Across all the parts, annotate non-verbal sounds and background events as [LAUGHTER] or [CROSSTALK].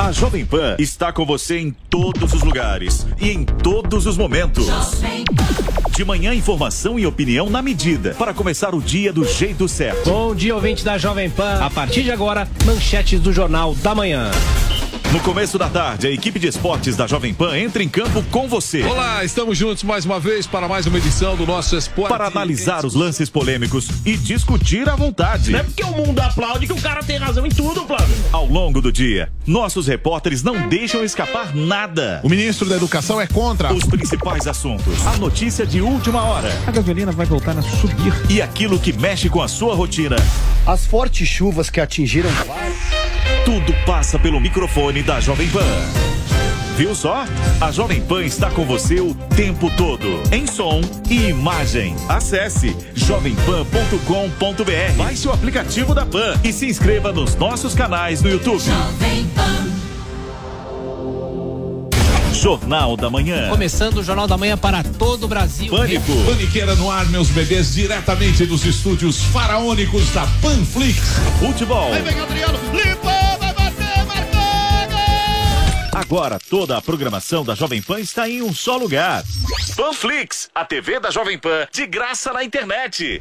A Jovem Pan está com você em todos os lugares e em todos os momentos. De manhã, informação e opinião na medida para começar o dia do jeito certo. Bom dia, ouvinte da Jovem Pan. A partir de agora, manchetes do Jornal da Manhã. No começo da tarde, a equipe de esportes da Jovem Pan entra em campo com você. Olá, estamos juntos mais uma vez para mais uma edição do nosso Esporte. Para analisar os lances polêmicos e discutir à vontade. Não é porque o mundo aplaude que o cara tem razão em tudo, Flávio. Ao longo do dia, nossos repórteres não deixam escapar nada. O ministro da Educação é contra os principais assuntos. A notícia de última hora. A gasolina vai voltar a subir. E aquilo que mexe com a sua rotina. As fortes chuvas que atingiram tudo passa pelo microfone da Jovem Pan. Viu só? A Jovem Pan está com você o tempo todo, em som e imagem. Acesse jovempan.com.br, baixe o aplicativo da Pan e se inscreva nos nossos canais no YouTube. Jovem Pan. Jornal da Manhã. Começando o Jornal da Manhã para todo o Brasil. Pânico. Paniqueira no ar, meus bebês, diretamente dos estúdios faraônicos da Panflix. Futebol. Aí vem Adriano, limpa! Agora toda a programação da Jovem Pan está em um só lugar. Panflix, a TV da Jovem Pan, de graça na internet.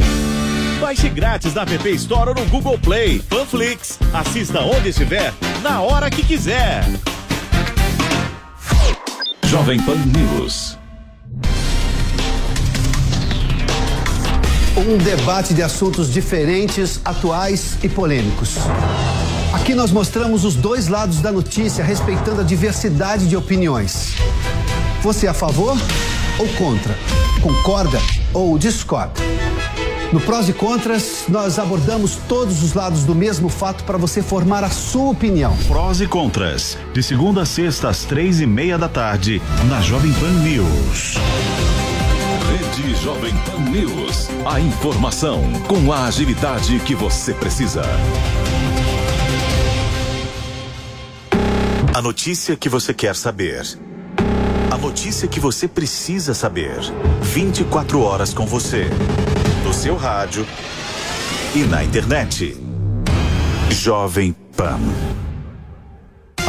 Baixe grátis na App Store ou no Google Play. Panflix, assista onde estiver, na hora que quiser. Jovem Pan News. Um debate de assuntos diferentes, atuais e polêmicos. Aqui nós mostramos os dois lados da notícia, respeitando a diversidade de opiniões. Você é a favor ou contra? Concorda ou discorda? No Prós e Contras, nós abordamos todos os lados do mesmo fato para você formar a sua opinião. Prós e Contras, de segunda a sexta às três e meia da tarde, na Jovem Pan News. Rede Jovem Pan News. A informação com a agilidade que você precisa. A notícia que você quer saber. A notícia que você precisa saber. 24 horas com você. No seu rádio e na internet. Jovem Pan.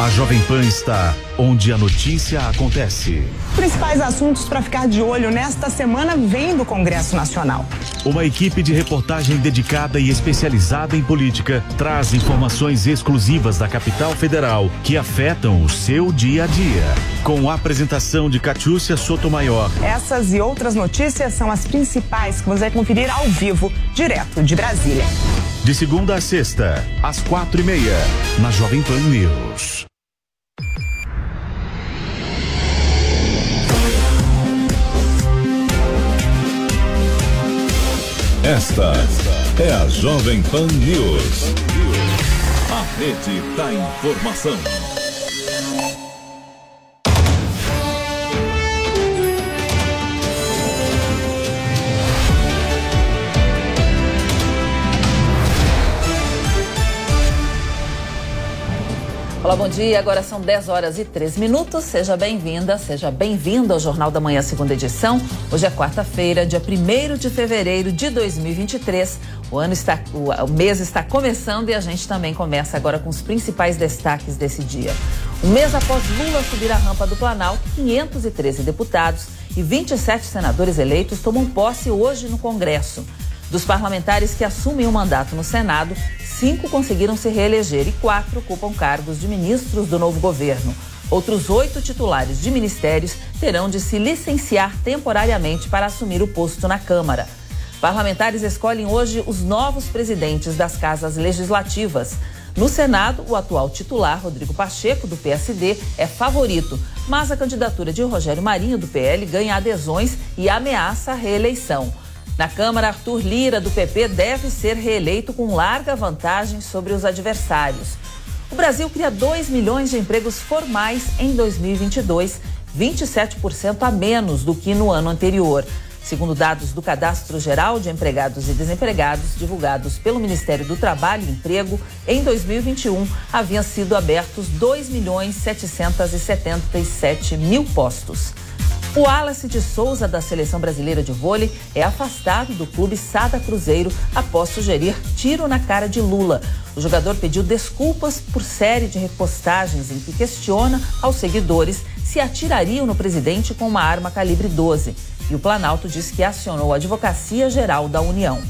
A Jovem Pan está onde a notícia acontece. Principais assuntos para ficar de olho nesta semana vêm do Congresso Nacional. Uma equipe de reportagem dedicada e especializada em política traz informações exclusivas da capital federal que afetam o seu dia a dia. Com a apresentação de Catiúcia Sotomayor. Essas e outras notícias são as principais que você vai conferir ao vivo, direto de Brasília. De segunda a sexta, às quatro e meia, na Jovem Pan News. Esta é a Jovem Pan News. A rede da informação. Olá, bom dia. Agora são 10 horas e 3 minutos. Seja bem-vinda, seja bem-vindo ao Jornal da Manhã, segunda edição. Hoje é quarta-feira, dia 1 de fevereiro de 2023. O ano está, o mês está começando e a gente também começa agora com os principais destaques desse dia. Um mês após Lula subir a rampa do Planalto, 513 deputados e 27 senadores eleitos tomam posse hoje no Congresso. Dos parlamentares que assumem o mandato no Senado, cinco conseguiram se reeleger e quatro ocupam cargos de ministros do novo governo. Outros oito titulares de ministérios terão de se licenciar temporariamente para assumir o posto na Câmara. Parlamentares escolhem hoje os novos presidentes das casas legislativas. No Senado, o atual titular, Rodrigo Pacheco, do PSD, é favorito, mas a candidatura de Rogério Marinho, do PL, ganha adesões e ameaça a reeleição. Na Câmara, Arthur Lira, do PP, deve ser reeleito com larga vantagem sobre os adversários. O Brasil cria 2 milhões de empregos formais em 2022, 27% a menos do que no ano anterior. Segundo dados do Cadastro Geral de Empregados e Desempregados, divulgados pelo Ministério do Trabalho e Emprego, em 2021 haviam sido abertos 2 milhões 777 mil postos. O Wallace de Souza, da Seleção Brasileira de Vôlei, é afastado do clube Sada Cruzeiro após sugerir tiro na cara de Lula. O jogador pediu desculpas por série de repostagens em que questiona aos seguidores se atirariam no presidente com uma arma calibre 12. E o Planalto diz que acionou a Advocacia Geral da União.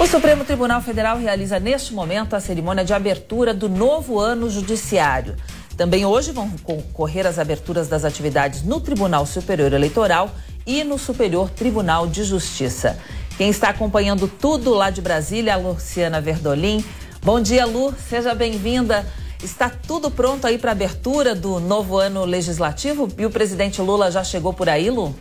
O Supremo Tribunal Federal realiza neste momento a cerimônia de abertura do novo ano judiciário. Também hoje vão concorrer as aberturas das atividades no Tribunal Superior Eleitoral e no Superior Tribunal de Justiça. Quem está acompanhando tudo lá de Brasília a Luciana Verdolim. Bom dia, Lu, seja bem-vinda. Está tudo pronto aí para a abertura do novo ano legislativo? E o presidente Lula já chegou por aí, Lu?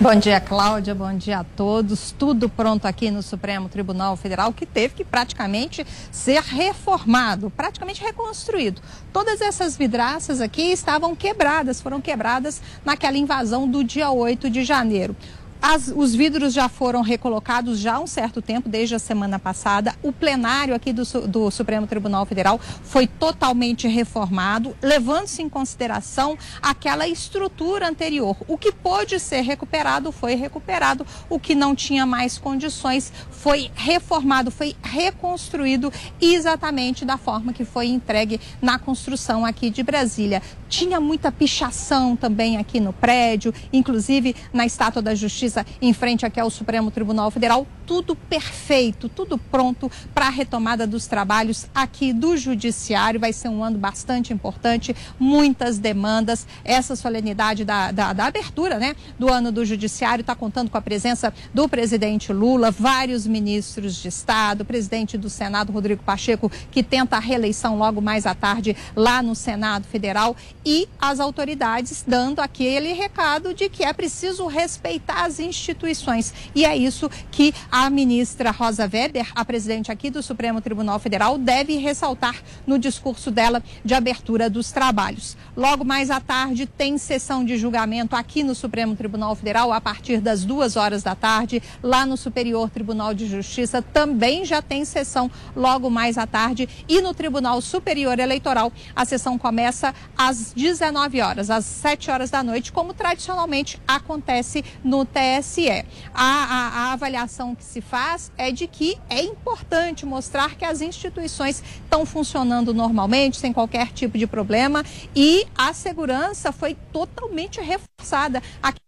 Bom dia, Cláudia. Bom dia a todos. Tudo pronto aqui no Supremo Tribunal Federal, que teve que praticamente ser reformado, praticamente reconstruído. Todas essas vidraças aqui estavam quebradas, foram quebradas naquela invasão do dia 8 de janeiro. As, os vidros já foram recolocados já há um certo tempo, desde a semana passada. O plenário aqui do, do Supremo Tribunal Federal foi totalmente reformado, levando-se em consideração aquela estrutura anterior. O que pôde ser recuperado foi recuperado, o que não tinha mais condições foi reformado, foi reconstruído exatamente da forma que foi entregue na construção aqui de Brasília. Tinha muita pichação também aqui no prédio, inclusive na Estátua da Justiça, em frente aqui ao Supremo Tribunal Federal. Tudo perfeito, tudo pronto para a retomada dos trabalhos aqui do Judiciário. Vai ser um ano bastante importante, muitas demandas. Essa solenidade da, da, da abertura né, do ano do Judiciário está contando com a presença do presidente Lula, vários ministros de Estado, presidente do Senado, Rodrigo Pacheco, que tenta a reeleição logo mais à tarde lá no Senado Federal e as autoridades dando aquele recado de que é preciso respeitar as instituições. E é isso que a ministra Rosa Weber, a presidente aqui do Supremo Tribunal Federal, deve ressaltar no discurso dela de abertura dos trabalhos. Logo mais à tarde tem sessão de julgamento aqui no Supremo Tribunal Federal a partir das duas horas da tarde. Lá no Superior Tribunal de Justiça também já tem sessão logo mais à tarde. E no Tribunal Superior Eleitoral a sessão começa às 19 horas, às 7 horas da noite, como tradicionalmente acontece no TSE. A, a, a avaliação que se faz é de que é importante mostrar que as instituições estão funcionando normalmente, sem qualquer tipo de problema, e a segurança foi totalmente reforçada. Aqui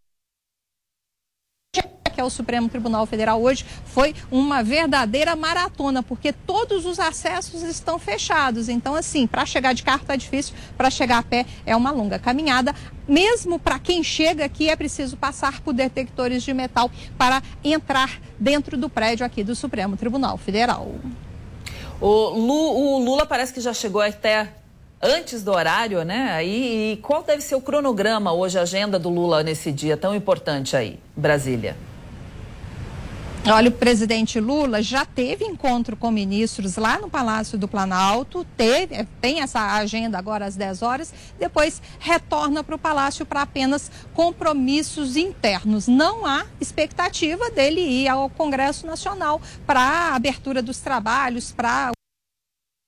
que é o Supremo Tribunal Federal hoje, foi uma verdadeira maratona, porque todos os acessos estão fechados. Então, assim, para chegar de carro está difícil, para chegar a pé é uma longa caminhada. Mesmo para quem chega aqui, é preciso passar por detectores de metal para entrar dentro do prédio aqui do Supremo Tribunal Federal. O, Lula parece que já chegou até antes do horário, né? Aí, e qual deve ser o cronograma hoje, a agenda do Lula nesse dia tão importante aí, Brasília? Olha, o presidente Lula já teve encontro com ministros lá no Palácio do Planalto, teve, é, tem essa agenda agora às 10 horas, depois retorna para o Palácio para apenas compromissos internos. Não há expectativa dele ir ao Congresso Nacional para a abertura dos trabalhos, para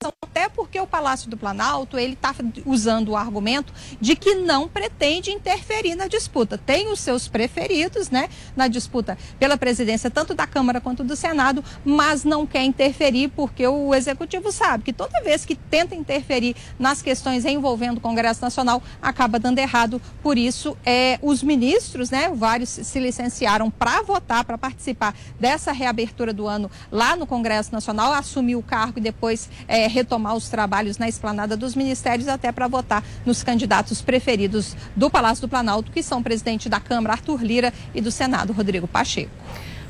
até porque o Palácio do Planalto ele está usando o argumento de que não pretende interferir na disputa. Tem os seus preferidos, né, na disputa pela presidência tanto da Câmara quanto do Senado, mas não quer interferir porque o Executivo sabe que toda vez que tenta interferir nas questões envolvendo o Congresso Nacional acaba dando errado. Por isso, é, os ministros, né, vários se licenciaram para votar, para participar dessa reabertura do ano lá no Congresso Nacional, assumir o cargo e depois é, retomar os trabalhos na esplanada dos ministérios até para votar nos candidatos preferidos do Palácio do Planalto, que são o presidente da Câmara, Arthur Lira, e do Senado, Rodrigo Pacheco.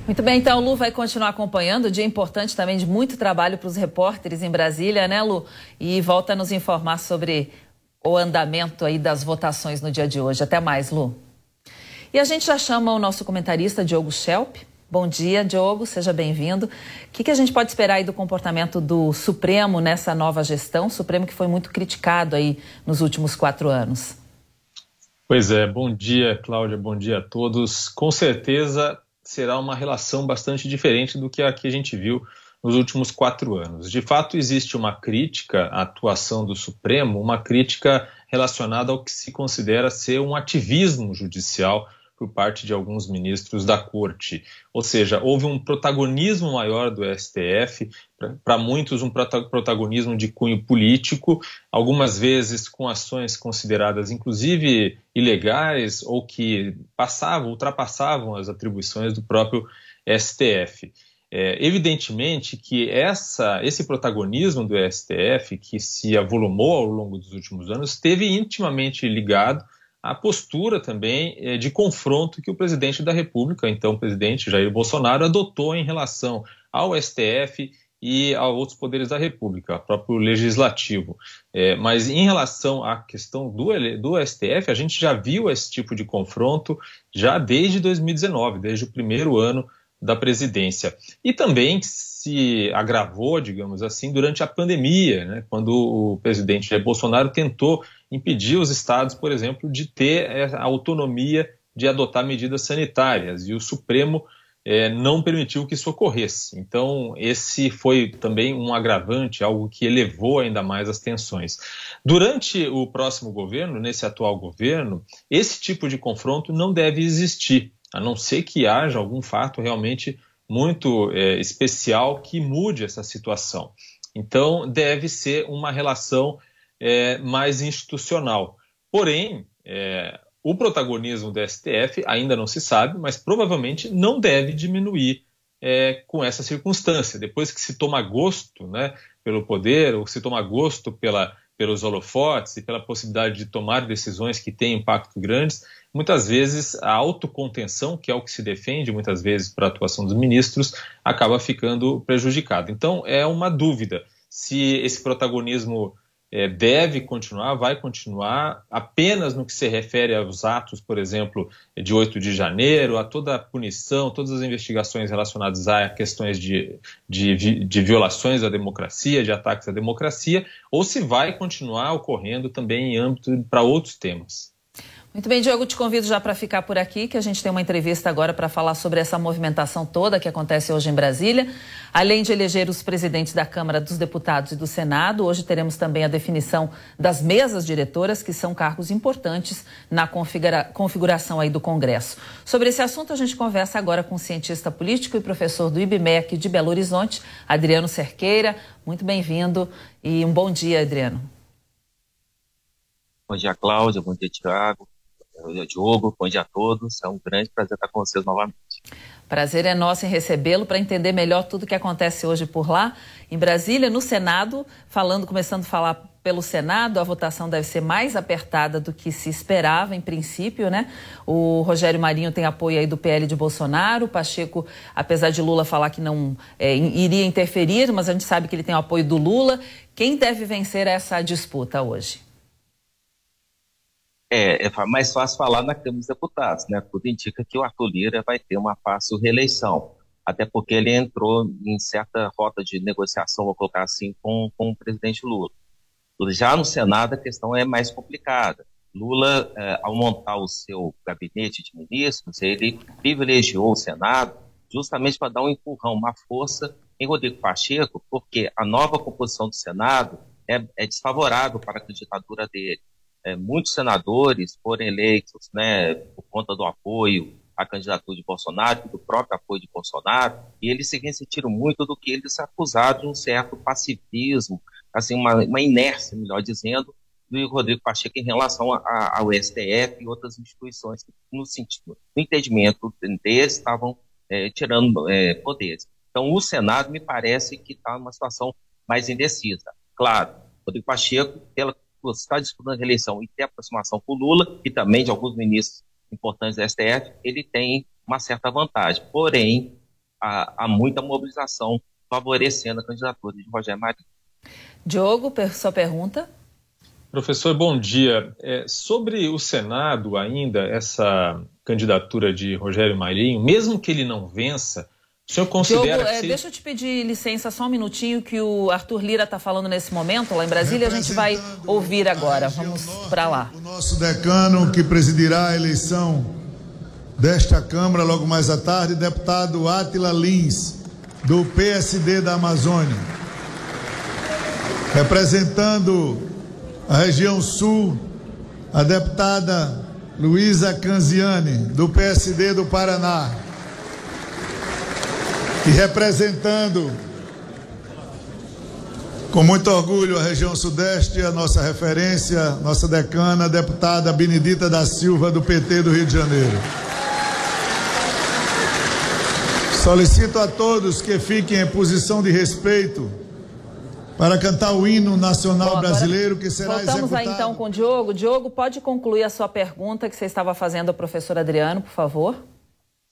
Muito bem, então Lu vai continuar acompanhando. Dia importante também de muito trabalho para os repórteres em Brasília, né, Lu? E volta a nos informar sobre o andamento aí das votações no dia de hoje. Até mais, Lu. E a gente já chama o nosso comentarista Diogo Schelp Bom dia, Diogo, seja bem-vindo. O que, que, a gente pode esperar aí do comportamento do Supremo nessa nova gestão? Supremo que foi muito criticado aí nos últimos quatro anos. Pois é, bom dia, Cláudia, bom dia a todos. Com certeza será uma relação bastante diferente do que a que a gente viu nos últimos quatro anos. De fato, existe uma crítica à atuação do Supremo, uma crítica relacionada ao que se considera ser um ativismo judicial por parte de alguns ministros da corte. Ou seja, houve um protagonismo maior do STF, para muitos, um protagonismo de cunho político, algumas vezes com ações consideradas inclusive ilegais ou que passavam, ultrapassavam as atribuições do próprio STF. É, evidentemente que essa, esse protagonismo do STF, que se avolumou ao longo dos últimos anos, esteve intimamente ligado à postura também é, de confronto que o presidente da República, então presidente Jair Bolsonaro, adotou em relação ao STF e a outros poderes da República, próprio legislativo. É, mas em relação à questão do, do STF, a gente já viu esse tipo de confronto já desde 2019, desde o primeiro ano da presidência. E também se agravou, digamos assim, durante a pandemia, né, quando o presidente Jair Bolsonaro tentou impedir os estados, por exemplo, de ter a autonomia de adotar medidas sanitárias, e o Supremo é, não permitiu que isso ocorresse. Então, esse foi também um agravante, algo que elevou ainda mais as tensões. Durante o próximo governo, nesse atual governo, esse tipo de confronto não deve existir a não ser que haja algum fato realmente muito é, especial que mude essa situação. Então, deve ser uma relação é, mais institucional. Porém, é, o protagonismo do STF ainda não se sabe, mas provavelmente não deve diminuir é, com essa circunstância. Depois que se toma gosto né, pelo poder, ou se toma gosto pela, pelos holofotes e pela possibilidade de tomar decisões que têm impacto grandes, muitas vezes a autocontenção, que é o que se defende muitas vezes para a atuação dos ministros, acaba ficando prejudicada. Então é uma dúvida se esse protagonismo é, deve continuar, vai continuar, apenas no que se refere aos atos, por exemplo, de 8 de janeiro, a toda a punição, todas as investigações relacionadas a questões de, de, de violações à democracia, de ataques à democracia, ou se vai continuar ocorrendo também em âmbito para outros temas. Muito bem, Diogo, te convido já para ficar por aqui, que a gente tem uma entrevista agora para falar sobre essa movimentação toda que acontece hoje em Brasília. Além de eleger os presidentes da Câmara dos Deputados e do Senado, hoje teremos também a definição das mesas diretoras, que são cargos importantes na configura configuração aí do Congresso. Sobre esse assunto, a gente conversa agora com o cientista político e professor do IBMEC de Belo Horizonte, Adriano Cerqueira. Muito bem-vindo e um bom dia, Adriano. Bom dia, Cláudia. Bom dia, Tiago. Diogo. Bom dia a todos. É um grande prazer estar com vocês novamente. Prazer é nosso em recebê-lo para entender melhor tudo o que acontece hoje por lá. Em Brasília, no Senado, falando, começando a falar pelo Senado, a votação deve ser mais apertada do que se esperava em princípio, né? O Rogério Marinho tem apoio aí do PL de Bolsonaro, o Pacheco, apesar de Lula falar que não é, iria interferir, mas a gente sabe que ele tem o apoio do Lula. Quem deve vencer essa disputa hoje? É, é mais fácil falar na Câmara dos Deputados, né? Tudo indica que o Arthur Lira vai ter uma fácil reeleição, até porque ele entrou em certa rota de negociação, vou colocar assim, com, com o presidente Lula. Já no Senado a questão é mais complicada. Lula, é, ao montar o seu gabinete de ministros, ele privilegiou o Senado justamente para dar um empurrão, uma força em Rodrigo Pacheco, porque a nova composição do Senado é, é desfavorável para a candidatura dele é, muitos senadores foram eleitos né, por conta do apoio à candidatura de Bolsonaro, do próprio apoio de Bolsonaro, e eles se ressentiram muito do que eles acusaram de um certo passivismo, assim, uma, uma inércia, melhor dizendo, do Rodrigo Pacheco em relação a, a, ao STF e outras instituições que, no sentido, no entendimento deles, estavam é, tirando é, poderes. Então, o Senado me parece que está numa situação mais indecisa. Claro, Rodrigo Pacheco, pela está disputando a reeleição e tem aproximação com o Lula e também de alguns ministros importantes da STF, ele tem uma certa vantagem. Porém, há, há muita mobilização favorecendo a candidatura de Rogério Marinho. Diogo, sua pergunta. Professor, bom dia. É, sobre o Senado ainda, essa candidatura de Rogério Marinho, mesmo que ele não vença, O senhor considera Diogo, é, se... deixa eu te pedir licença só um minutinho que o Arthur Lira está falando nesse momento lá em Brasília. A gente vai ouvir agora. Vamos para lá. O nosso decano que presidirá a eleição desta Câmara logo mais à tarde, deputado Átila Lins, do PSD da Amazônia. Representando a região sul, a deputada Luísa Canziani, do PSD do Paraná. E representando com muito orgulho a região sudeste, a nossa referência, nossa decana, a deputada Benedita da Silva, do PT do Rio de Janeiro. Solicito a todos que fiquem em posição de respeito para cantar o hino nacional Bom, brasileiro que será voltamos executado. Voltamos aí então com o Diogo. Diogo, pode concluir a sua pergunta que você estava fazendo ao professor Adriano, por favor?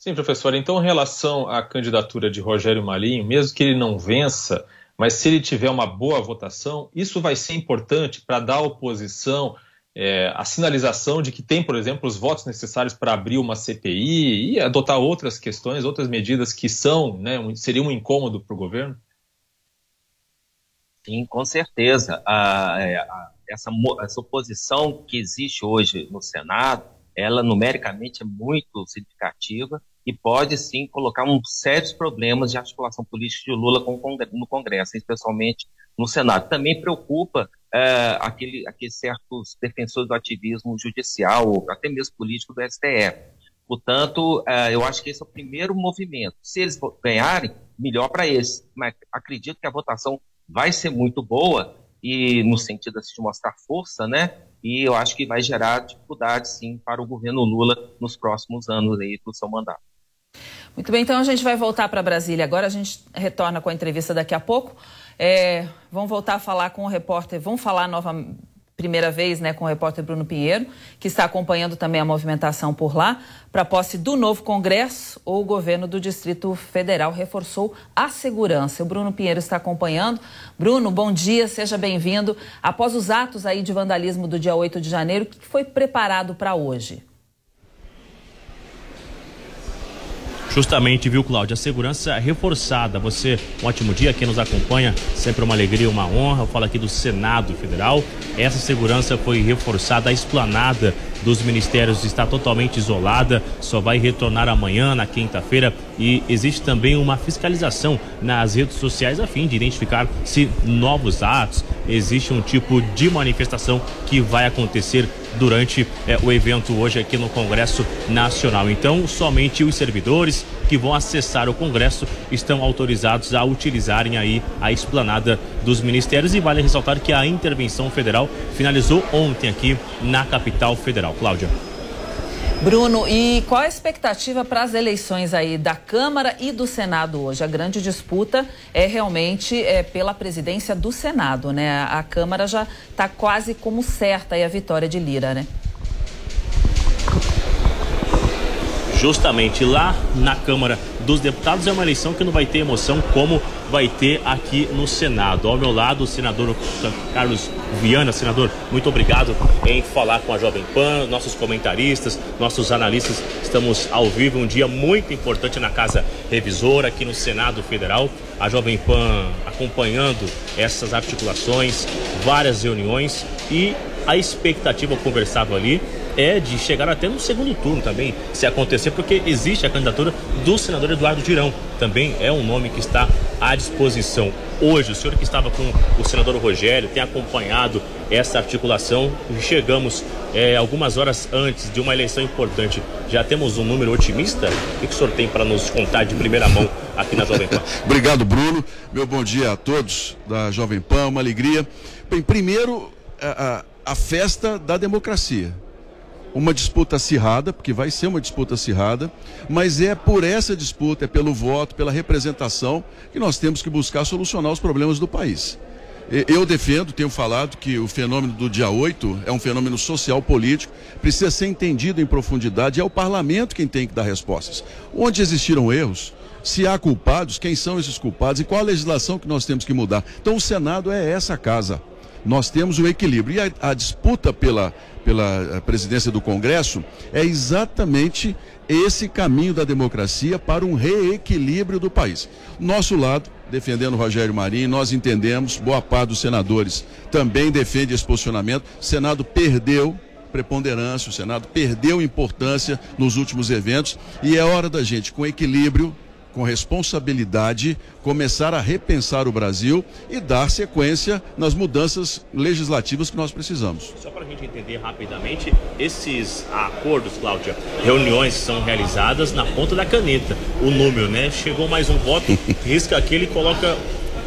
Sim, professor. Então, em relação à candidatura de Rogério Marinho, mesmo que ele não vença, mas se ele tiver uma boa votação, isso vai ser importante para dar à oposição é, a sinalização de que tem, por exemplo, os votos necessários para abrir uma CPI e adotar outras questões, outras medidas que são, né, um, seria um incômodo para o governo? Sim, com certeza. A, é, a, essa, essa oposição que existe hoje no Senado, ela numericamente é muito significativa e pode sim colocar um sérios problemas de articulação política de Lula no Congresso, especialmente no Senado. Também preocupa é, aquele, aqueles certos defensores do ativismo judicial, ou até mesmo político do STF. Portanto, é, eu acho que esse é o primeiro movimento. Se eles ganharem, melhor para eles. Mas acredito que a votação vai ser muito boa e no sentido assim, de mostrar força, né? E eu acho que vai gerar dificuldade, sim, para o governo Lula nos próximos anos aí do seu mandato. Muito bem, então a gente vai voltar para Brasília agora. A gente retorna com a entrevista daqui a pouco. É, vamos voltar a falar com o repórter, vamos falar novamente primeira vez né, com o repórter Bruno Pinheiro, que está acompanhando também a movimentação por lá. Para posse do novo Congresso, o governo do Distrito Federal reforçou a segurança. O Bruno Pinheiro está acompanhando. Bruno, bom dia, seja bem-vindo. Após os atos aí de vandalismo do dia 8 de janeiro, o que foi preparado para hoje? Justamente, viu, Cláudia? A segurança reforçada. Você, um ótimo dia, quem nos acompanha, sempre uma alegria, uma honra. Eu falo aqui do Senado Federal. Essa segurança foi reforçada, a esplanada dos ministérios está totalmente isolada, só vai retornar amanhã, na quinta-feira, e existe também uma fiscalização nas redes sociais a fim de identificar se novos atos, existe um tipo de manifestação que vai acontecer durante é, o evento hoje aqui no Congresso Nacional. Então, somente os servidores que vão acessar o Congresso estão autorizados a utilizarem aí a esplanada dos ministérios e vale ressaltar que a intervenção federal finalizou ontem aqui na capital federal. Cláudia. Bruno, e qual a expectativa para as eleições aí da Câmara e do Senado hoje? A grande disputa é realmente é, pela presidência do Senado, né? A Câmara já está quase como certa aí a vitória de Lira, né? Justamente lá na Câmara dos Deputados é uma eleição que não vai ter emoção como vai ter aqui no Senado. Ao meu lado, o senador Carlos Viana. Senador, muito obrigado em falar com a Jovem Pan, nossos comentaristas, nossos analistas. Estamos ao vivo, um dia muito importante na Casa Revisora, aqui no Senado Federal. A Jovem Pan acompanhando essas articulações, várias reuniões e a expectativa conversava ali é de chegar até no segundo turno também, se acontecer, porque existe a candidatura do senador Eduardo Girão. Também é um nome que está à disposição. Hoje, o senhor que estava com o senador Rogério tem acompanhado essa articulação. Chegamos é, algumas horas antes de uma eleição importante. Já temos um número otimista? O que o senhor tem para nos contar de primeira mão aqui na Jovem Pan? [LAUGHS] Obrigado, Bruno. Meu bom dia a todos da Jovem Pan, uma alegria. Bem, primeiro, a, a, a festa da democracia uma disputa acirrada, porque vai ser uma disputa acirrada, mas é por essa disputa, é pelo voto, pela representação, que nós temos que buscar solucionar os problemas do país. Eu defendo, tenho falado que o fenômeno do dia 8 é um fenômeno social político, precisa ser entendido em profundidade, é o parlamento quem tem que dar respostas. Onde existiram erros, se há culpados, quem são esses culpados e qual a legislação que nós temos que mudar. Então o Senado é essa casa. Nós temos o equilíbrio. E a, a disputa pela, pela eh, presidência do Congresso é exatamente esse caminho da democracia para um reequilíbrio do país. Nosso lado, defendendo Rogério Marinho, nós entendemos, boa parte dos senadores também defende esse posicionamento. O Senado perdeu preponderância, o Senado perdeu importância nos últimos eventos e é hora da gente, com equilíbrio, com responsabilidade, começar a repensar o Brasil e dar sequência nas mudanças legislativas que nós precisamos. Só para a gente entender rapidamente, esses acordos, Cláudia, reuniões são realizadas na ponta da caneta. O número, né? Chegou mais um voto, [LAUGHS] risca aquele e coloca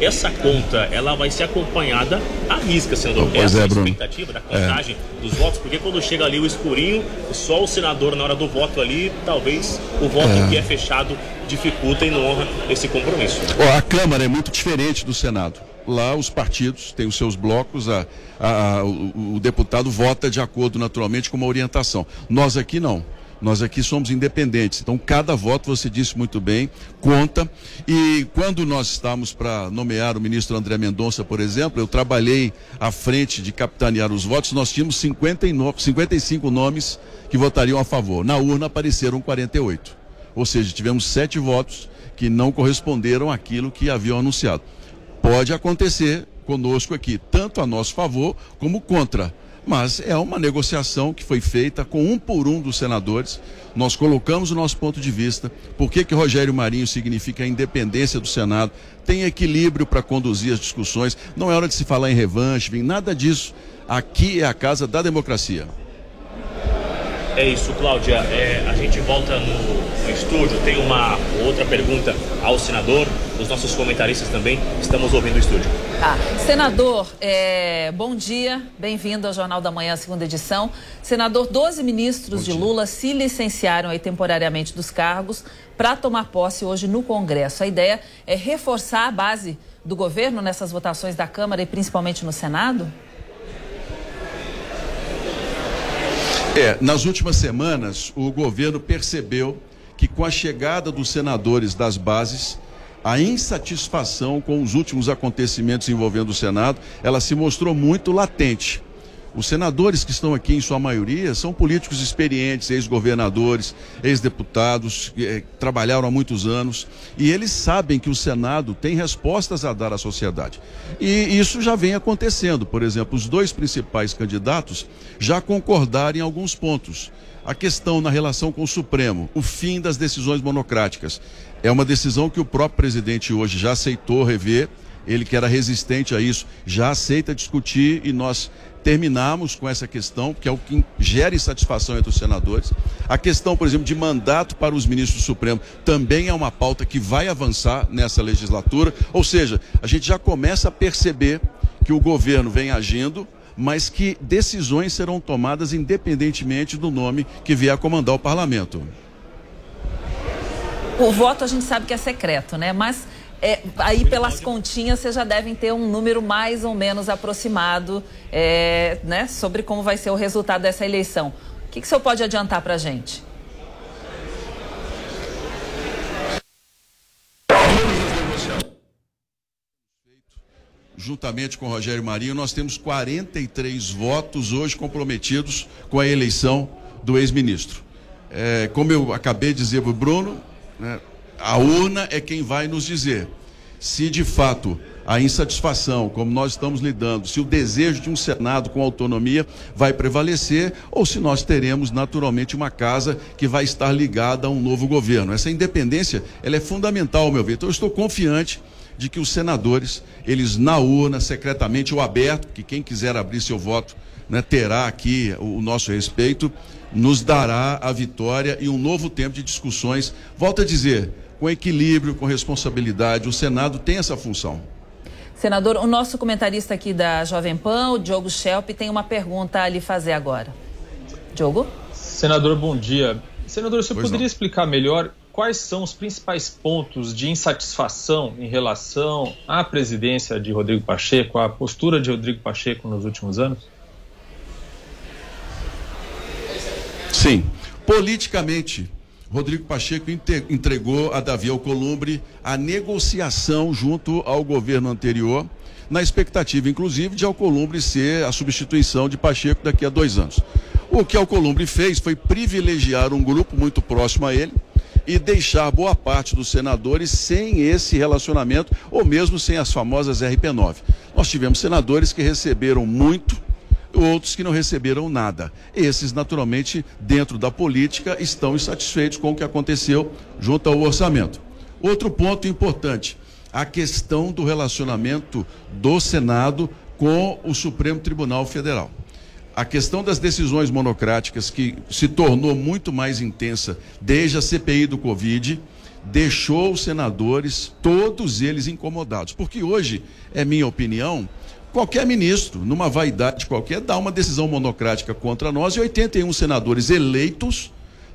essa conta, ela vai ser acompanhada à risca, senador. Pois Essa é, é a expectativa da contagem dos votos, porque quando chega ali o escurinho, só o senador na hora do voto ali, talvez o voto É. que é fechado dificulta e não honra esse compromisso. Ó, a Câmara é muito diferente do Senado. Lá os partidos têm os seus blocos, a, a- a- o, o deputado vota de acordo naturalmente com uma orientação. Nós aqui não. Nós aqui somos independentes. Então, cada voto, você disse muito bem, conta. E quando nós estávamos para nomear o ministro André Mendonça, por exemplo, eu trabalhei à frente de capitanear os votos, nós tínhamos 59, 55 nomes que votariam a favor. Na urna apareceram 48. Ou seja, tivemos sete votos que não corresponderam àquilo que haviam anunciado. Pode acontecer conosco aqui, tanto a nosso favor como contra. Mas é uma negociação que foi feita com um por um dos senadores. Nós colocamos o nosso ponto de vista. Por que, que Rogério Marinho significa a independência do Senado? Tem equilíbrio para conduzir as discussões. Não é hora de se falar em revanche, nada disso. Aqui é a casa da democracia. É isso, Cláudia. É, a gente volta no, no estúdio. Tem uma outra pergunta ao senador. Os nossos comentaristas também estamos ouvindo o estúdio. Tá. Senador, é, bom dia, bem-vindo ao Jornal da Manhã, segunda edição. Senador, 12 ministros de Lula se licenciaram aí temporariamente dos cargos para tomar posse hoje no Congresso. A ideia é reforçar a base do governo nessas votações da Câmara e principalmente no Senado? É, nas últimas semanas, o governo percebeu que com a chegada dos senadores das bases, a insatisfação com os últimos acontecimentos envolvendo o Senado, ela se mostrou muito latente. Os senadores que estão aqui, em sua maioria, são políticos experientes, ex-governadores, ex-deputados, eh, trabalharam há muitos anos, e eles sabem que o Senado tem respostas a dar à sociedade. E isso já vem acontecendo. Por exemplo, os dois principais candidatos já concordaram em alguns pontos. A questão na relação com o Supremo, o fim das decisões monocráticas. É uma decisão que o próprio presidente hoje já aceitou rever, ele que era resistente a isso, já aceita discutir e nós terminamos com essa questão, que é o que gera insatisfação entre os senadores. A questão, por exemplo, de mandato para os ministros do Supremo também é uma pauta que vai avançar nessa legislatura. Ou seja, a gente já começa a perceber que o governo vem agindo, mas que decisões serão tomadas independentemente do nome que vier a comandar o parlamento. O voto a gente sabe que é secreto, né? Mas é, aí pelas continhas vocês já devem ter um número mais ou menos aproximado é, né, sobre como vai ser o resultado dessa eleição. O que, que o senhor pode adiantar para a gente? Juntamente com o Rogério Marinho, nós temos 43 votos hoje comprometidos com a eleição do ex-ministro. É, como eu acabei de dizer para o Bruno, né, a urna é quem vai nos dizer se de fato a insatisfação, como nós estamos lidando, se o desejo de um Senado com autonomia vai prevalecer ou se nós teremos naturalmente uma casa que vai estar ligada a um novo governo. Essa independência, ela é fundamental, meu ver. Então eu estou confiante de que os senadores, eles na urna, secretamente ou aberto, que quem quiser abrir seu voto, né, terá aqui o, o nosso respeito, nos dará a vitória e um novo tempo de discussões. Volto a dizer, com equilíbrio, com responsabilidade, o Senado tem essa função. Senador, o nosso comentarista aqui da Jovem Pan, o Diogo Schelp, tem uma pergunta a lhe fazer agora. Diogo? Senador, bom dia. Senador, você Pois poderia não. explicar melhor quais são os principais pontos de insatisfação em relação à presidência de Rodrigo Pacheco, à postura de Rodrigo Pacheco nos últimos anos? Sim, politicamente, Rodrigo Pacheco entregou a Davi Alcolumbre a negociação junto ao governo anterior, na expectativa, inclusive, de Alcolumbre ser a substituição de Pacheco daqui a dois anos. O que Alcolumbre fez foi privilegiar um grupo muito próximo a ele e deixar boa parte dos senadores sem esse relacionamento ou mesmo sem as famosas RP9. Nós tivemos senadores que receberam muito outros que não receberam nada. Esses, naturalmente, dentro da política, estão insatisfeitos com o que aconteceu junto ao orçamento. Outro ponto importante: a questão do relacionamento do Senado com o Supremo Tribunal Federal. A questão das decisões monocráticas, que se tornou muito mais intensa desde a CPI do Covid, deixou os senadores, todos eles incomodados. Porque hoje, é minha opinião, Qualquer ministro, numa vaidade qualquer, dá uma decisão monocrática contra nós e 81 senadores eleitos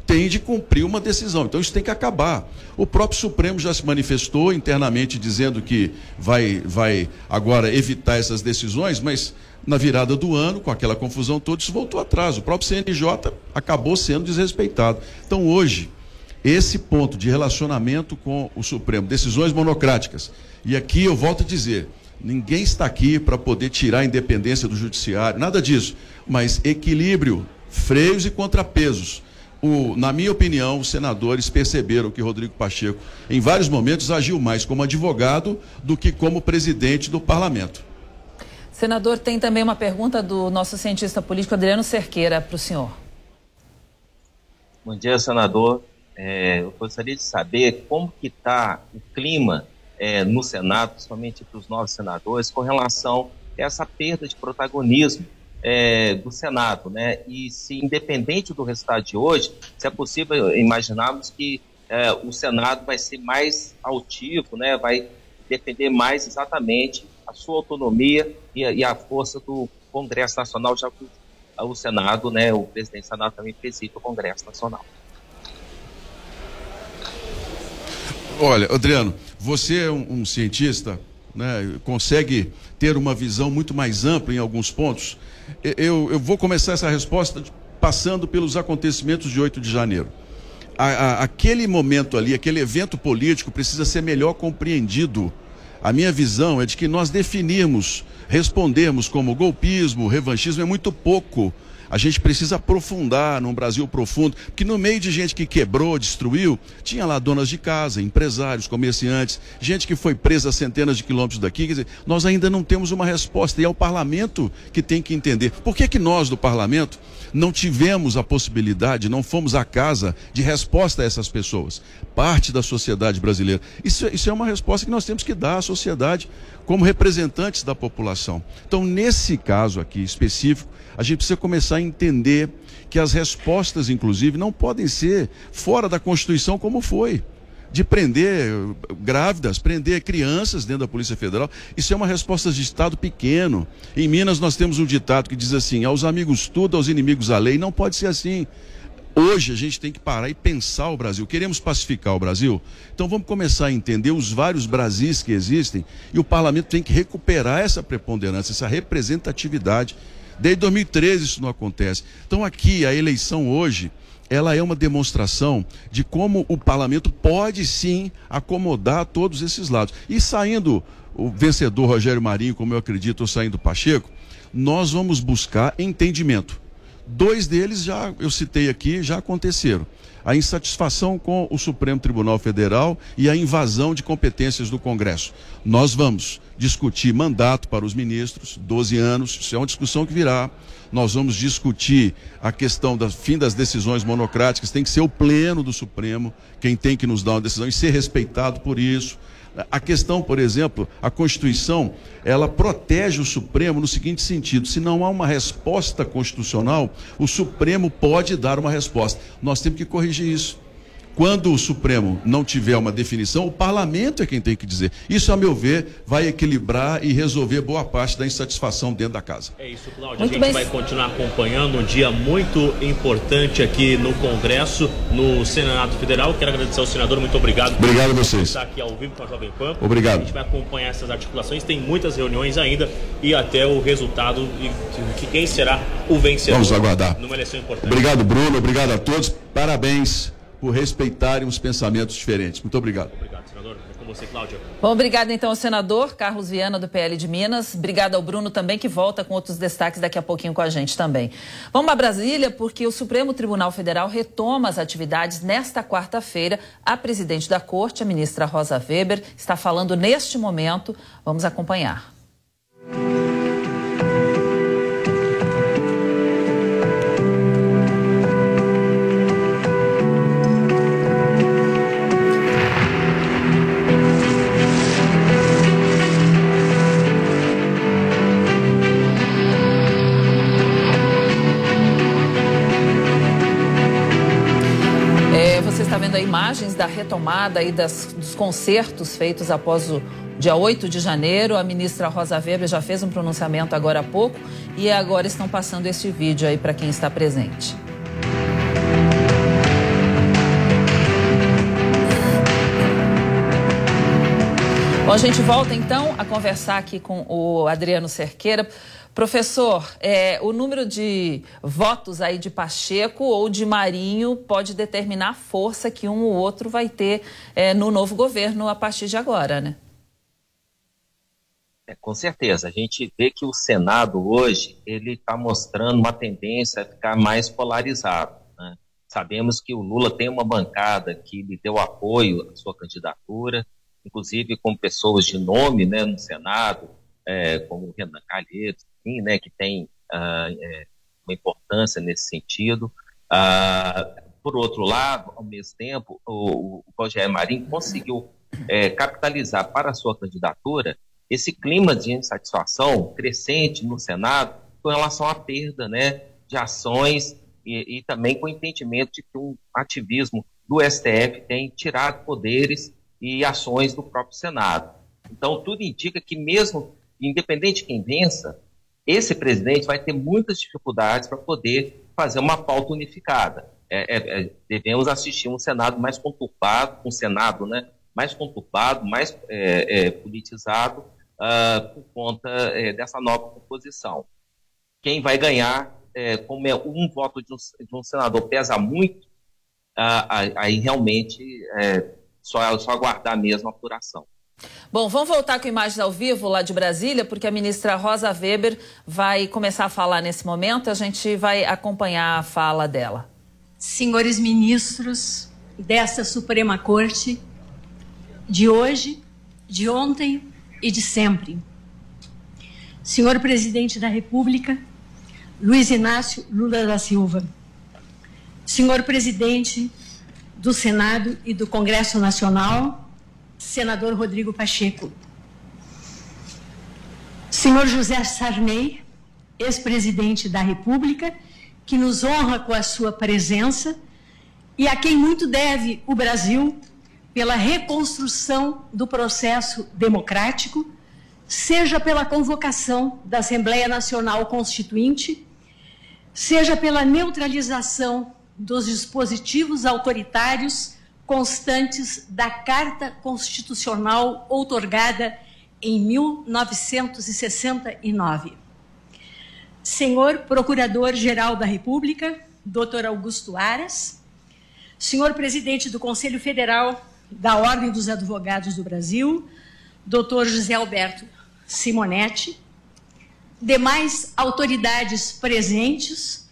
têm de cumprir uma decisão. Então isso tem que acabar. O próprio Supremo já se manifestou internamente dizendo que vai, vai agora evitar essas decisões, mas na virada do ano, com aquela confusão toda, isso voltou atrás. O próprio CNJ acabou sendo desrespeitado. Então hoje, esse ponto de relacionamento com o Supremo, decisões monocráticas, e aqui eu volto a dizer, Ninguém está aqui para poder tirar a independência do judiciário, nada disso. Mas equilíbrio, freios e contrapesos. O, na minha opinião, os senadores perceberam que Rodrigo Pacheco, em vários momentos, agiu mais como advogado do que como presidente do parlamento. Senador, tem também uma pergunta do nosso cientista político Adriano Cerqueira para o senhor. Bom dia, senador. É, eu gostaria de saber como que está o clima é, no Senado, principalmente para os novos senadores, com relação a essa perda de protagonismo é, do Senado, né? E se independente do resultado de hoje, se é possível imaginarmos que é, o Senado vai ser mais altivo, né? Vai defender mais exatamente a sua autonomia e a, e a força do Congresso Nacional, já que o Senado, né? O presidente do Senado também preside o Congresso Nacional. Olha, Adriano, você é um, um cientista, né, consegue ter uma visão muito mais ampla em alguns pontos. Eu, eu vou começar essa resposta passando pelos acontecimentos de 8 de janeiro. A, a, aquele momento ali, aquele evento político precisa ser melhor compreendido. A minha visão é de que nós definirmos, respondermos como golpismo, revanchismo é muito pouco a gente precisa aprofundar num Brasil profundo, porque no meio de gente que quebrou, destruiu, tinha lá donas de casa, empresários, comerciantes, gente que foi presa a centenas de quilômetros daqui. Quer dizer, nós ainda não temos uma resposta e é o parlamento que tem que entender. Por que, que nós do parlamento não tivemos a possibilidade, não fomos à casa de resposta a essas pessoas? Parte da sociedade brasileira. Isso, isso é uma resposta que nós temos que dar à sociedade como representantes da população. Então, nesse caso aqui específico, a gente precisa começar a entender que as respostas, inclusive, não podem ser fora da Constituição como foi. De prender grávidas, prender crianças dentro da Polícia Federal. Isso é uma resposta de Estado pequeno. Em Minas nós temos um ditado que diz assim: aos amigos tudo, aos inimigos a lei. Não pode ser assim. Hoje a gente tem que parar e pensar o Brasil. Queremos pacificar o Brasil? Então vamos começar a entender os vários Brasis que existem e o parlamento tem que recuperar essa preponderância, essa representatividade Desde 2013 isso não acontece. Então aqui a eleição hoje, ela é uma demonstração de como o parlamento pode sim acomodar todos esses lados. E saindo o vencedor Rogério Marinho, como eu acredito, ou saindo Pacheco, nós vamos buscar entendimento. Dois deles já eu citei aqui, já aconteceram a insatisfação com o Supremo Tribunal Federal e a invasão de competências do Congresso. Nós vamos discutir mandato para os ministros, 12 anos, isso é uma discussão que virá. Nós vamos discutir a questão do fim das decisões monocráticas, tem que ser o pleno do Supremo quem tem que nos dar uma decisão e ser respeitado por isso. A questão, por exemplo, a Constituição, ela protege o Supremo no seguinte sentido: se não há uma resposta constitucional, o Supremo pode dar uma resposta. Nós temos que corrigir isso. Quando o Supremo não tiver uma definição, o parlamento é quem tem que dizer. Isso, a meu ver, vai equilibrar e resolver boa parte da insatisfação dentro da casa. É isso, Cláudio. A gente bem. vai continuar acompanhando um dia muito importante aqui no Congresso, no Senado Federal. Quero agradecer ao senador, muito obrigado. Obrigado a vocês. Estar aqui ao vivo com a Jovem Pan. Obrigado. A gente vai acompanhar essas articulações. Tem muitas reuniões ainda e até o resultado de quem será o vencedor. Vamos aguardar. Numa eleição importante. Obrigado, Bruno. Obrigado a todos. Parabéns por respeitarem os pensamentos diferentes. Muito obrigado. Obrigado, senador. É com você, Cláudia. Bom, obrigado então ao senador Carlos Viana, do PL de Minas. Obrigado ao Bruno também, que volta com outros destaques daqui a pouquinho com a gente também. Vamos para Brasília, porque o Supremo Tribunal Federal retoma as atividades nesta quarta-feira. A presidente da corte, a ministra Rosa Weber, está falando neste momento. Vamos acompanhar. Imagens da retomada aí das, dos concertos feitos após o dia 8 de janeiro. A ministra Rosa Weber já fez um pronunciamento agora há pouco e agora estão passando este vídeo aí para quem está presente. Bom, a gente volta então a conversar aqui com o Adriano Cerqueira. Professor, é, o número de votos aí de Pacheco ou de Marinho pode determinar a força que um ou outro vai ter é, no novo governo a partir de agora, né? É, com certeza. A gente vê que o Senado hoje ele está mostrando uma tendência a ficar mais polarizado. Né? Sabemos que o Lula tem uma bancada que lhe deu apoio à sua candidatura, inclusive com pessoas de nome né, no Senado, é, como Renan Calheiros, assim, né, que tem uh, é, uma importância nesse sentido. Uh, por outro lado, ao mesmo tempo, o, o Rogério Marinho conseguiu é, capitalizar para a sua candidatura esse clima de insatisfação crescente no Senado com relação à perda né, de ações e, e também com o entendimento de que o ativismo do STF tem tirado poderes e ações do próprio Senado. Então, tudo indica que, mesmo independente de quem vença, esse presidente vai ter muitas dificuldades para poder fazer uma pauta unificada. É, é, é, devemos assistir um Senado mais conturbado, um Senado né, mais conturbado, mais é, é, politizado, uh, por conta é, dessa nova composição. Quem vai ganhar, como é um voto de um, de um senador pesa muito, uh, aí realmente só, só aguardar mesmo a apuração. Bom, vamos voltar com imagens ao vivo lá de Brasília, porque a ministra Rosa Weber vai começar a falar nesse momento. A gente vai acompanhar a fala dela. Senhores ministros desta Suprema Corte, de hoje, de ontem e de sempre. Senhor Presidente da República, Luiz Inácio Lula da Silva. Senhor Presidente do Senado e do Congresso Nacional, senador Rodrigo Pacheco. Senhor José Sarney, ex-presidente da República, que nos honra com a sua presença e a quem muito deve o Brasil pela reconstrução do processo democrático, seja pela convocação da Assembleia Nacional Constituinte, seja pela neutralização dos dispositivos autoritários constantes da Carta Constitucional outorgada em 1969. Senhor Procurador-Geral da República, Dr. Augusto Aras, Senhor Presidente do Conselho Federal da Ordem dos Advogados do Brasil, Dr. José Alberto Simonetti, demais autoridades presentes,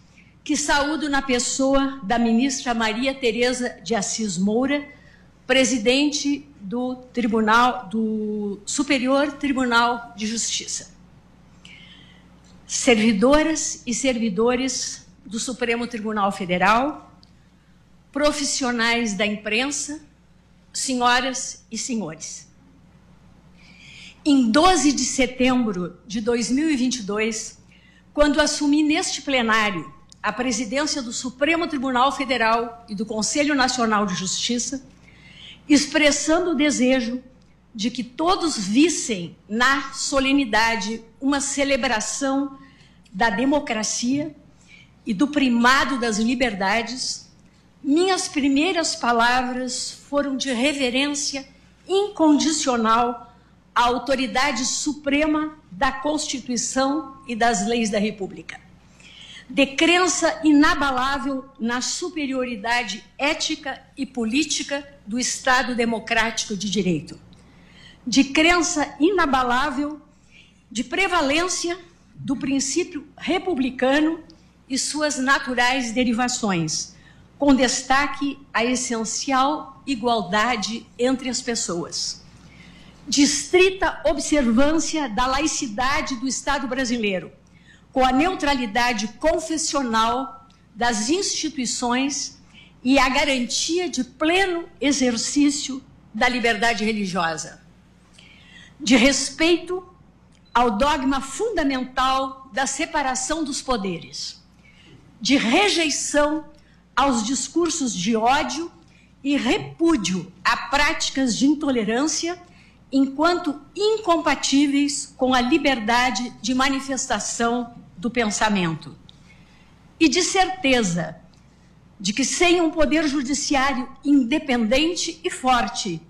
que saúdo na pessoa da ministra Maria Tereza de Assis Moura, presidente do Tribunal do Superior Tribunal de Justiça. Servidoras e servidores do Supremo Tribunal Federal, profissionais da imprensa, senhoras e senhores. Em 12 de setembro de 2022, quando assumi neste plenário a presidência do Supremo Tribunal Federal e do Conselho Nacional de Justiça, expressando o desejo de que todos vissem na solenidade uma celebração da democracia e do primado das liberdades, minhas primeiras palavras foram de reverência incondicional à autoridade suprema da Constituição e das leis da República. De crença inabalável na superioridade ética e política do Estado democrático de direito, de crença inabalável de prevalência do princípio republicano e suas naturais derivações, com destaque à essencial igualdade entre as pessoas. De estrita observância da laicidade do Estado brasileiro, com a neutralidade confessional das instituições e a garantia de pleno exercício da liberdade religiosa. De respeito ao dogma fundamental da separação dos poderes, de rejeição aos discursos de ódio e repúdio a práticas de intolerância enquanto incompatíveis com a liberdade de manifestação do pensamento. E de certeza de que sem um poder judiciário independente e forte,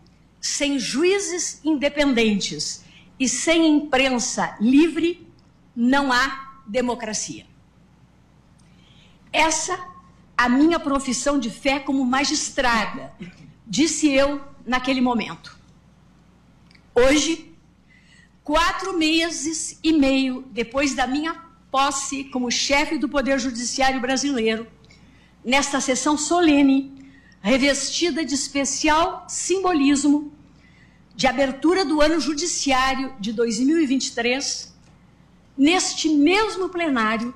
sem juízes independentes e sem imprensa livre, não há democracia. Essa a minha profissão de fé como magistrada, disse eu naquele momento. Hoje, quatro meses e meio depois da minha posse como chefe do Poder Judiciário brasileiro, nesta sessão solene, revestida de especial simbolismo, de abertura do ano judiciário de 2023, neste mesmo plenário,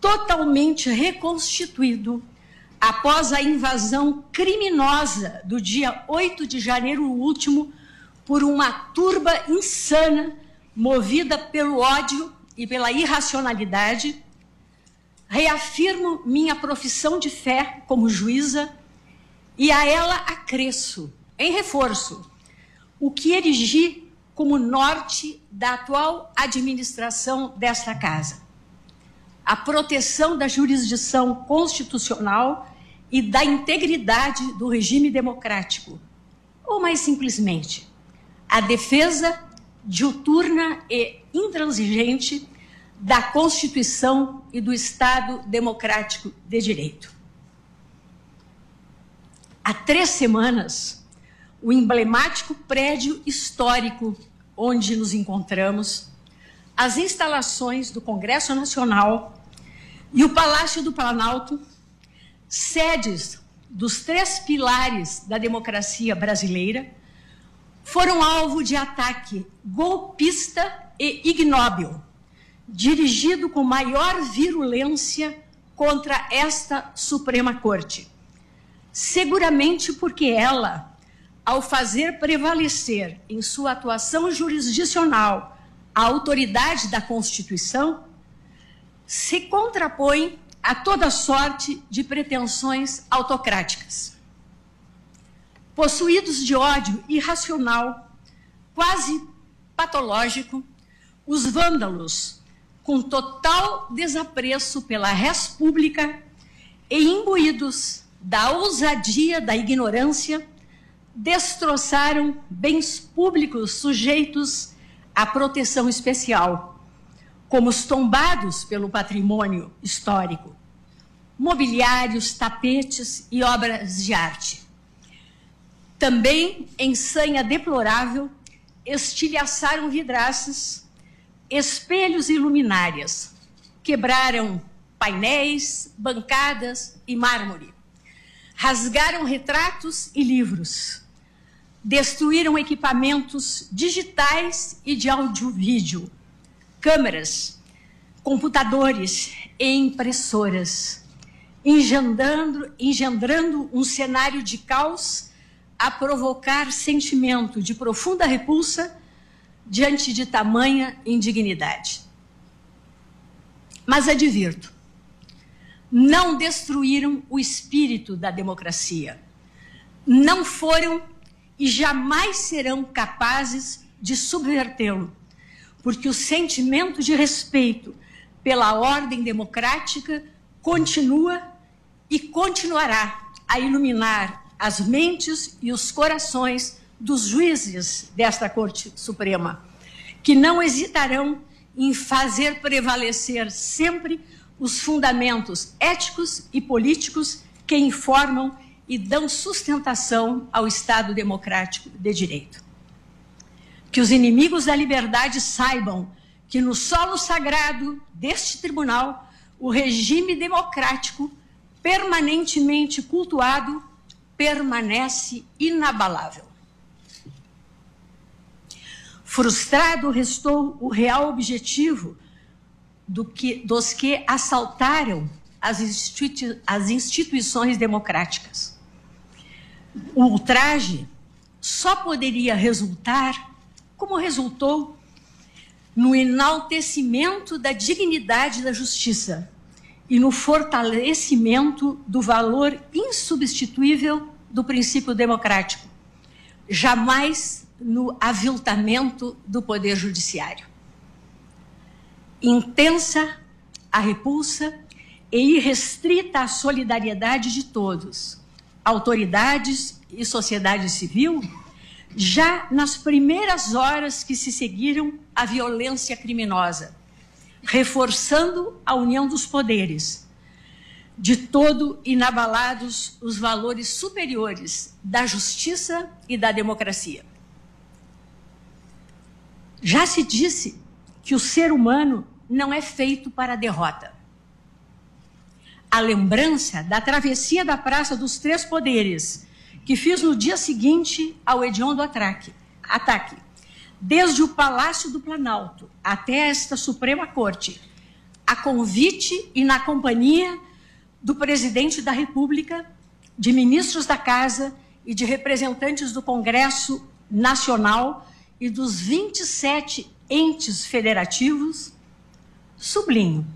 totalmente reconstituído após a invasão criminosa do dia 8 de janeiro último por uma turba insana movida pelo ódio e pela irracionalidade, reafirmo minha profissão de fé como juíza e a ela acresço, em reforço, o que erigi como norte da atual administração desta casa. A proteção da jurisdição constitucional e da integridade do regime democrático. Ou mais simplesmente, a defesa diuturna e intransigente da Constituição e do Estado democrático de direito. Há três semanas, o emblemático prédio histórico onde nos encontramos, as instalações do Congresso Nacional e o Palácio do Planalto, sedes dos três pilares da democracia brasileira, foram alvo de ataque golpista e ignóbil, dirigido com maior virulência contra esta Suprema Corte. Seguramente porque ela ao fazer prevalecer em sua atuação jurisdicional a autoridade da Constituição, se contrapõe a toda sorte de pretensões autocráticas. Possuídos de ódio irracional, quase patológico, os vândalos, com total desapreço pela res pública e imbuídos da ousadia da ignorância, destroçaram bens públicos sujeitos à proteção especial, como os tombados pelo patrimônio histórico, mobiliários, tapetes e obras de arte. Também, em sanha deplorável, estilhaçaram vidraças, espelhos e luminárias, quebraram painéis, bancadas e mármore, rasgaram retratos e livros, destruíram equipamentos digitais e de áudio-vídeo, câmeras, computadores e impressoras, engendrando, engendrando um cenário de caos a provocar sentimento de profunda repulsa diante de tamanha indignidade. Mas advirto, não destruíram o espírito da democracia, não foram e jamais serão capazes de subvertê-lo, porque o sentimento de respeito pela ordem democrática continua e continuará a iluminar as mentes e os corações dos juízes desta Corte Suprema, que não hesitarão em fazer prevalecer sempre os fundamentos éticos e políticos que informam e dão sustentação ao Estado democrático de direito. Que os inimigos da liberdade saibam que no solo sagrado deste tribunal, o regime democrático, permanentemente cultuado, permanece inabalável. Frustrado restou o real objetivo do que, dos que assaltaram as, institui as instituições democráticas. O ultraje só poderia resultar, como resultou, no enaltecimento da dignidade da justiça e no fortalecimento do valor insubstituível do princípio democrático, jamais no aviltamento do poder judiciário. Intensa a repulsa e irrestrita a solidariedade de todos, autoridades e sociedade civil, já nas primeiras horas que se seguiram à violência criminosa, reforçando a união dos poderes, de todo inabalados os valores superiores da justiça e da democracia. Já se disse que o ser humano não é feito para a derrota. A lembrança da travessia da Praça dos Três Poderes, que fiz no dia seguinte ao hediondo ataque, desde o Palácio do Planalto até esta Suprema Corte, a convite e na companhia do presidente da República, de ministros da Casa e de representantes do Congresso Nacional e dos 27 entes federativos, sublinho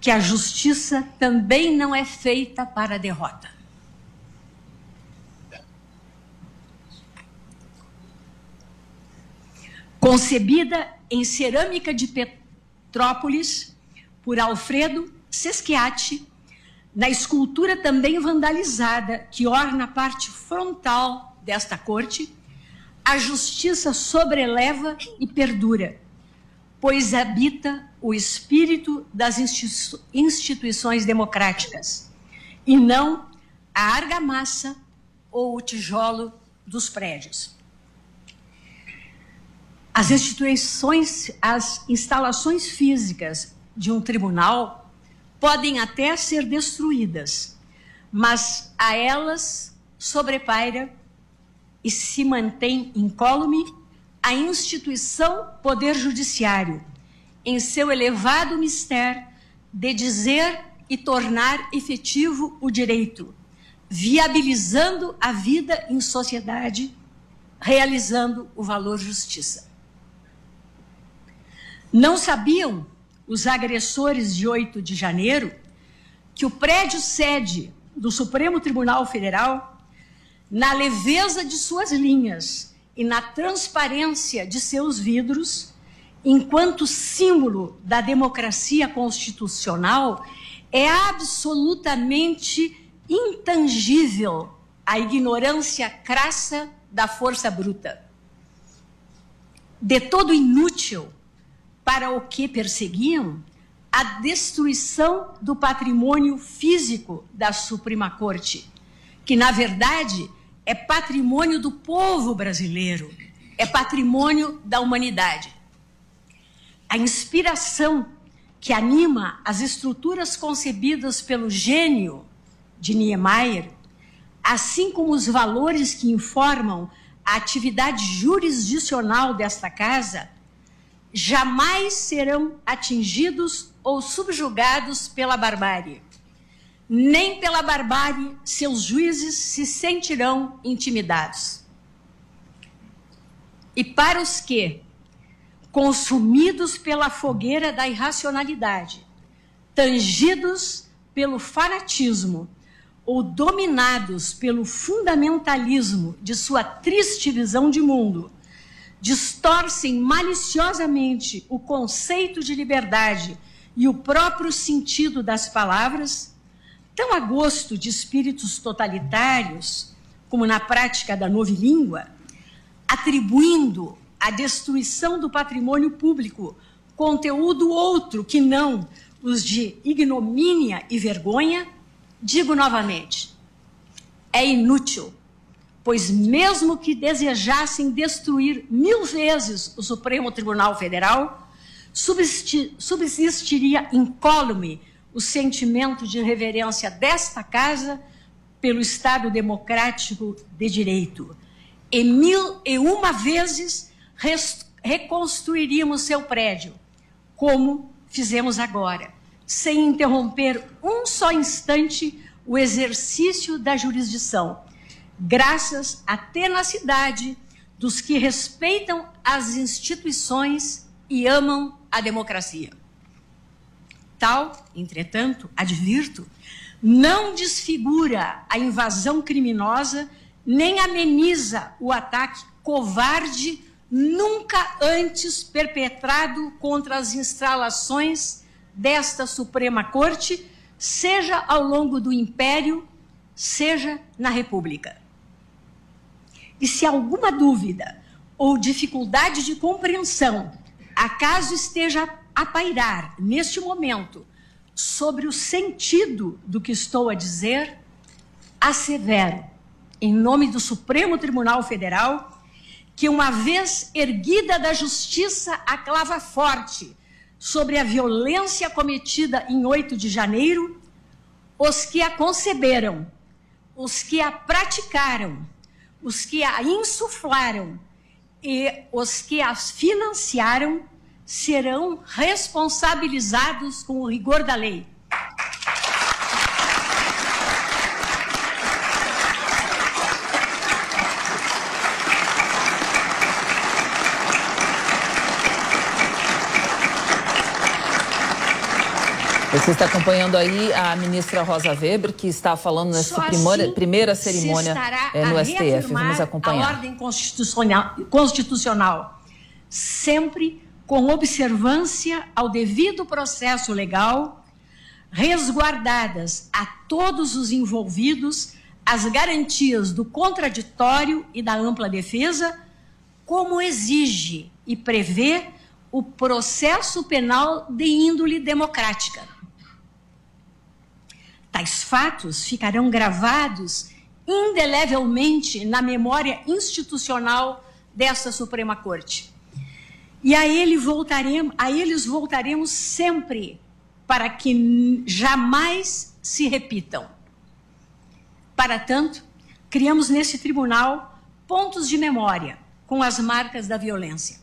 que a justiça também não é feita para a derrota. Concebida em cerâmica de Petrópolis por Alfredo Seschiatti, na escultura também vandalizada que orna a parte frontal desta corte, a justiça sobreleva e perdura, pois habita o espírito das instituições democráticas e não a argamassa ou o tijolo dos prédios. As instituições, as instalações físicas de um tribunal podem até ser destruídas, mas a elas sobrepaira e se mantém incólume a instituição Poder Judiciário, em seu elevado mistério de dizer e tornar efetivo o direito, viabilizando a vida em sociedade, realizando o valor justiça. Não sabiam os agressores de 8 de janeiro que o prédio sede do Supremo Tribunal Federal, na leveza de suas linhas e na transparência de seus vidros, enquanto símbolo da democracia constitucional, é absolutamente intangível a ignorância crassa da força bruta. De todo inútil para o que perseguiam? A destruição do patrimônio físico da Suprema Corte, que, na verdade, é patrimônio do povo brasileiro, é patrimônio da humanidade. A inspiração que anima as estruturas concebidas pelo gênio de Niemeyer, assim como os valores que informam a atividade jurisdicional desta casa, jamais serão atingidos ou subjugados pela barbárie. Nem pela barbárie seus juízes se sentirão intimidados. E para os que, consumidos pela fogueira da irracionalidade, tangidos pelo fanatismo ou dominados pelo fundamentalismo de sua triste visão de mundo, distorcem maliciosamente o conceito de liberdade e o próprio sentido das palavras, tão a gosto de espíritos totalitários, como na prática da novilíngua, atribuindo a destruição do patrimônio público, conteúdo outro que não os de ignomínia e vergonha, digo novamente: é inútil, pois, mesmo que desejassem destruir mil vezes o Supremo Tribunal Federal, subsistiria incólume o sentimento de reverência desta casa pelo Estado democrático de direito. E mil e uma vezes reconstruiríamos seu prédio, como fizemos agora, sem interromper um só instante o exercício da jurisdição, graças à tenacidade dos que respeitam as instituições e amam a democracia. Tal, entretanto, advirto, não desfigura a invasão criminosa nem ameniza o ataque covarde nunca antes perpetrado contra as instalações desta Suprema Corte, seja ao longo do Império, seja na República. E se alguma dúvida ou dificuldade de compreensão acaso esteja a pairar neste momento sobre o sentido do que estou a dizer, assevero, em nome do Supremo Tribunal Federal, que, uma vez erguida da justiça a clava forte sobre a violência cometida em 8 de janeiro, os que a conceberam, os que a praticaram, os que a insuflaram e os que as financiaram serão responsabilizados com o rigor da lei. Você está acompanhando aí a ministra Rosa Weber, que está falando nessa assim primeira cerimônia é, no STF. Vamos acompanhar. A ordem constitucional, constitucional, sempre com observância ao devido processo legal, resguardadas a todos os envolvidos as garantias do contraditório e da ampla defesa, como exige e prevê o processo penal de índole democrática. Tais fatos ficarão gravados indelevelmente na memória institucional desta Suprema Corte. E a, ele voltaremos, a eles voltaremos sempre para que jamais se repitam. Para tanto, criamos nesse tribunal pontos de memória com as marcas da violência.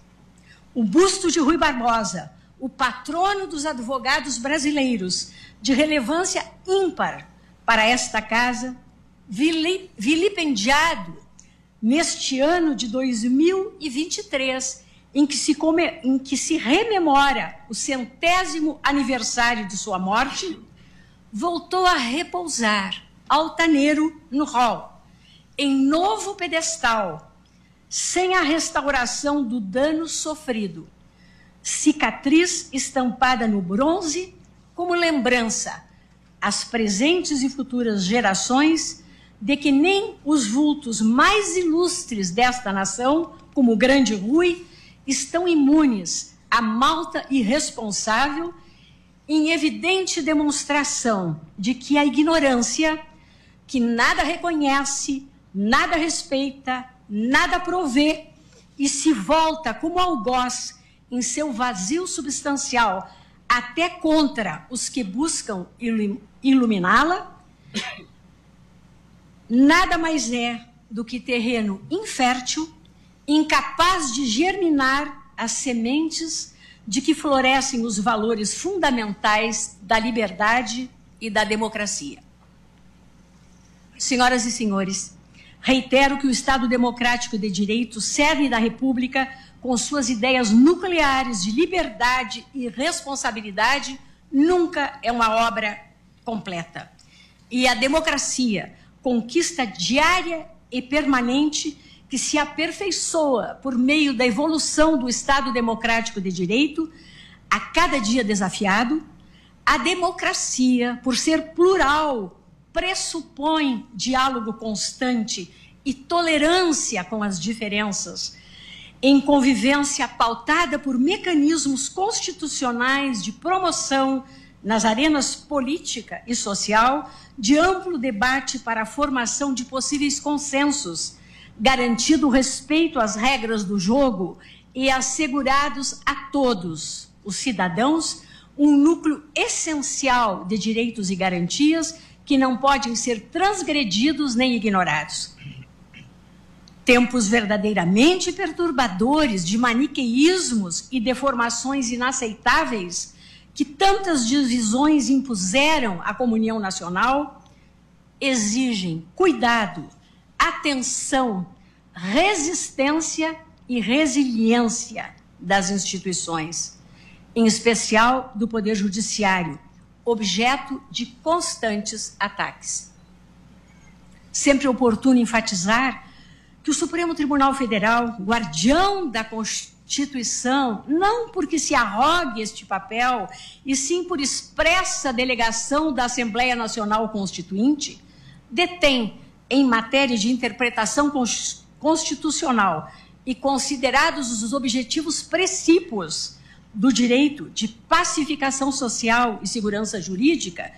O busto de Rui Barbosa, o patrono dos advogados brasileiros, de relevância ímpar para esta casa, vilipendiado neste ano de 2023, em que, se come, em que se rememora o centésimo aniversário de sua morte, voltou a repousar altaneiro no hall, em novo pedestal, sem a restauração do dano sofrido, cicatriz estampada no bronze como lembrança às presentes e futuras gerações de que nem os vultos mais ilustres desta nação, como o grande Rui, estão imunes à malta irresponsável, em evidente demonstração de que a ignorância, que nada reconhece, nada respeita, nada provê e se volta como algoz em seu vazio substancial até contra os que buscam iluminá-la, nada mais é do que terreno infértil, incapaz de germinar as sementes de que florescem os valores fundamentais da liberdade e da democracia. Senhoras e senhores, reitero que o Estado Democrático de Direito serve da República com suas ideias nucleares de liberdade e responsabilidade, nunca é uma obra completa. E a democracia, conquista diária e permanente que se aperfeiçoa por meio da evolução do Estado democrático de direito, a cada dia desafiado, a democracia, por ser plural, pressupõe diálogo constante e tolerância com as diferenças em convivência pautada por mecanismos constitucionais de promoção nas arenas política e social, de amplo debate para a formação de possíveis consensos, garantido o respeito às regras do jogo e assegurados a todos os cidadãos um núcleo essencial de direitos e garantias que não podem ser transgredidos nem ignorados. Tempos verdadeiramente perturbadores de maniqueísmos e deformações inaceitáveis que tantas divisões impuseram à comunhão nacional exigem cuidado, atenção, resistência e resiliência das instituições, em especial do Poder Judiciário, objeto de constantes ataques. Sempre oportuno enfatizar que o Supremo Tribunal Federal, guardião da Constituição, não porque se arrogue este papel, e sim por expressa delegação da Assembleia Nacional Constituinte, detém, em matéria de interpretação constitucional e considerados os objetivos precípios do direito de pacificação social e segurança jurídica,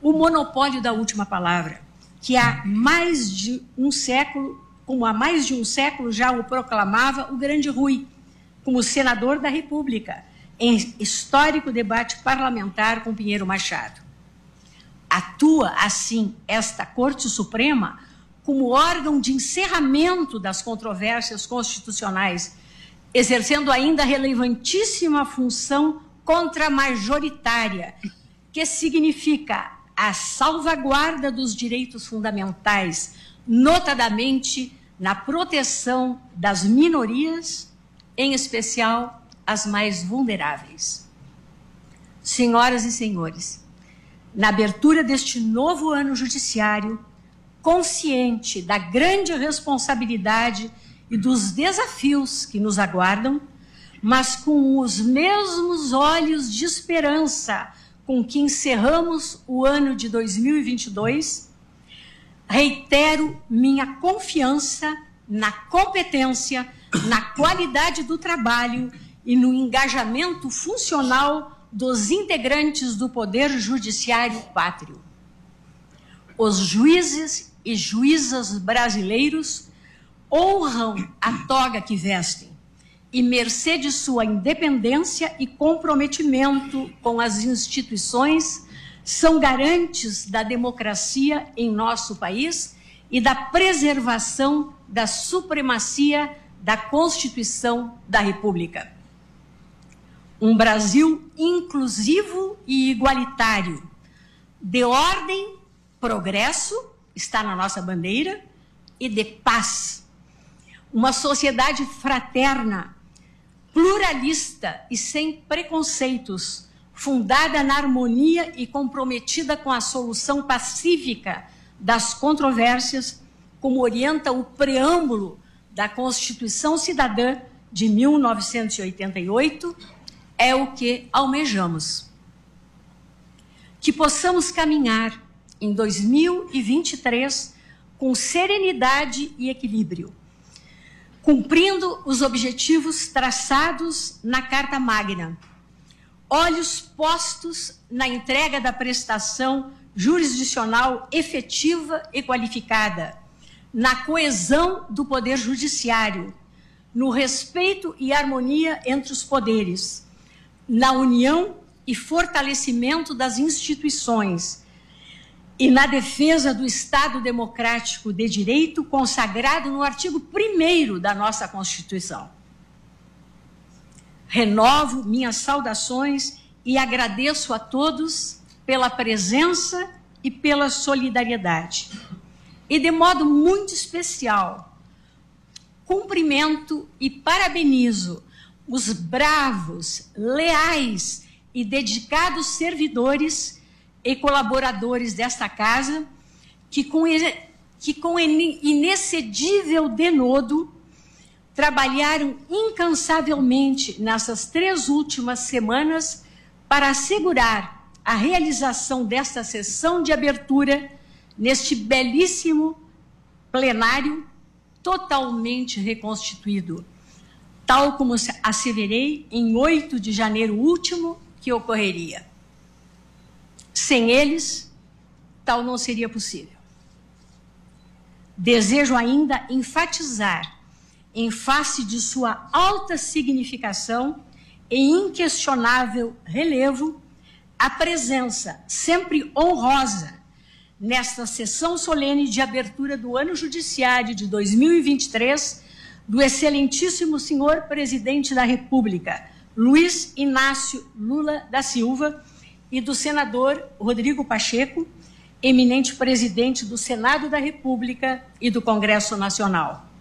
o monopólio da última palavra, que há mais de um século, como há mais de um século já o proclamava o grande Rui, como senador da República, em histórico debate parlamentar com Pinheiro Machado. Atua, assim, esta Corte Suprema como órgão de encerramento das controvérsias constitucionais, exercendo ainda relevantíssima função contramajoritária, que significa a salvaguarda dos direitos fundamentais, notadamente na proteção das minorias em especial as mais vulneráveis. Senhoras e senhores, na abertura deste novo ano judiciário, consciente da grande responsabilidade e dos desafios que nos aguardam, mas com os mesmos olhos de esperança com que encerramos o ano de 2022, reitero minha confiança na competência na qualidade do trabalho e no engajamento funcional dos integrantes do Poder Judiciário Pátrio. Os juízes e juízas brasileiros honram a toga que vestem e, mercê de sua independência e comprometimento com as instituições, são garantes da democracia em nosso país e da preservação da supremacia da Constituição da República. Um Brasil inclusivo e igualitário, de ordem, progresso, está na nossa bandeira, e de paz. Uma sociedade fraterna, pluralista e sem preconceitos, fundada na harmonia e comprometida com a solução pacífica das controvérsias, como orienta o preâmbulo da Constituição Cidadã de 1988 é o que almejamos. Que possamos caminhar em 2023 com serenidade e equilíbrio, cumprindo os objetivos traçados na Carta Magna, olhos postos na entrega da prestação jurisdicional efetiva e qualificada na coesão do poder judiciário, no respeito e harmonia entre os poderes, na união e fortalecimento das instituições e na defesa do Estado democrático de direito consagrado no artigo 1 da nossa Constituição. Renovo minhas saudações e agradeço a todos pela presença e pela solidariedade. E de modo muito especial, cumprimento e parabenizo os bravos, leais e dedicados servidores e colaboradores desta casa que com, que com inexcedível denodo trabalharam incansavelmente nessas três últimas semanas para assegurar a realização desta sessão de abertura neste belíssimo plenário totalmente reconstituído, tal como asseverei em 8 de janeiro último que ocorreria. Sem eles, tal não seria possível. Desejo ainda enfatizar, em face de sua alta significação e inquestionável relevo, a presença sempre honrosa nesta sessão solene de abertura do ano judiciário de 2023 do excelentíssimo senhor presidente da República, Luiz Inácio Lula da Silva, e do senador Rodrigo Pacheco, eminente presidente do Senado da República e do Congresso Nacional.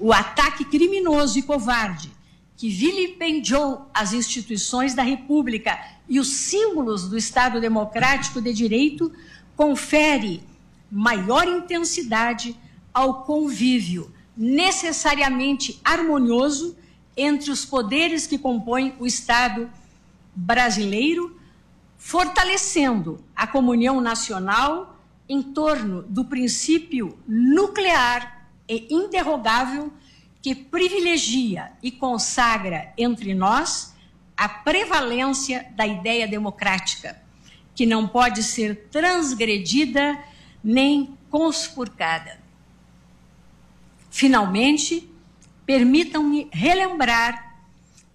O ataque criminoso e covarde que vilipendiou as instituições da República e os símbolos do Estado Democrático de Direito confere maior intensidade ao convívio necessariamente harmonioso entre os poderes que compõem o Estado brasileiro, fortalecendo a comunhão nacional em torno do princípio nuclear e interrogável que privilegia e consagra entre nós a prevalência da ideia democrática, que não pode ser transgredida nem conspurcada. Finalmente, permitam-me relembrar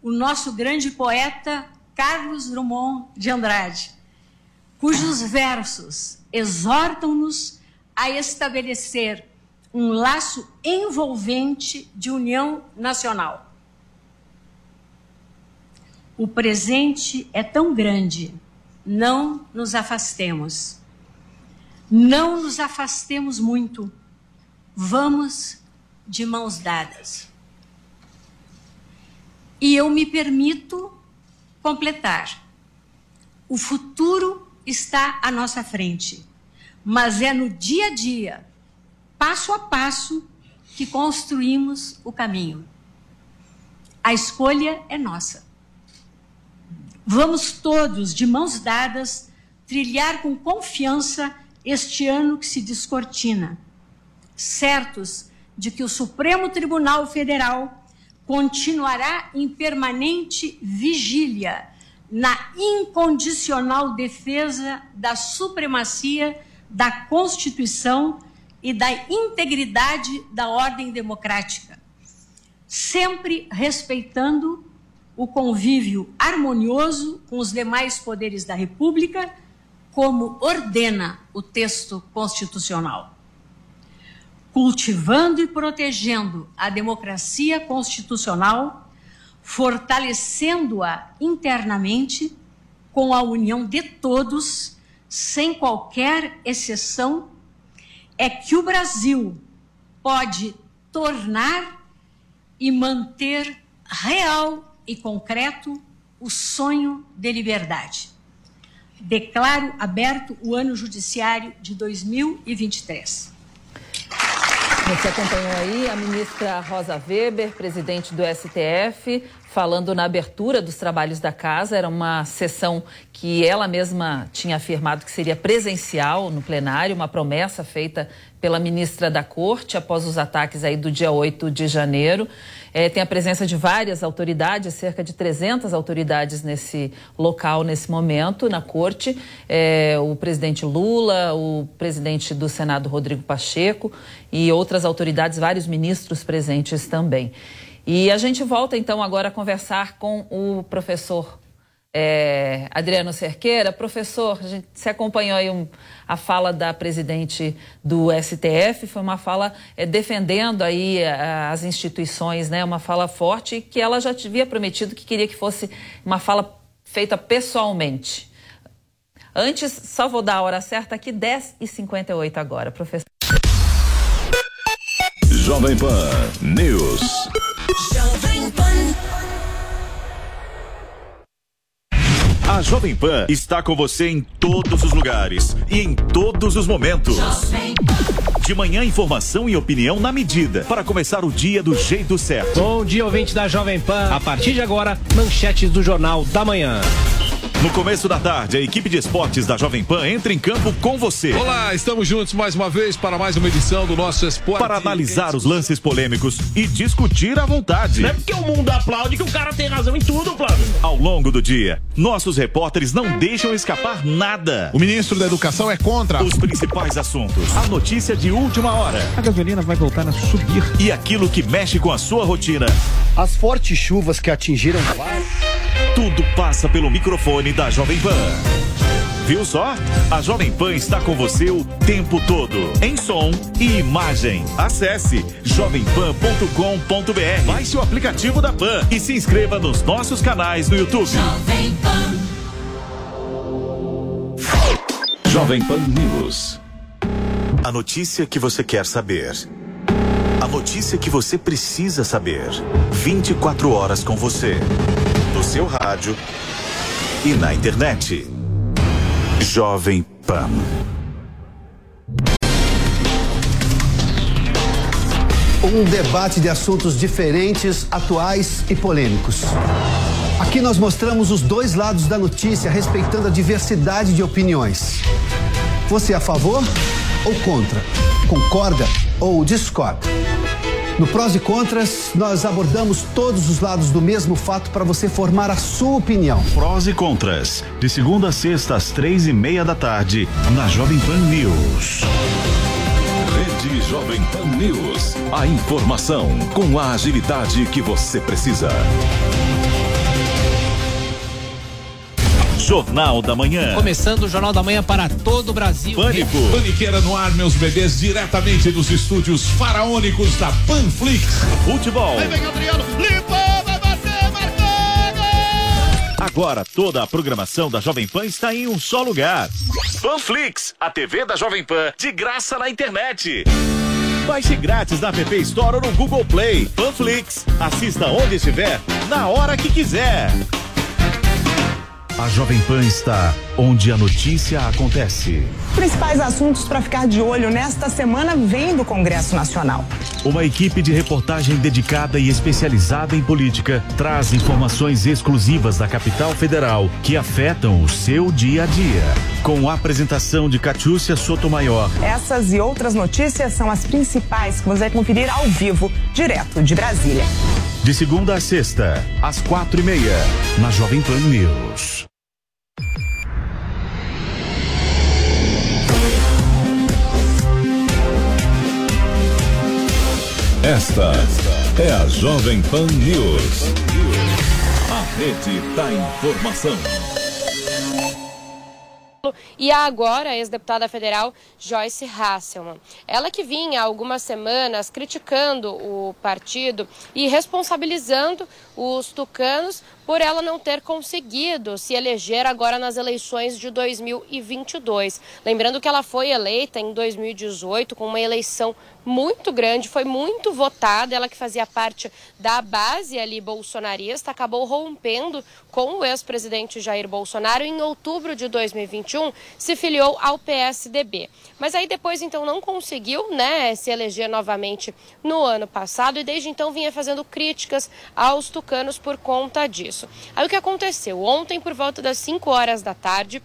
o nosso grande poeta Carlos Drummond de Andrade, cujos versos exortam-nos a estabelecer um laço envolvente de união nacional. O presente é tão grande, não nos afastemos. Não nos afastemos muito. Vamos de mãos dadas. E eu me permito completar. O futuro está à nossa frente, mas é no dia a dia, passo a passo, que construímos o caminho. A escolha é nossa. Vamos todos, de mãos dadas, trilhar com confiança este ano que se descortina, certos de que o Supremo Tribunal Federal continuará em permanente vigília na incondicional defesa da supremacia da Constituição e da integridade da ordem democrática, sempre respeitando o convívio harmonioso com os demais poderes da República, como ordena o texto constitucional. Cultivando e protegendo a democracia constitucional, fortalecendo-a internamente com a união de todos, sem qualquer exceção, é que o Brasil pode tornar e manter real e concreto o sonho de liberdade. Declaro aberto o ano judiciário de 2023. Você acompanhou aí a ministra Rosa Weber, presidente do STF, falando na abertura dos trabalhos da casa. Era uma sessão que ela mesma tinha afirmado que seria presencial no plenário, uma promessa feita pela ministra da Corte após os ataques aí do dia 8 de janeiro. É, tem a presença de várias autoridades, cerca de 300 autoridades nesse local, nesse momento, na corte. É, o presidente Lula, o presidente do Senado, Rodrigo Pacheco, e outras autoridades, vários ministros presentes também. E a gente volta então agora a conversar com o professor é, Adriano Cerqueira. Professor, a gente, se acompanhou aí um, a fala da presidente do STF, foi uma fala é, defendendo aí a, as instituições, né, uma fala forte que ela já havia prometido que queria que fosse uma fala feita pessoalmente. Antes, só vou dar a hora certa aqui, 10h58 agora, professor. Jovem Pan News. A Jovem Pan está com você em todos os lugares e em todos os momentos. De manhã, informação e opinião na medida para começar o dia do jeito certo. Bom dia, ouvinte da Jovem Pan. A partir de agora, manchetes do Jornal da Manhã. No começo da tarde, a equipe de esportes da Jovem Pan entra em campo com você. Olá, estamos juntos mais uma vez para mais uma edição do nosso Esporte. Para analisar os lances polêmicos e discutir à vontade. Não é porque o mundo aplaude que o cara tem razão em tudo, Flávio. Ao longo do dia, nossos repórteres não deixam escapar nada. O ministro da Educação é contra os principais assuntos. A notícia de última hora. A gasolina vai voltar a subir. E aquilo que mexe com a sua rotina. As fortes chuvas que atingiram Tudo passa pelo microfone da Jovem Pan. Viu só? A Jovem Pan está com você o tempo todo, em som e imagem. Acesse jovempan.com.br. Baixe o aplicativo da Pan e se inscreva nos nossos canais no YouTube. Jovem Pan. Jovem Pan News. A notícia que você quer saber. A notícia que você precisa saber. 24 horas com você. Seu rádio e na internet. Jovem Pan. Um debate de assuntos diferentes, atuais e polêmicos. Aqui nós mostramos os dois lados da notícia, respeitando a diversidade de opiniões. Você é a favor ou contra? Concorda ou discorda? No Prós e Contras, nós abordamos todos os lados do mesmo fato para você formar a sua opinião. Prós e Contras, de segunda a sexta às três e meia da tarde, na Jovem Pan News. Rede Jovem Pan News. A informação com a agilidade que você precisa. Jornal da Manhã. Começando o Jornal da Manhã para todo o Brasil. Pânico. Paniqueira no ar, meus bebês, diretamente dos estúdios faraônicos da Panflix. Futebol. Aí vem Adriano, limpou, vai bater, marcou! Agora toda a programação da Jovem Pan está em um só lugar. Panflix, a TV da Jovem Pan, de graça na internet. Baixe grátis na App Store ou no Google Play. Panflix, assista onde estiver, na hora que quiser. A Jovem Pan está onde a notícia acontece. Principais assuntos para ficar de olho nesta semana vêm do Congresso Nacional. Uma equipe de reportagem dedicada e especializada em política traz informações exclusivas da capital federal que afetam o seu dia a dia. Com a apresentação de Catiúcia Sotomayor. Essas e outras notícias são as principais que você vai conferir ao vivo, direto de Brasília. De segunda a sexta, às quatro e meia, na Jovem Pan News. Esta é a Jovem Pan News. A rede da informação. E agora a ex-deputada federal Joyce Hasselman. Ela que vinha há algumas semanas criticando o partido e responsabilizando os tucanos por ela não ter conseguido se eleger agora nas eleições de 2022. Lembrando que ela foi eleita em 2018 com uma eleição muito grande, foi muito votada, ela que fazia parte da base ali bolsonarista, acabou rompendo com o ex-presidente Jair Bolsonaro em outubro de 2021, se filiou ao PSDB. Mas aí depois então não conseguiu, né, se eleger novamente no ano passado e desde então vinha fazendo críticas aos tucanos por conta disso. Aí o que aconteceu? Ontem por volta das 5 horas da tarde,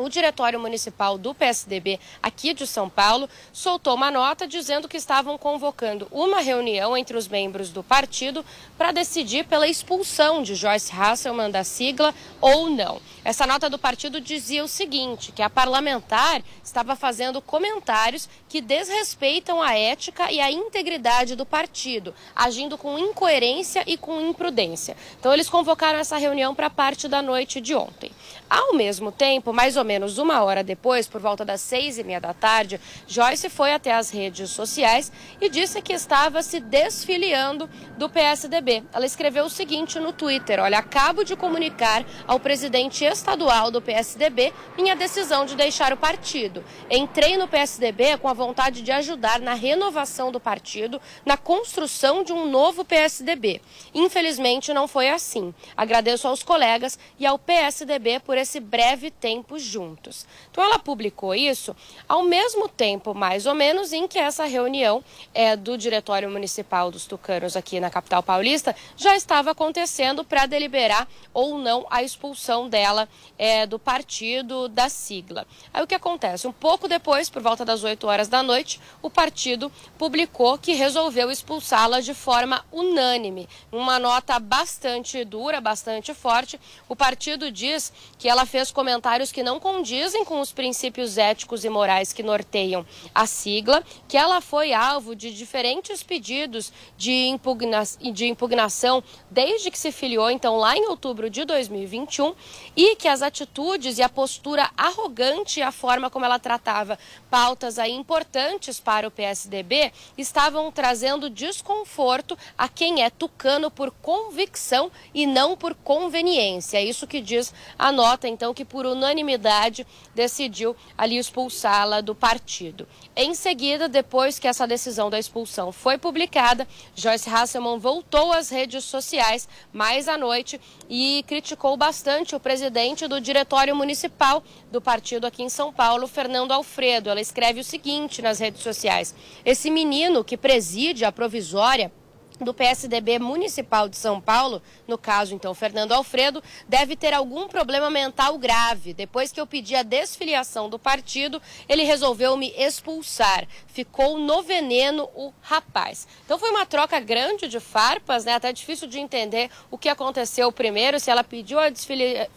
o Diretório Municipal do PSDB aqui de São Paulo soltou uma nota dizendo que estavam convocando uma reunião entre os membros do partido para decidir pela expulsão de Joyce Hasselman da sigla ou não. Essa nota do partido dizia o seguinte, que a parlamentar estava fazendo comentários que desrespeitam a ética e a integridade do partido, agindo com incoerência e com imprudência. Então eles convocaram essa reunião para parte da noite de ontem. Ao mesmo tempo, mais ou menos uma hora depois, por volta das seis e meia da tarde, Joyce foi até as redes sociais e disse que estava se desfiliando do PSDB. Ela escreveu o seguinte no Twitter: Olha, acabo de comunicar ao presidente estadual do PSDB minha decisão de deixar o partido. Entrei no PSDB com a vontade de ajudar na renovação do partido, na construção de um novo PSDB. Infelizmente, não foi assim. Agradeço aos colegas e ao PSDB por esse breve tempo juntos. Então ela publicou isso ao mesmo tempo, mais ou menos, em que essa reunião é, do Diretório Municipal dos Tucanos aqui na capital paulista já estava acontecendo para deliberar ou não a expulsão dela é, do partido da sigla. Aí o que acontece? Um pouco depois, por volta das 8 horas da noite, o partido publicou que resolveu expulsá-la de forma unânime. Uma nota bastante dura, bastante forte. O partido diz que ela fez comentários que não condizem com os princípios éticos e morais que norteiam a sigla, que ela foi alvo de diferentes pedidos de, impugna de impugnação desde que se filiou, então, lá em outubro de 2021, e que as atitudes e a postura arrogante e a forma como ela tratava pautas aí importantes para o PSDB estavam trazendo desconforto a quem é tucano por convicção e não por conveniência. É isso que diz a nota, então, que por unanimidade decidiu ali expulsá-la do partido. Em seguida, depois que essa decisão da expulsão foi publicada, Joyce Hasselman voltou às redes sociais mais à noite e criticou bastante o presidente do Diretório Municipal do partido aqui em São Paulo, Fernando Alfredo. Ela escreve o seguinte nas redes sociais: Esse menino que preside a provisória do PSDB Municipal de São Paulo, no caso então Fernando Alfredo, deve ter algum problema mental grave. Depois que eu pedi a desfiliação do partido, ele resolveu me expulsar. Ficou no veneno o rapaz. Então foi uma troca grande de farpas, né? Até difícil de entender o que aconteceu primeiro, se ela pediu a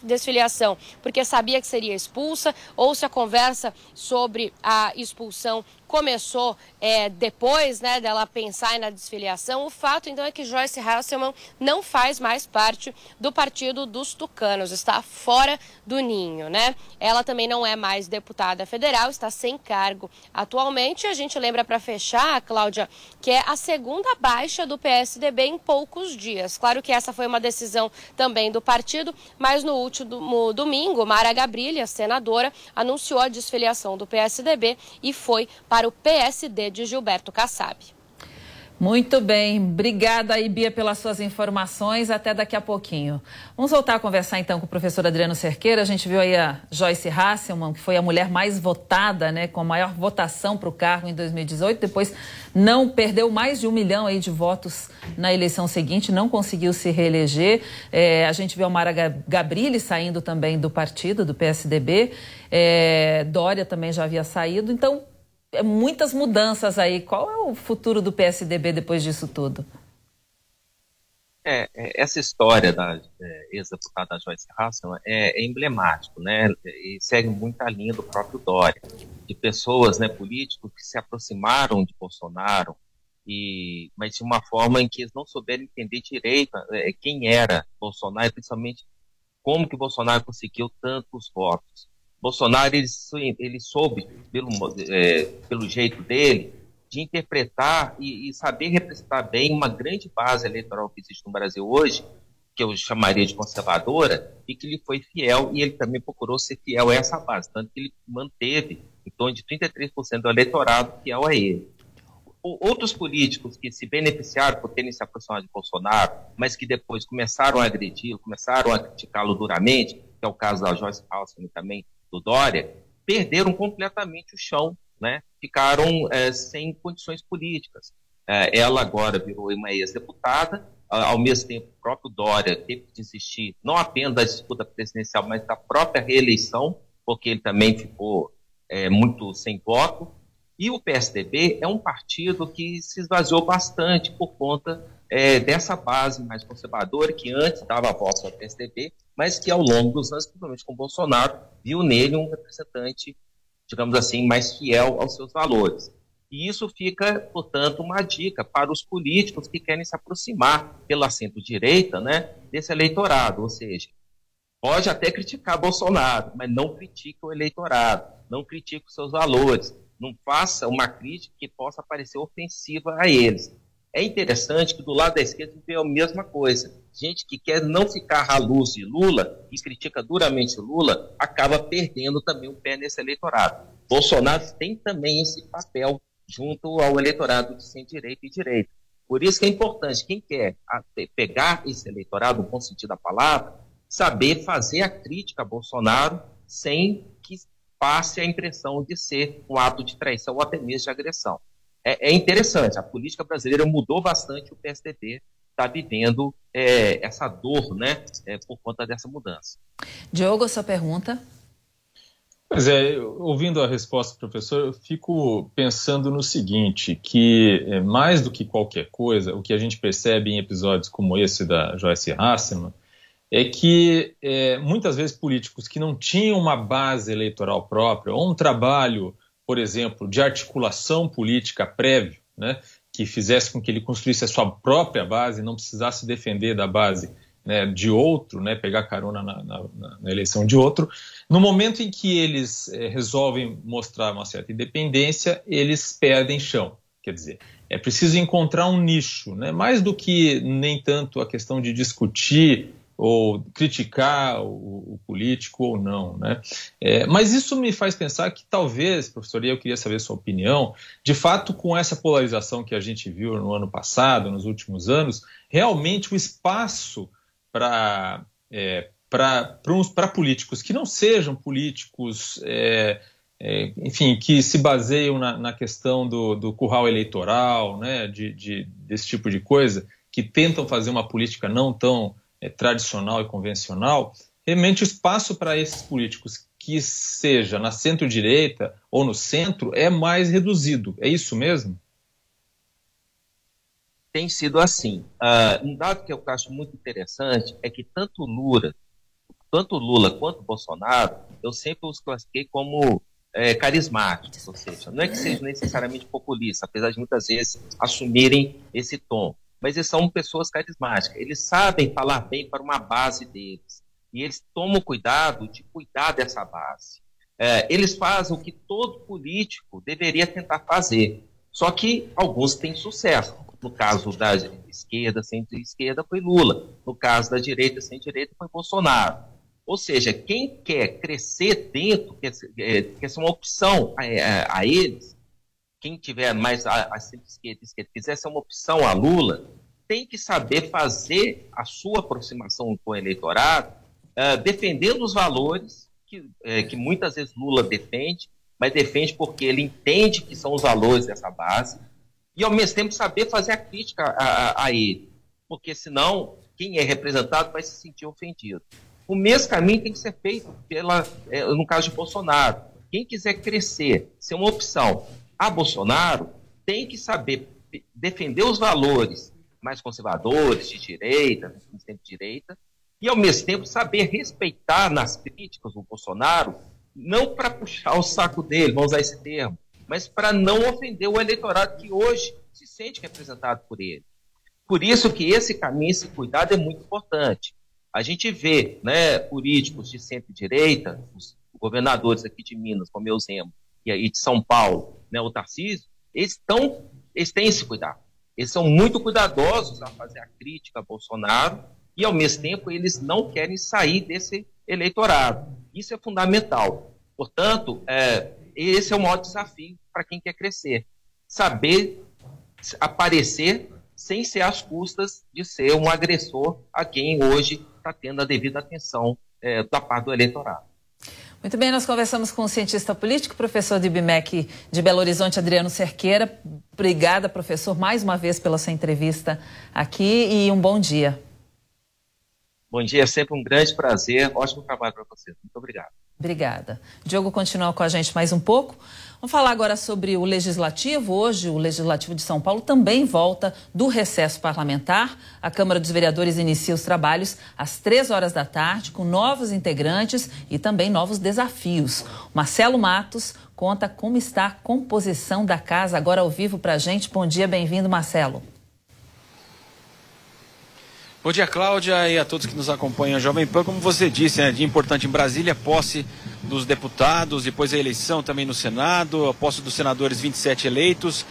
desfiliação porque sabia que seria expulsa, ou se a conversa sobre a expulsão começou é, depois né, dela pensar na desfiliação. O fato, então, é que Joyce Hasselman não faz mais parte do Partido dos Tucanos, está fora do ninho, né? Ela também não é mais deputada federal, está sem cargo atualmente. A gente lembra para fechar, Cláudia, que é a segunda baixa do PSDB em poucos dias. Claro que essa foi uma decisão também do partido, mas no último domingo, Mara Gabrilha, senadora, anunciou a desfiliação do PSDB e foi para para o PSD de Gilberto Kassab. Muito bem, obrigada aí, Bia, pelas suas informações. Até daqui a pouquinho. Vamos voltar a conversar então com o professor Adriano Cerqueira. A gente viu aí a Joyce Hasselman, que foi a mulher mais votada, né, com a maior votação para o cargo em 2018. Depois não perdeu mais de um milhão aí de votos na eleição seguinte, não conseguiu se reeleger. É, a gente viu a Mara Gabrilli saindo também do partido, do PSDB. É, Dória também já havia saído. Então, muitas mudanças aí. Qual é o futuro do PSDB depois disso tudo? É, é essa história da é, ex-deputada Joyce Hasselman é, é, emblemático, né? E segue muito a linha do próprio Dória, de pessoas, né, políticos que se aproximaram de Bolsonaro, e, mas de uma forma em que eles não souberam entender direito é, quem era Bolsonaro, principalmente como que Bolsonaro conseguiu tantos votos. Bolsonaro ele, ele soube, pelo, é, pelo jeito dele, de interpretar e, e, saber representar bem uma grande base eleitoral que existe no Brasil hoje, que eu chamaria de conservadora, e que ele foi fiel, e ele também procurou ser fiel a essa base, tanto que ele manteve em torno de 33% do eleitorado fiel a ele. Outros políticos que se beneficiaram por terem se aproximado de Bolsonaro, mas que depois começaram a agredir, começaram a criticá-lo duramente, que é o caso da Joyce Halston também do Dória, perderam completamente o chão, né? ficaram é, sem condições políticas. É, ela agora virou uma ex-deputada, ao mesmo tempo o próprio Dória teve que desistir não apenas da disputa presidencial, mas da própria reeleição, porque ele também ficou é, muito sem voto. E o PSDB é um partido que se esvaziou bastante por conta é, dessa base mais conservadora, que antes dava voto ao PSDB, mas que ao longo dos anos, principalmente com Bolsonaro, viu nele um representante, digamos assim, mais fiel aos seus valores. E isso fica, portanto, uma dica para os políticos que querem se aproximar pela centro-direita né, desse eleitorado, ou seja, pode até criticar Bolsonaro, mas não critique o eleitorado, não critique os seus valores, não faça uma crítica que possa parecer ofensiva a eles. É interessante que do lado da esquerda tem a mesma coisa. Gente que quer não ficar à luz de Lula e critica duramente Lula, acaba perdendo também o pé nesse eleitorado. Bolsonaro tem também esse papel junto ao eleitorado de centro-direita e direita. Por isso que é importante, quem quer pegar esse eleitorado, no bom sentido da palavra, saber fazer a crítica a Bolsonaro sem passe a impressão de ser um ato de traição ou até mesmo de agressão. É, é interessante, a política brasileira mudou bastante, o PSDB está vivendo é, essa dor né, é, por conta dessa mudança. Diogo, sua pergunta? Pois é, ouvindo a resposta do professor, eu fico pensando no seguinte, que é, mais do que qualquer coisa, o que a gente percebe em episódios como esse da Joyce Hasselman, é que é, muitas vezes políticos que não tinham uma base eleitoral própria, ou um trabalho, por exemplo, de articulação política prévio, né, que fizesse com que ele construísse a sua própria base, não precisasse defender da base né, de outro, né, pegar carona na, na, na, eleição de outro. No momento em que eles é, resolvem mostrar uma certa independência, eles perdem chão. Quer dizer, é preciso encontrar um nicho, né, mais do que nem tanto a questão de discutir ou criticar o, o, político ou não, né? É, mas isso me faz pensar que talvez, professor, eu queria saber sua opinião, de fato, com essa polarização que a gente viu no ano passado, nos últimos anos, realmente o espaço para é, para políticos que não sejam políticos, é, é, enfim, que se baseiam na, na questão do, do, curral eleitoral, né, de, de, desse tipo de coisa, que tentam fazer uma política não tão é, tradicional e convencional, realmente o espaço para esses políticos que seja na centro-direita ou no centro é mais reduzido. É isso mesmo? Tem sido assim. Uh, um dado que eu acho muito interessante é que tanto Lula, tanto Lula quanto Bolsonaro, eu sempre os classifiquei como é, carismáticos, ou seja, não é que sejam necessariamente populistas, apesar de muitas vezes assumirem esse tom mas eles são pessoas carismáticas. Eles sabem falar bem para uma base deles. E eles tomam cuidado de cuidar dessa base. É, eles fazem o que todo político deveria tentar fazer. Só que alguns têm sucesso. No caso da esquerda, centro-esquerda, foi Lula. No caso da direita, centro-direita, foi Bolsonaro. Ou seja, quem quer crescer dentro, quer, é, quer ser uma opção a, a, a eles, quem tiver mais a, a centro-esquerda, esquerda, quiser ser uma opção a Lula, tem que saber fazer a sua aproximação com o eleitorado, uh, defendendo os valores que, eh, que muitas vezes Lula defende, mas defende porque ele entende que são os valores dessa base, e ao mesmo tempo saber fazer a crítica a, a, a ele, porque senão quem é representado vai se sentir ofendido. O mesmo caminho tem que ser feito pela, eh, no caso de Bolsonaro. Quem quiser crescer, ser uma opção, a Bolsonaro tem que saber defender os valores mais conservadores, de direita, de direita, e ao mesmo tempo saber respeitar nas críticas o Bolsonaro, não para puxar o saco dele, vamos usar esse termo, mas para não ofender o eleitorado que hoje se sente representado por ele. Por isso que esse caminho, esse cuidado é muito importante. A gente vê né, políticos de centro-direita, os governadores aqui de Minas, como eu Zemo, e de São Paulo, né, o Tarcísio, eles, estão, eles têm esse cuidado. Eles são muito cuidadosos a fazer a crítica a Bolsonaro e, ao mesmo tempo, eles não querem sair desse eleitorado. Isso é fundamental. Portanto, é, esse é o maior desafio para quem quer crescer. Saber aparecer sem ser às custas de ser um agressor a quem hoje está tendo a devida atenção é, da parte do eleitorado. Muito bem, nós conversamos com o cientista político, professor de IBMEC de Belo Horizonte, Adriano Cerqueira. Obrigada, professor, mais uma vez pela sua entrevista aqui e um bom dia. Bom dia, é sempre um grande prazer. Ótimo trabalho para você. Muito obrigado. Obrigada. Diogo continua com a gente mais um pouco. Vamos falar agora sobre o Legislativo. Hoje, o Legislativo de São Paulo também volta do recesso parlamentar. A Câmara dos Vereadores inicia os trabalhos às três horas da tarde, com novos integrantes e também novos desafios. Marcelo Matos conta como está a composição da casa agora ao vivo para a gente. Bom dia, bem-vindo, Marcelo. Bom dia, Cláudia, e a todos que nos acompanham. Jovem Pan, como você disse, é dia importante em Brasília, posse dos deputados, depois a eleição também no Senado, a posse dos senadores 27 eleitos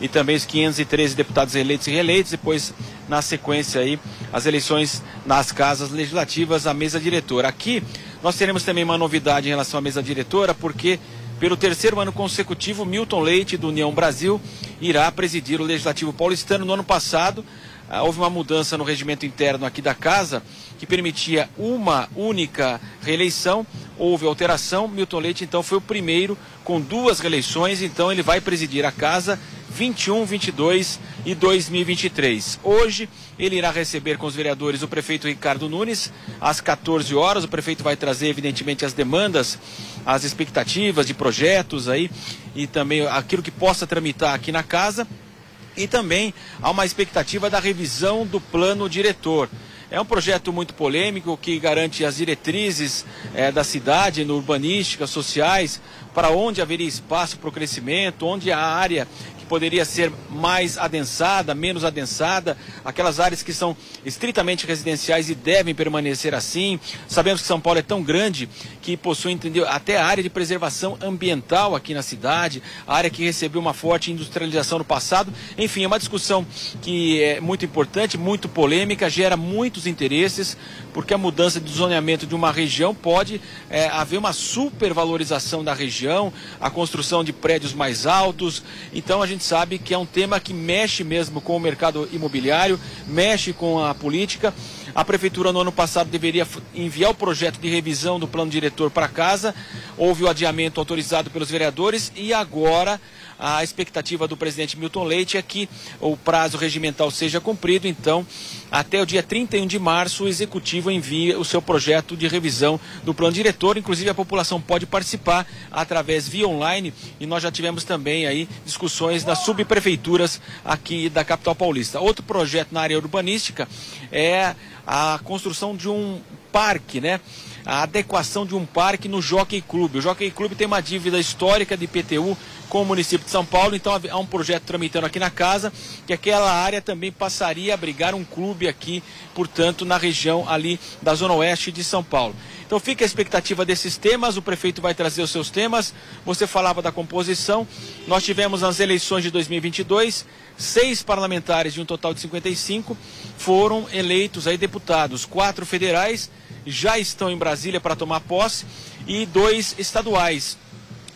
e também os 513 deputados eleitos e reeleitos, depois na sequência aí as eleições nas casas legislativas, a mesa diretora. Aqui nós teremos também uma novidade em relação à mesa diretora, porque pelo terceiro ano consecutivo, Milton Leite, do União Brasil, irá presidir o Legislativo paulistano. No ano passado, houve uma mudança no regimento interno aqui da casa que permitia uma única reeleição. Houve alteração. Milton Leite, então, foi o primeiro com duas reeleições. Então, ele vai presidir a casa 21, 22 e 2023. Hoje, ele irá receber com os vereadores o prefeito Ricardo Nunes às 14 horas. O prefeito vai trazer, evidentemente, as demandas, as expectativas de projetos aí e também aquilo que possa tramitar aqui na casa. E também há uma expectativa da revisão do plano diretor. É um projeto muito polêmico que garante as diretrizes eh, da cidade, no urbanística, sociais, para onde haveria espaço para o crescimento, onde a área poderia ser mais adensada, menos adensada, aquelas áreas que são estritamente residenciais e devem permanecer assim. Sabemos que São Paulo é tão grande que possui, entendeu, até a área de preservação ambiental aqui na cidade, área que recebeu uma forte industrialização no passado. Enfim, é uma discussão que é muito importante, muito polêmica, gera muitos interesses, porque a mudança de zoneamento de uma região pode é, haver uma supervalorização da região, a construção de prédios mais altos. Então a gente sabe que é um tema que mexe mesmo com o mercado imobiliário, mexe com a política. A prefeitura no ano passado deveria enviar o projeto de revisão do plano diretor para casa. Houve o adiamento autorizado pelos vereadores e agora a expectativa do presidente Milton Leite é que o prazo regimental seja cumprido, então, até o dia 31 de março, o executivo envia o seu projeto de revisão do plano diretor. Inclusive, a população pode participar através via online e nós já tivemos também aí discussões nas subprefeituras aqui da capital paulista. Outro projeto na área urbanística é a construção de um parque, né? A adequação de um parque no Jockey Clube. O Jockey Clube tem uma dívida histórica de IPTU com o município de São Paulo, então há um projeto tramitando aqui na casa, que aquela área também passaria a abrigar um clube aqui, portanto, na região ali da Zona Oeste de São Paulo. Então fica a expectativa desses temas, o prefeito vai trazer os seus temas. Você falava da composição. Nós tivemos nas eleições de 2022, seis parlamentares de um total de 55 foram eleitos aí deputados, quatro federais já estão em Brasília para tomar posse e dois estaduais.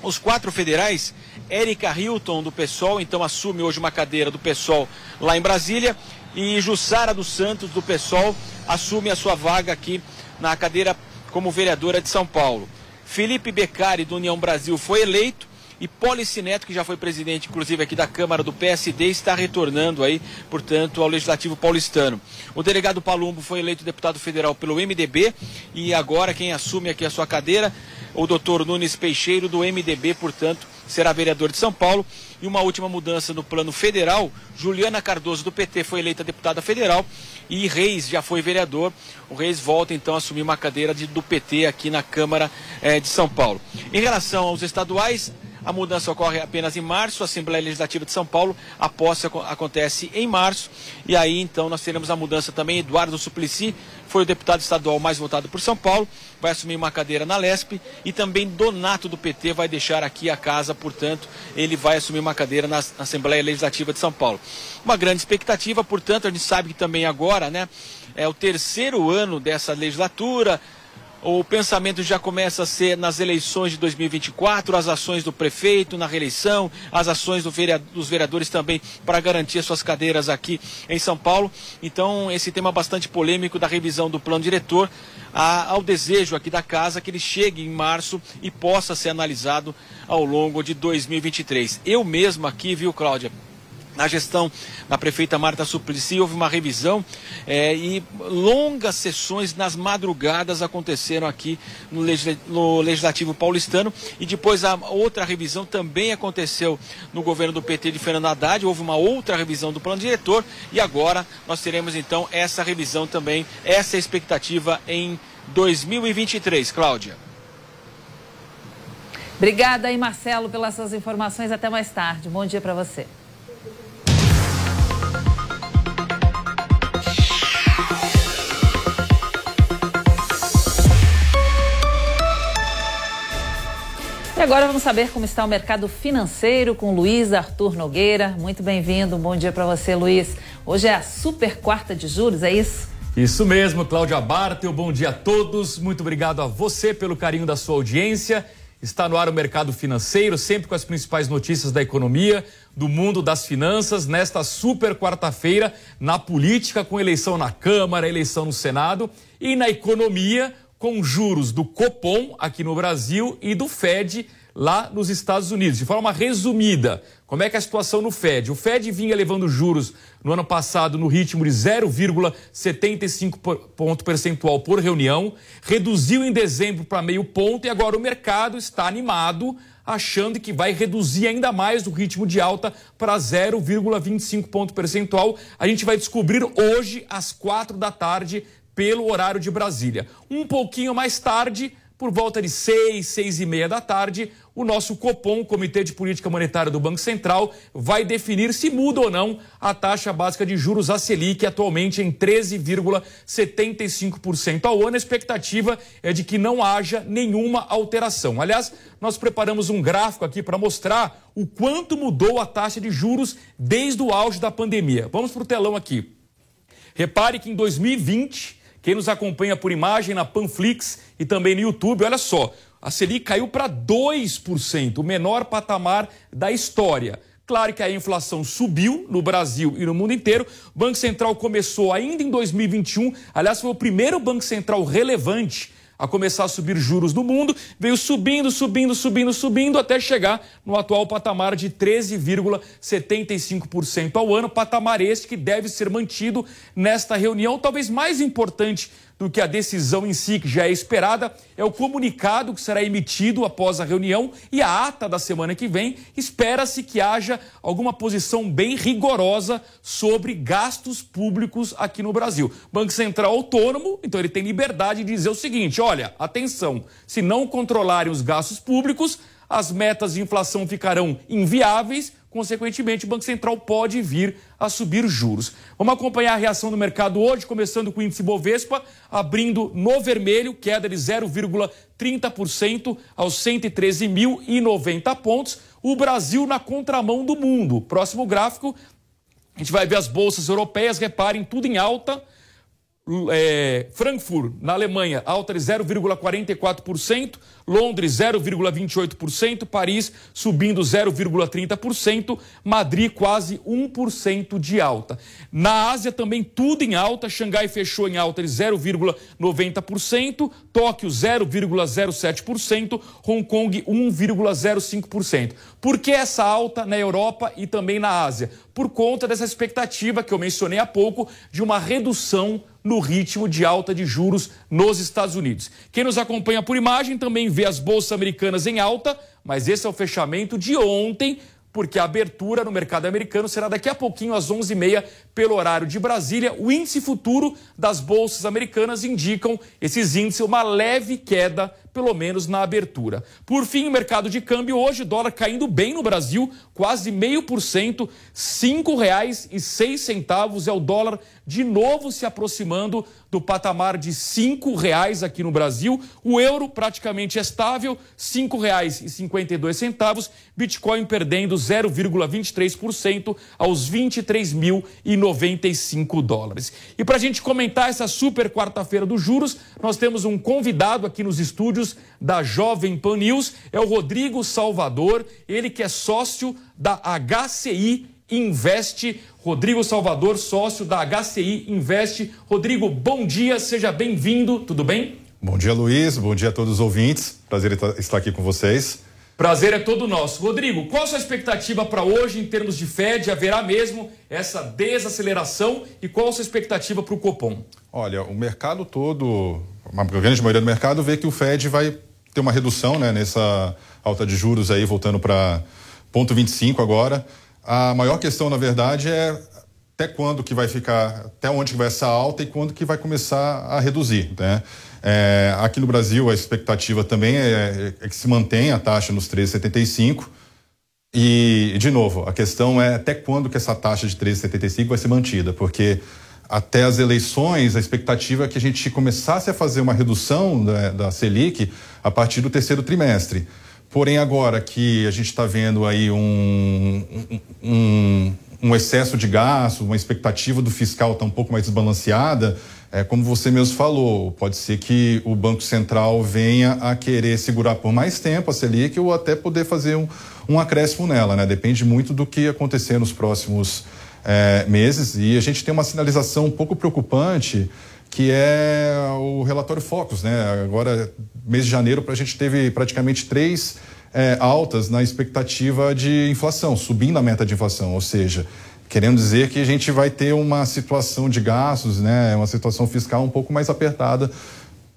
Os quatro federais, Érica Hilton do PSOL, então assume hoje uma cadeira do PSOL lá em Brasília, e Jussara dos Santos do PSOL assume a sua vaga aqui na cadeira como vereadora de São Paulo. Felipe Beccari do União Brasil foi eleito e Policineto, que já foi presidente, inclusive, aqui da Câmara do PSD, está retornando aí, portanto, ao Legislativo paulistano. O delegado Palumbo foi eleito deputado federal pelo MDB e agora quem assume aqui a sua cadeira, o doutor Nunes Peixeiro, do MDB, portanto, será vereador de São Paulo. E uma última mudança no plano federal, Juliana Cardoso, do PT, foi eleita deputada federal e Reis já foi vereador. O Reis volta então a assumir uma cadeira de, do PT aqui na Câmara eh, de São Paulo. Em relação aos estaduais, a mudança ocorre apenas em março, a Assembleia Legislativa de São Paulo, a posse acontece em março, e aí então nós teremos a mudança também. Eduardo Suplicy foi o deputado estadual mais votado por São Paulo, vai assumir uma cadeira na LESP, e também Donato do PT vai deixar aqui a casa, portanto, ele vai assumir uma cadeira na Assembleia Legislativa de São Paulo. Uma grande expectativa, portanto, a gente sabe que também agora, né, é o terceiro ano dessa legislatura, o pensamento já começa a ser nas eleições de 2024, as ações do prefeito na reeleição, as ações do vereador, dos vereadores também para garantir suas cadeiras aqui em São Paulo. Então, esse tema bastante polêmico da revisão do plano diretor, a, ao desejo aqui da casa que ele chegue em março e possa ser analisado ao longo de 2023. Eu mesmo aqui, viu, Cláudia? Na gestão da prefeita Marta Suplicy houve uma revisão é, e longas sessões nas madrugadas aconteceram aqui no, no, Legislativo Paulistano e depois a outra revisão também aconteceu no governo do PT de Fernando Haddad, houve uma outra revisão do plano diretor e agora nós teremos então essa revisão também, essa expectativa em 2023, Cláudia. Obrigada aí, Marcelo, pelas suas informações. Até mais tarde. Bom dia para você. E agora vamos saber como está o mercado financeiro com Luiz Arthur Nogueira. Muito bem-vindo, bom dia para você, Luiz. Hoje é a super quarta de juros, é isso? Isso mesmo, Cláudia Bartel. Bom dia a todos. Muito obrigado a você pelo carinho da sua audiência. Está no ar o mercado financeiro, sempre com as principais notícias da economia, do mundo das finanças, nesta super quarta-feira, na política, com eleição na Câmara, eleição no Senado, e na economia, com juros do Copom aqui no Brasil e do Fed lá nos Estados Unidos. De forma resumida, como é que é a situação no Fed? O Fed vinha levando juros no ano passado no ritmo de 0,75 ponto percentual por reunião, reduziu em dezembro para meio ponto e agora o mercado está animado, achando que vai reduzir ainda mais o ritmo de alta para 0,25 ponto percentual. A gente vai descobrir hoje às quatro da tarde pelo horário de Brasília. Um pouquinho mais tarde, por volta de seis, seis e meia da tarde, o nosso Copom, Comitê de Política Monetária do Banco Central, vai definir se muda ou não a taxa básica de juros a Selic, atualmente em 13,75% ao ano. A expectativa é de que não haja nenhuma alteração. Aliás, nós preparamos um gráfico aqui para mostrar o quanto mudou a taxa de juros desde o auge da pandemia. Vamos para o telão aqui. Repare que em 2020 quem nos acompanha por imagem na Panflix e também no YouTube, olha só, a Selic caiu para 2%, o menor patamar da história. Claro que a inflação subiu no Brasil e no mundo inteiro. O Banco Central começou ainda em 2021, aliás, foi o primeiro Banco Central relevante a começar a subir juros no mundo, veio subindo, subindo, subindo, subindo, até chegar no atual patamar de 13,75% ao ano, patamar este que deve ser mantido nesta reunião, talvez mais importante do que a decisão em si, que já é esperada, é o comunicado que será emitido após a reunião e a ata da semana que vem. Espera-se que haja alguma posição bem rigorosa sobre gastos públicos aqui no Brasil. Banco Central autônomo, então ele tem liberdade de dizer o seguinte: olha, atenção, se não controlarem os gastos públicos, as metas de inflação ficarão inviáveis Consequentemente, o Banco Central pode vir a subir juros. Vamos acompanhar a reação do mercado hoje, começando com o índice Bovespa, abrindo no vermelho, queda de 0,30% aos 113.090 pontos. O Brasil na contramão do mundo. Próximo gráfico, a gente vai ver as bolsas europeias, reparem, tudo em alta é, Frankfurt, na Alemanha, alta de 0,44%, Londres 0,28%, Paris subindo 0,30%, Madrid quase 1% de alta. Na Ásia também tudo em alta, Xangai fechou em alta de 0,90%, Tóquio 0,07%, Hong Kong 1,05%. Por que essa alta na Europa e também na Ásia? Por conta dessa expectativa que eu mencionei há pouco de uma redução no ritmo de alta de juros nos Estados Unidos. Quem nos acompanha por imagem também vê as bolsas americanas em alta, mas esse é o fechamento de ontem, porque a abertura no mercado americano será daqui a pouquinho às 11h30 pelo horário de Brasília. O índice futuro das bolsas americanas indicam esses índices uma leve queda pelo menos na abertura. Por fim, o mercado de câmbio hoje, dólar caindo bem no Brasil, quase meio por cento, cinco reais e seis centavos é o dólar de novo se aproximando do patamar de cinco reais aqui no Brasil. O euro praticamente estável, cinco reais e cinquenta e dois centavos. Bitcoin perdendo 0,23% aos 23.095 dólares. E para a gente comentar essa super quarta-feira dos juros, nós temos um convidado aqui nos estúdios da Jovem Pan News é o Rodrigo Salvador, ele que é sócio da HCI Investe. Rodrigo Salvador, sócio da HCI Investe. Rodrigo, bom dia, seja bem-vindo, tudo bem? Bom dia, Luiz, bom dia a todos os ouvintes. Prazer estar aqui com vocês. Prazer é todo nosso. Rodrigo, qual a sua expectativa para hoje em termos de Fed? Haverá mesmo essa desaceleração e qual a sua expectativa para o Copom? Olha, o mercado todo, a grande maioria do mercado vê que o Fed vai ter uma redução né, nessa alta de juros aí, voltando para ponto 25 agora. A maior questão, na verdade, é até quando que vai ficar, até onde que vai essa alta e quando que vai começar a reduzir, né? É, aqui no Brasil, a expectativa também é, é que se mantenha a taxa nos 13,75. E, de novo, a questão é até quando que essa taxa de 13,75 vai ser mantida, porque até as eleições, a expectativa é que a gente começasse a fazer uma redução da, da Selic a partir do terceiro trimestre. Porém, agora que a gente está vendo aí um, um, um, excesso de gasto, uma expectativa do fiscal está um pouco mais desbalanceada, É, como você mesmo falou, pode ser que o Banco Central venha a querer segurar por mais tempo a Selic ou até poder fazer um, um acréscimo nela, né? Depende muito do que acontecer nos próximos é, meses. E a gente tem uma sinalização um pouco preocupante que é o relatório Focus, né? Agora, mês de janeiro, a gente teve praticamente três é, altas na expectativa de inflação, subindo a meta de inflação, ou seja, querendo dizer que a gente vai ter uma situação de gastos, né, uma situação fiscal um pouco mais apertada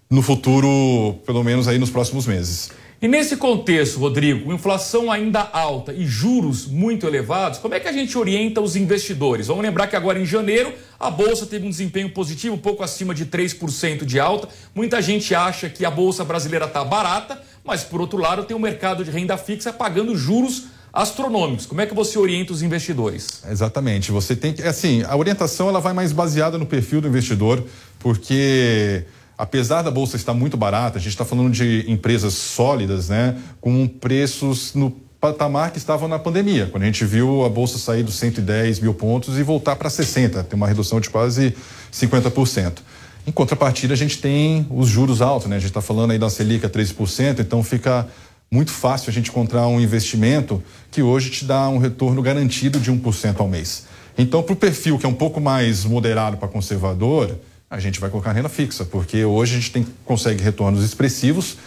no futuro, pelo menos aí nos próximos meses. E nesse contexto, Rodrigo, inflação ainda alta e juros muito elevados, como é que a gente orienta os investidores? Vamos lembrar que agora em janeiro a bolsa teve um desempenho positivo, um pouco acima de 3% de alta. Muita gente acha que a bolsa brasileira está barata, mas por outro lado tem o mercado de renda fixa pagando juros astronômicos. Como é que você orienta os investidores? Exatamente. Você tem que, assim, a orientação ela vai mais baseada no perfil do investidor, porque apesar da bolsa estar muito barata, a gente está falando de empresas sólidas, né, com preços no patamar que estavam na pandemia, quando a gente viu a bolsa sair dos 110 mil pontos e voltar para 60, tem uma redução de quase 50%. Em contrapartida, a gente tem os juros altos, né? A gente está falando aí da Selic a 13%, então fica muito fácil a gente encontrar um investimento que hoje te dá um retorno garantido de 1% ao mês. Então, para o perfil que é um pouco mais moderado para conservador, a gente vai colocar renda fixa, porque hoje a gente tem, consegue retornos expressivos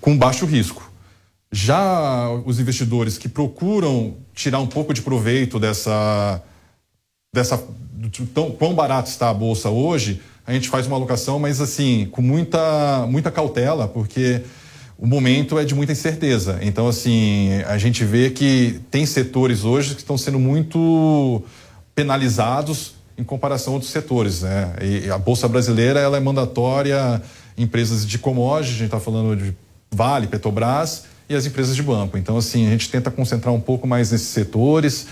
com baixo risco. Já os investidores que procuram tirar um pouco de proveito dessa, dessa tão, quão barato está a bolsa hoje, a gente faz uma alocação, mas assim, com muita, muita cautela, porque o momento é de muita incerteza. Então, assim, a gente vê que tem setores hoje que estão sendo muito penalizados em comparação a outros setores. Né? E a Bolsa Brasileira ela é mandatória empresas de commodities, a gente está falando de Vale, Petrobras e as empresas de banco. Então, assim, a gente tenta concentrar um pouco mais nesses setores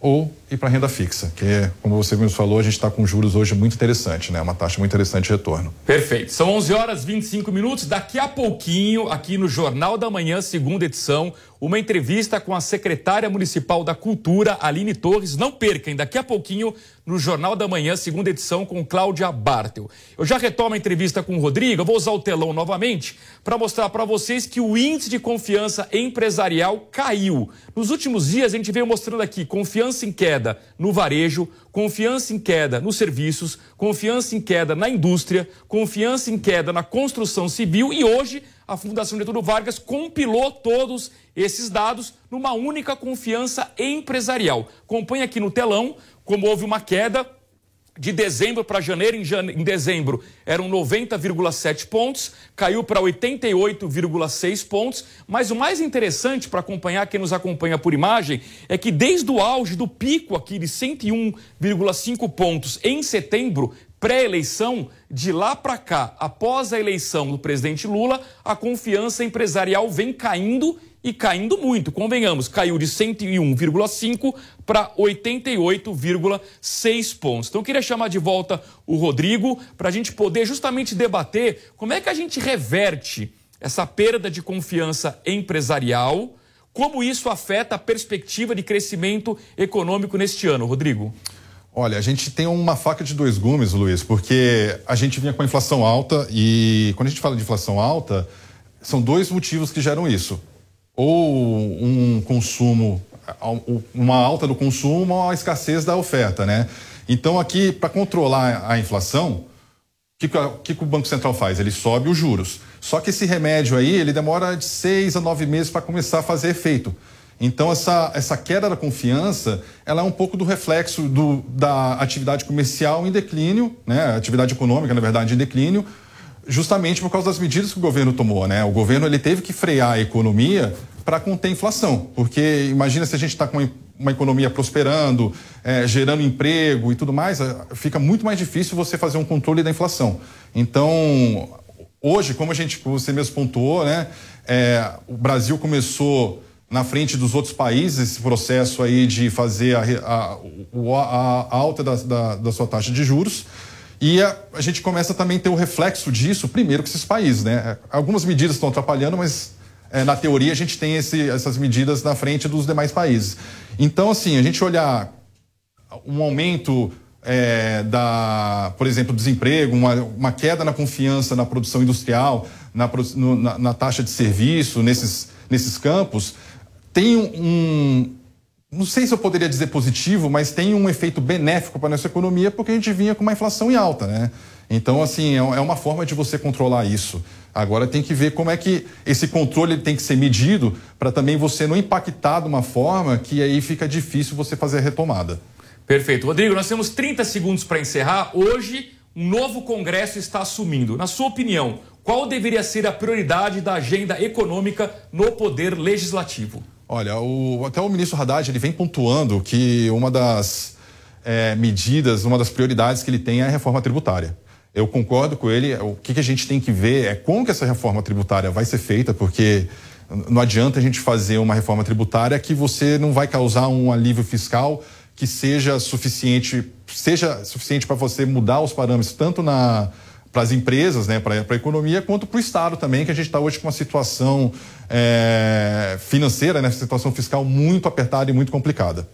ou ir para renda fixa, que é, como você mesmo falou, a gente está com juros hoje muito interessante, né? Uma taxa muito interessante de retorno. Perfeito. São 11 horas 25 minutos. Daqui a pouquinho, aqui no Jornal da Manhã, segunda edição, uma entrevista com a secretária municipal da Cultura, Aline Torres. Não percam, daqui a pouquinho, no Jornal da Manhã, segunda edição, com Cláudia Bartel. Eu já retomo a entrevista com o Rodrigo, eu vou usar o telão novamente para mostrar para vocês que o índice de confiança empresarial caiu. Nos últimos dias, a gente veio mostrando aqui confiança em queda no varejo, confiança em queda nos serviços, confiança em queda na indústria, confiança em queda na construção civil e hoje a Fundação Getúlio Vargas compilou todos esses dados numa única confiança empresarial. Acompanhe aqui no telão como houve uma queda de dezembro para janeiro, em, jane... em, dezembro eram 90,7 pontos, caiu para 88,6 pontos. Mas o mais interessante para acompanhar, quem nos acompanha por imagem, é que desde o auge do pico aqui de 101,5 pontos em setembro, pré-eleição, de lá para cá, após a eleição do presidente Lula, a confiança empresarial vem caindo e caindo muito. Convenhamos, caiu de 101,5 para 88,6 pontos. Então eu queria chamar de volta o Rodrigo para a gente poder justamente debater como é que a gente reverte essa perda de confiança empresarial, como isso afeta a perspectiva de crescimento econômico neste ano, Rodrigo. Olha, a gente tem uma faca de dois gumes, Luiz, porque a gente vinha com a inflação alta e quando a gente fala de inflação alta, são dois motivos que geram isso. Ou um consumo, uma alta do consumo ou a escassez da oferta, né? Então aqui, para controlar a inflação, o que, que, que, o Banco Central faz? Ele sobe os juros. Só que esse remédio aí, ele demora de seis a nove meses para começar a fazer efeito. Então, essa, essa queda da confiança, ela é um pouco do reflexo do, da atividade comercial em declínio, né? atividade econômica, na verdade, em declínio, justamente por causa das medidas que o governo tomou. Né? O governo ele teve que frear a economia para conter a inflação, porque imagina se a gente está com uma economia prosperando, é, gerando emprego e tudo mais, é, fica muito mais difícil você fazer um controle da inflação. Então, hoje, como a gente, você mesmo pontuou, né, é, o Brasil começou na frente dos outros países esse processo aí de fazer a, a, a, alta da, da, da, sua taxa de juros. E a, a, gente começa também a ter o reflexo disso, primeiro, com esses países. Né? Algumas medidas estão atrapalhando, mas é, na teoria a gente tem esse, essas medidas na frente dos demais países. Então, assim, a gente olhar um aumento é, da, por exemplo, desemprego, uma, uma queda na confiança na produção industrial, na, no, na, na taxa de serviço, nesses, nesses campos, tem um, não sei se eu poderia dizer positivo, mas tem um efeito benéfico para a nossa economia, porque a gente vinha com uma inflação em alta, né? Então, assim, é, é uma forma de você controlar isso. Agora tem que ver como é que esse controle tem que ser medido para também você não impactar de uma forma que aí fica difícil você fazer a retomada. Perfeito. Rodrigo, nós temos 30 segundos para encerrar. Hoje, um novo Congresso está assumindo. Na sua opinião, qual deveria ser a prioridade da agenda econômica no Poder Legislativo? Olha, o, até o ministro Haddad ele vem pontuando que uma das é, medidas, uma das prioridades que ele tem é a reforma tributária. Eu concordo com ele. O que, que a gente tem que ver é como que essa reforma tributária vai ser feita, porque não adianta a gente fazer uma reforma tributária que você não vai causar um alívio fiscal que seja suficiente, seja suficiente para você mudar os parâmetros tanto na para as empresas, né, para a economia, quanto para o Estado também, que a gente está hoje com uma situação é, financeira, né, situação fiscal muito apertada e muito complicada.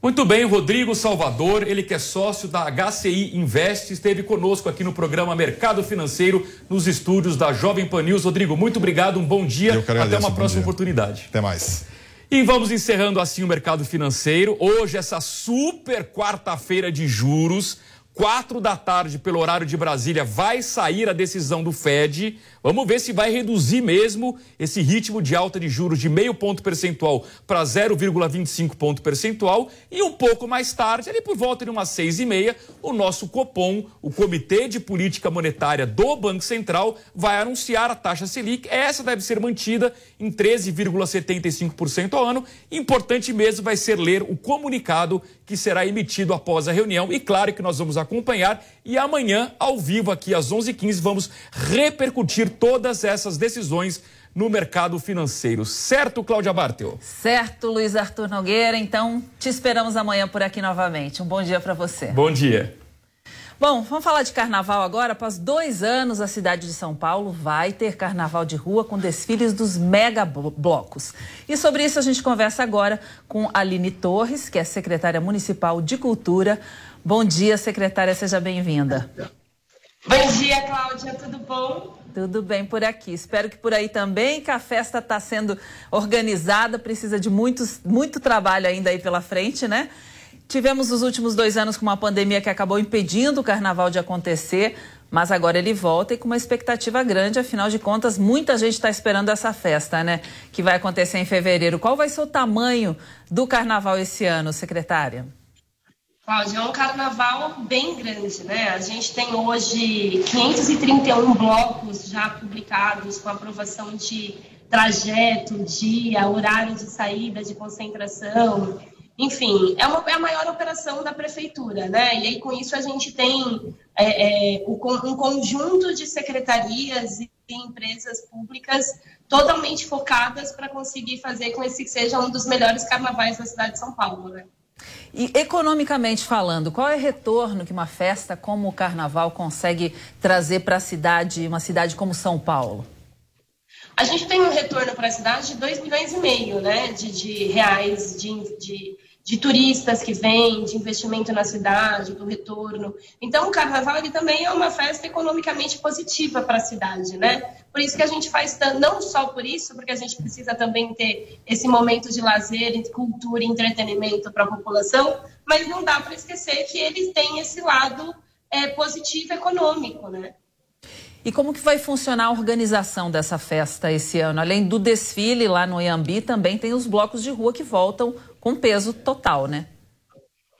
Muito bem, Rodrigo Salvador, ele que é sócio da HCI Invest, esteve conosco aqui no programa Mercado Financeiro, nos estúdios da Jovem Pan News. Rodrigo, muito obrigado, um bom dia, até uma próxima dia. oportunidade. Até mais. E vamos encerrando assim o mercado financeiro. Hoje, essa super quarta-feira de juros. Quatro da tarde, pelo horário de Brasília, vai sair a decisão do Fed. Vamos ver se vai reduzir mesmo esse ritmo de alta de juros de meio ponto percentual para 0,25 ponto percentual. E um pouco mais tarde, ali por volta de umas seis e meia, o nosso Copom, o Comitê de Política Monetária do Banco Central, vai anunciar a taxa Selic. Essa deve ser mantida em 13,75% ao ano. Importante mesmo vai ser ler o comunicado que será emitido após a reunião. E claro que nós vamos acompanhar e amanhã, ao vivo, aqui às 11h15, vamos repercutir todas essas decisões no mercado financeiro. Certo, Cláudia Bartel? Certo, Luiz Arthur Nogueira. Então, te esperamos amanhã por aqui novamente. Um bom dia para você. Bom dia. Bom, vamos falar de carnaval agora. Após dois anos, a cidade de São Paulo vai ter carnaval de rua com desfiles dos mega blocos. E sobre isso a gente conversa agora com Aline Torres, que é secretária municipal de Cultura. Bom dia, secretária, seja bem-vinda. Bom dia, Cláudia, tudo bom? Tudo bem por aqui. Espero que por aí também, que a festa está sendo organizada, precisa de muitos, muito trabalho ainda aí pela frente, né? Tivemos os últimos dois anos com uma pandemia que acabou impedindo o carnaval de acontecer, mas agora ele volta e com uma expectativa grande, afinal de contas, muita gente está esperando essa festa, né? Que vai acontecer em fevereiro. Qual vai ser o tamanho do carnaval esse ano, secretária? Cláudia, é um carnaval bem grande, né? A gente tem hoje 531 blocos já publicados com aprovação de trajeto, dia, horário de saída, de concentração, enfim, é, uma, é a maior operação da prefeitura, né? E aí, com isso, a gente tem é, é, um conjunto de secretarias e empresas públicas totalmente focadas para conseguir fazer com esse que seja um dos melhores carnavais da cidade de São Paulo, né? E economicamente falando, qual é o retorno que uma festa como o Carnaval consegue trazer para a cidade, uma cidade como São Paulo? A gente tem um retorno para a cidade de 2 milhões e meio né, de, de reais de, de, de, turistas que vêm, de investimento na cidade, do retorno. Então, o carnaval ele também é uma festa economicamente positiva para a cidade, né? Por isso que a gente faz, não só por isso, porque a gente precisa também ter esse momento de lazer, cultura e entretenimento para a população, mas não dá para esquecer que eles têm esse lado é, positivo econômico, né? E como que vai funcionar a organização dessa festa esse ano? Além do desfile lá no Iambi, também tem os blocos de rua que voltam com peso total, né?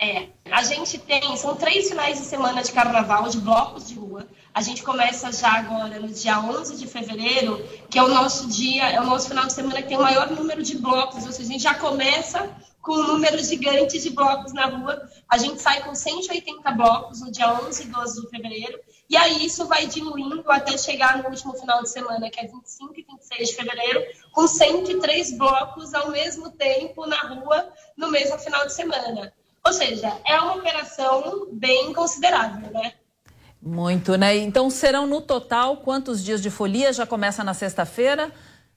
É, a gente tem, são três finais de semana de carnaval, de blocos de rua. A gente começa já agora no dia 11 de fevereiro, que é o nosso dia, é o nosso final de semana que tem o maior número de blocos, ou seja, a gente já começa com um número gigante de blocos na rua. A gente sai com 180 blocos no dia 11 e 12 de fevereiro, e aí isso vai diluindo até chegar no último final de semana, que é 25 e 26 de fevereiro, com 103 blocos ao mesmo tempo na rua no mesmo final de semana. Ou seja, é uma operação bem considerável, né? Muito, né? Então serão no total quantos dias de folia? Já começa na sexta-feira?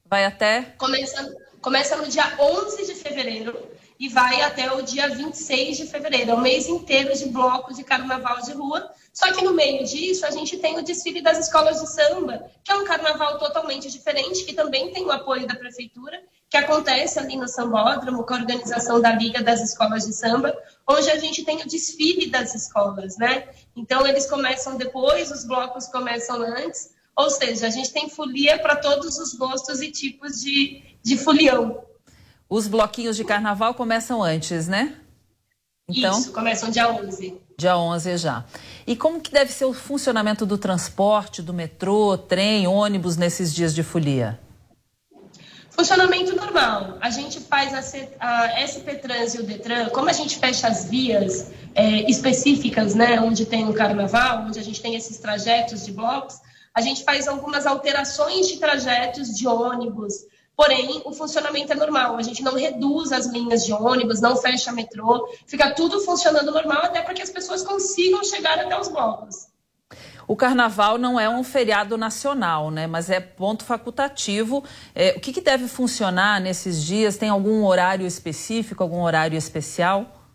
Vai até? Começa, começa no dia 11 de fevereiro e vai até o dia 26 de fevereiro. É o mês inteiro de blocos de carnaval de rua. Só que no meio disso, a gente tem o desfile das escolas de samba, que é um carnaval totalmente diferente, que também tem o apoio da prefeitura, que acontece ali no Sambódromo, com a organização da Liga das Escolas de Samba, onde a gente tem o desfile das escolas, né? Então, eles começam depois, os blocos começam antes, ou seja, a gente tem folia para todos os gostos e tipos de, de folião. Os bloquinhos de carnaval começam antes, né? Então, Isso, começam dia 11. Dia 11 já. E como que deve ser o funcionamento do transporte, do metrô, trem, ônibus nesses dias de folia? Funcionamento normal. A gente faz a, a SP Trans e o Detran, como a gente fecha as vias é, específicas, né, onde tem o carnaval, onde a gente tem esses trajetos de blocos, a gente faz algumas alterações de trajetos de ônibus, Porém, o funcionamento é normal. A gente não reduz as linhas de ônibus, não fecha metrô, fica tudo funcionando normal até para que as pessoas consigam chegar até os blocos. O carnaval não é um feriado nacional, né? Mas é ponto facultativo. É, o que, que deve funcionar nesses dias? Tem algum horário específico, algum horário especial?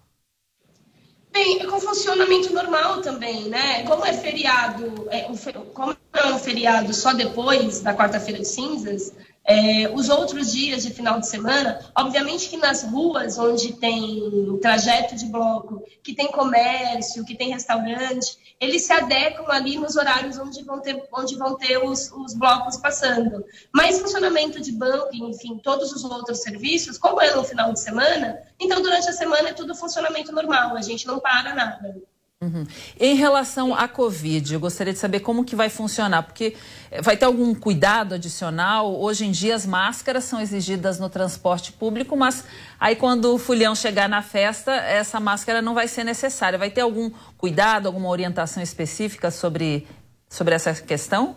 Bem, é com funcionamento normal também, né? Como é feriado, é, como é um feriado só depois da quarta-feira de cinzas, é, os outros dias de final de semana, obviamente que nas ruas onde tem trajeto de bloco, que tem comércio, que tem restaurante, eles se adequam ali nos horários onde vão ter, onde vão ter os, os blocos passando. Mas funcionamento de banco, enfim, todos os outros serviços, como é no final de semana, então durante a semana é tudo funcionamento normal, a gente não para nada. Uhum. Em relação à Covid, eu gostaria de saber como que vai funcionar, porque eh, vai ter algum cuidado adicional? Hoje em dia as máscaras são exigidas no transporte público, mas aí quando o fulhão chegar na festa, essa máscara não vai ser necessária. Vai ter algum cuidado, alguma orientação específica sobre, sobre essa questão?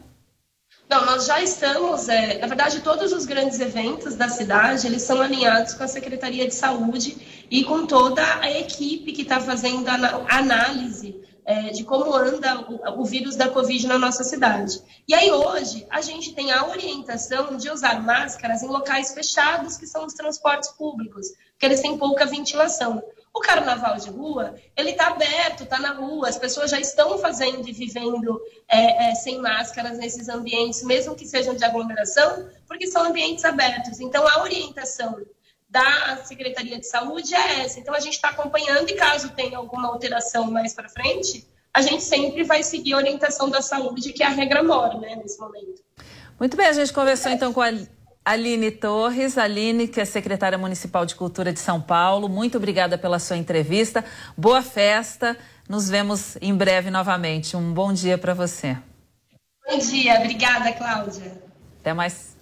Não, nós já estamos, é, na verdade, todos os grandes eventos da cidade, eles são alinhados com a Secretaria de Saúde e com toda a equipe que está fazendo a análise é, de como anda o, o, vírus da Covid na nossa cidade. E aí hoje a gente tem a orientação de usar máscaras em locais fechados, que são os transportes públicos, porque eles têm pouca ventilação. O carnaval de rua, ele está aberto, está na rua, as pessoas já estão fazendo e vivendo é, é, sem máscaras nesses ambientes, mesmo que sejam de aglomeração, porque são ambientes abertos. Então, a orientação da Secretaria de Saúde é essa. Então, a gente está acompanhando e caso tenha alguma alteração mais para frente, a gente sempre vai seguir a orientação da saúde, que é a regra mora, né, nesse momento. Muito bem, a gente conversou então com a Aline Torres, Aline, que é secretária municipal de Cultura de São Paulo. Muito obrigada pela sua entrevista. Boa festa. Nos vemos em breve novamente. Um bom dia para você. Bom dia, obrigada, Cláudia. Até mais.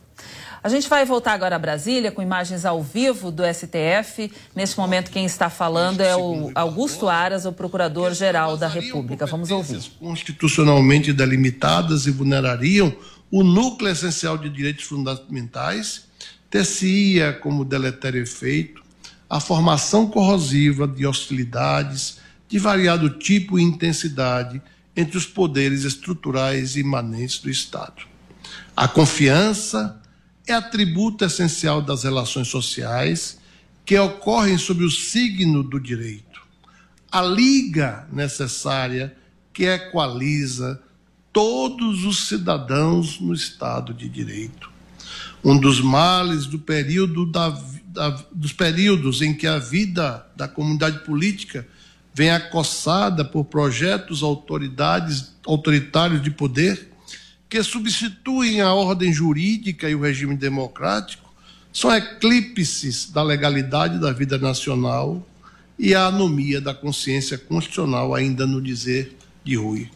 A gente vai voltar agora a Brasília com imagens ao vivo do STF. Neste momento, quem está falando é o Augusto Aras, o Procurador-Geral da República. Vamos ouvir. Constitucionalmente delimitadas e vulnerariam o núcleo essencial de direitos fundamentais, ter-se-ia como deletério efeito a formação corrosiva de hostilidades de variado tipo e intensidade entre os poderes estruturais imanentes do Estado. A confiança é atributo essencial das relações sociais que ocorrem sob o signo do direito. A liga necessária que equaliza todos os cidadãos no Estado de Direito. Um dos males do período da, da, dos períodos em que a vida da comunidade política vem acossada por projetos autoridades autoritários de poder que substituem a ordem jurídica e o regime democrático são eclipses da legalidade da vida nacional e a anomia da consciência constitucional, ainda no dizer de Rui.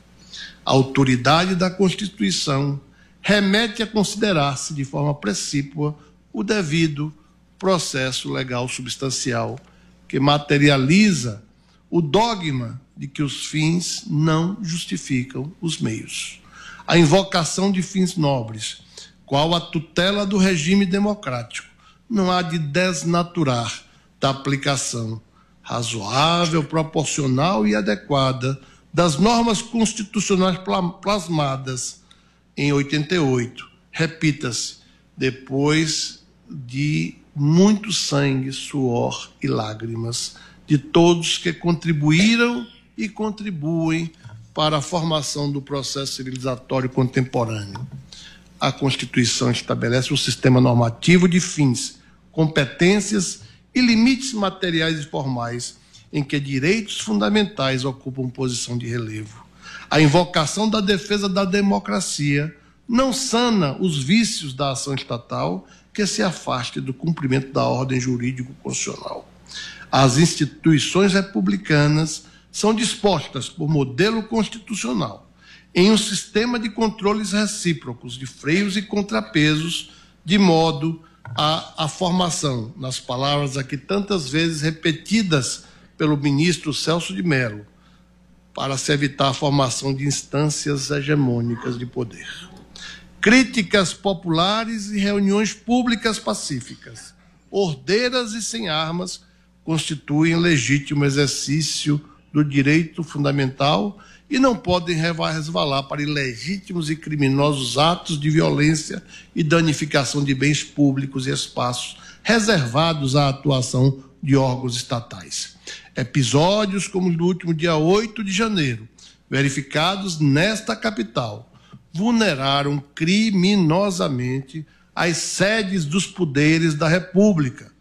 A autoridade da Constituição remete a considerar-se de forma precípua o devido processo legal substancial que materializa o dogma de que os fins não justificam os meios. A invocação de fins nobres, qual a tutela do regime democrático, não há de desnaturar da aplicação razoável, proporcional e adequada das normas constitucionais plasmadas em 88. Repita-se, depois de muito sangue, suor e lágrimas de todos que contribuíram e contribuem para a formação do processo civilizatório contemporâneo. A Constituição estabelece um sistema normativo de fins, competências e limites materiais e formais em que direitos fundamentais ocupam posição de relevo. A invocação da defesa da democracia não sana os vícios da ação estatal que se afaste do cumprimento da ordem jurídico-constitucional. As instituições republicanas são dispostas por modelo constitucional em um sistema de controles recíprocos de freios e contrapesos, de modo a, a formação, nas palavras aqui tantas vezes repetidas pelo ministro Celso de Mello, para se evitar a formação de instâncias hegemônicas de poder. Críticas populares e reuniões públicas pacíficas, ordeiras e sem armas, constituem legítimo exercício do direito fundamental e não podem resvalar para ilegítimos e criminosos atos de violência e danificação de bens públicos e espaços reservados à atuação de órgãos estatais. Episódios como o do último dia 8 de janeiro, verificados nesta capital, vulneraram criminosamente as sedes dos poderes da República,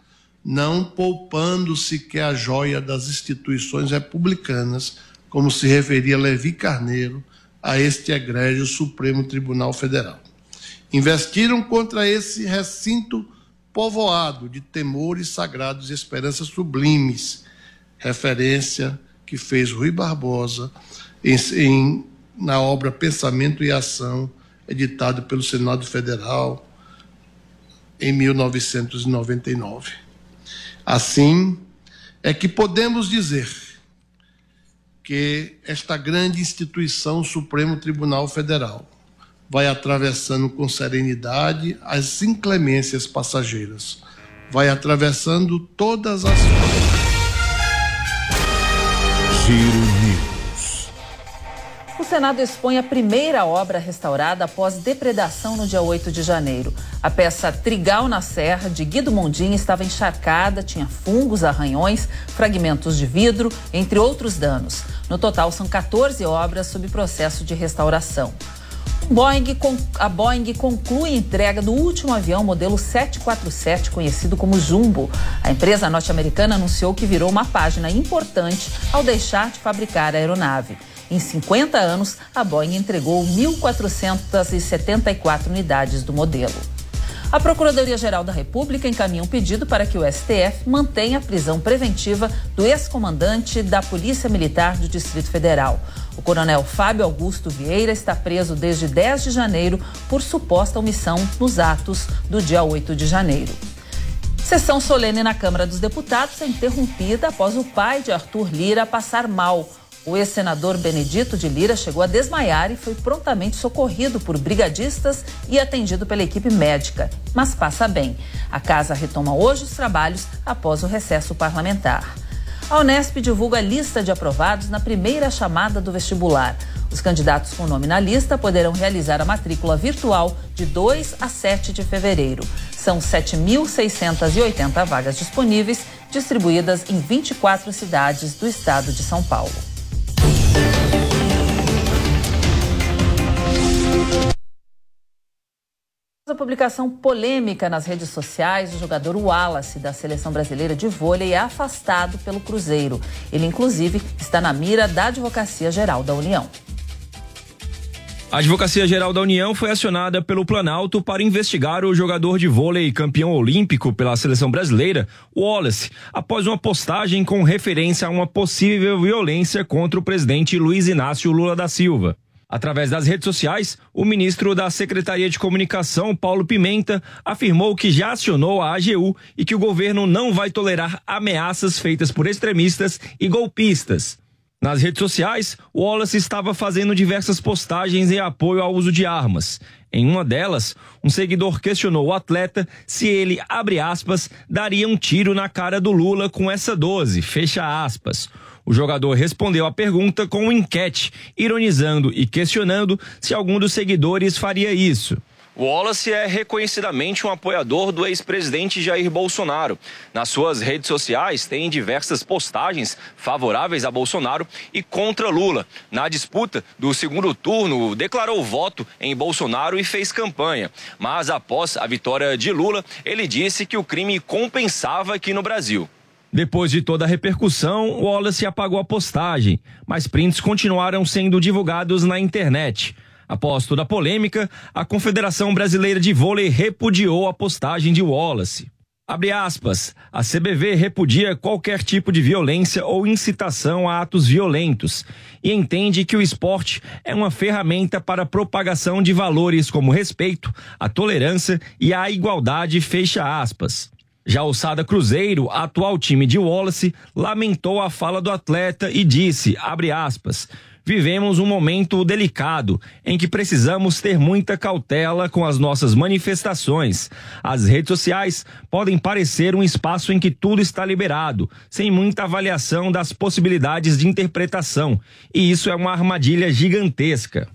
não poupando sequer a joia das instituições republicanas, como se referia Levi Carneiro a este egrégio Supremo Tribunal Federal. Investiram contra esse recinto povoado de temores sagrados e esperanças sublimes, referência que fez Rui Barbosa em, em, na obra Pensamento e Ação, editado pelo Senado Federal em 1999. Assim é que podemos dizer que esta grande instituição, Supremo Tribunal Federal, vai atravessando com serenidade as inclemências passageiras, vai atravessando todas as. Giro o Senado expõe a primeira obra restaurada após depredação no dia 8 de janeiro. A peça Trigal na Serra, de Guido Mondin, estava encharcada, tinha fungos, arranhões, fragmentos de vidro, entre outros danos. No total, são 14 obras sob processo de restauração. Boeing, a Boeing conclui a entrega do último avião modelo 747, conhecido como Jumbo. A empresa norte-americana anunciou que virou uma página importante ao deixar de fabricar a aeronave. Em 50 anos, a Boeing entregou 1.474 unidades do modelo. A Procuradoria-Geral da República encaminha um pedido para que o STF mantenha a prisão preventiva do ex-comandante da Polícia Militar do Distrito Federal. O coronel Fábio Augusto Vieira está preso desde 10 de janeiro por suposta omissão nos atos do dia 8 de janeiro. Sessão solene na Câmara dos Deputados é interrompida após o pai de Arthur Lira passar mal. O ex-senador Benedito de Lira chegou a desmaiar e foi prontamente socorrido por brigadistas e atendido pela equipe médica, mas passa bem. A casa retoma hoje os trabalhos após o recesso parlamentar. A Unesp divulga a lista de aprovados na primeira chamada do vestibular. Os candidatos com nome na lista poderão realizar a matrícula virtual de 2 a 7 de fevereiro. São 7.680 vagas disponíveis, distribuídas em 24 cidades do estado de São Paulo. A publicação polêmica nas redes sociais, o jogador Wallace da seleção brasileira de vôlei é afastado pelo Cruzeiro. Ele, inclusive, está na mira da Advocacia Geral da União. A Advocacia Geral da União foi acionada pelo Planalto para investigar o jogador de vôlei campeão olímpico pela seleção brasileira, Wallace, após uma postagem com referência a uma possível violência contra o presidente Luiz Inácio Lula da Silva. Através das redes sociais, o ministro da Secretaria de Comunicação, Paulo Pimenta, afirmou que já acionou a AGU e que o governo não vai tolerar ameaças feitas por extremistas e golpistas. Nas redes sociais, Wallace estava fazendo diversas postagens em apoio ao uso de armas. Em uma delas, um seguidor questionou o atleta se ele, abre aspas, daria um tiro na cara do Lula com essa 12, fecha aspas. O jogador respondeu à pergunta com enquete, ironizando e questionando se algum dos seguidores faria isso. Wallace é reconhecidamente um apoiador do ex-presidente Jair Bolsonaro. Nas suas redes sociais, tem diversas postagens favoráveis a Bolsonaro e contra Lula. Na disputa do segundo turno, declarou voto em Bolsonaro e fez campanha. Mas após a vitória de Lula, ele disse que o crime compensava aqui no Brasil. Depois de toda a repercussão, Wallace apagou a postagem, mas prints continuaram sendo divulgados na internet. Após toda a polêmica, a Confederação Brasileira de Vôlei repudiou a postagem de Wallace. Abre aspas, a CBV repudia qualquer tipo de violência ou incitação a atos violentos e entende que o esporte é uma ferramenta para a propagação de valores como respeito, a tolerância e a igualdade, fecha aspas. Já o Sada Cruzeiro, atual time de Wallace, lamentou a fala do atleta e disse, aspas, vivemos um momento delicado em que precisamos ter muita cautela com as nossas manifestações. As redes sociais podem parecer um espaço em que tudo está liberado, sem muita avaliação das possibilidades de interpretação, e isso é uma armadilha gigantesca.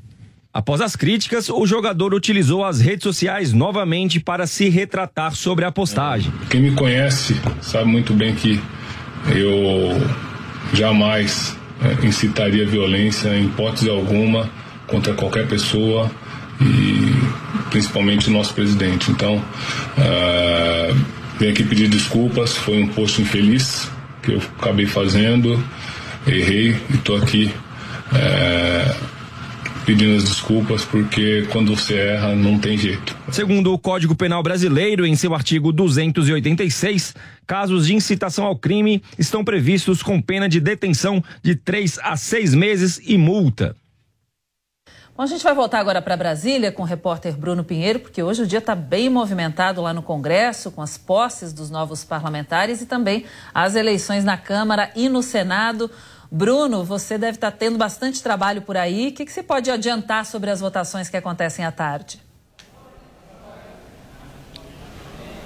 Após as críticas, o jogador utilizou as redes sociais novamente para se retratar sobre a postagem. Quem me conhece sabe muito bem que eu jamais é, incitaria violência em hipótese alguma contra qualquer pessoa e principalmente o nosso presidente. Então, uh, venho aqui pedir desculpas, foi um post infeliz que eu acabei fazendo, errei e estou aqui uh, pedindo as desculpas porque quando você erra não tem jeito. Segundo o Código Penal Brasileiro, em seu artigo 286, casos de incitação ao crime estão previstos com pena de detenção de três a seis meses e multa. Bom, a gente vai voltar agora para Brasília com o repórter Bruno Pinheiro, porque hoje o dia está bem movimentado lá no Congresso, com as posses dos novos parlamentares e também as eleições na Câmara e no Senado. Bruno, você deve estar tendo bastante trabalho por aí. O que, que você pode adiantar sobre as votações que acontecem à tarde?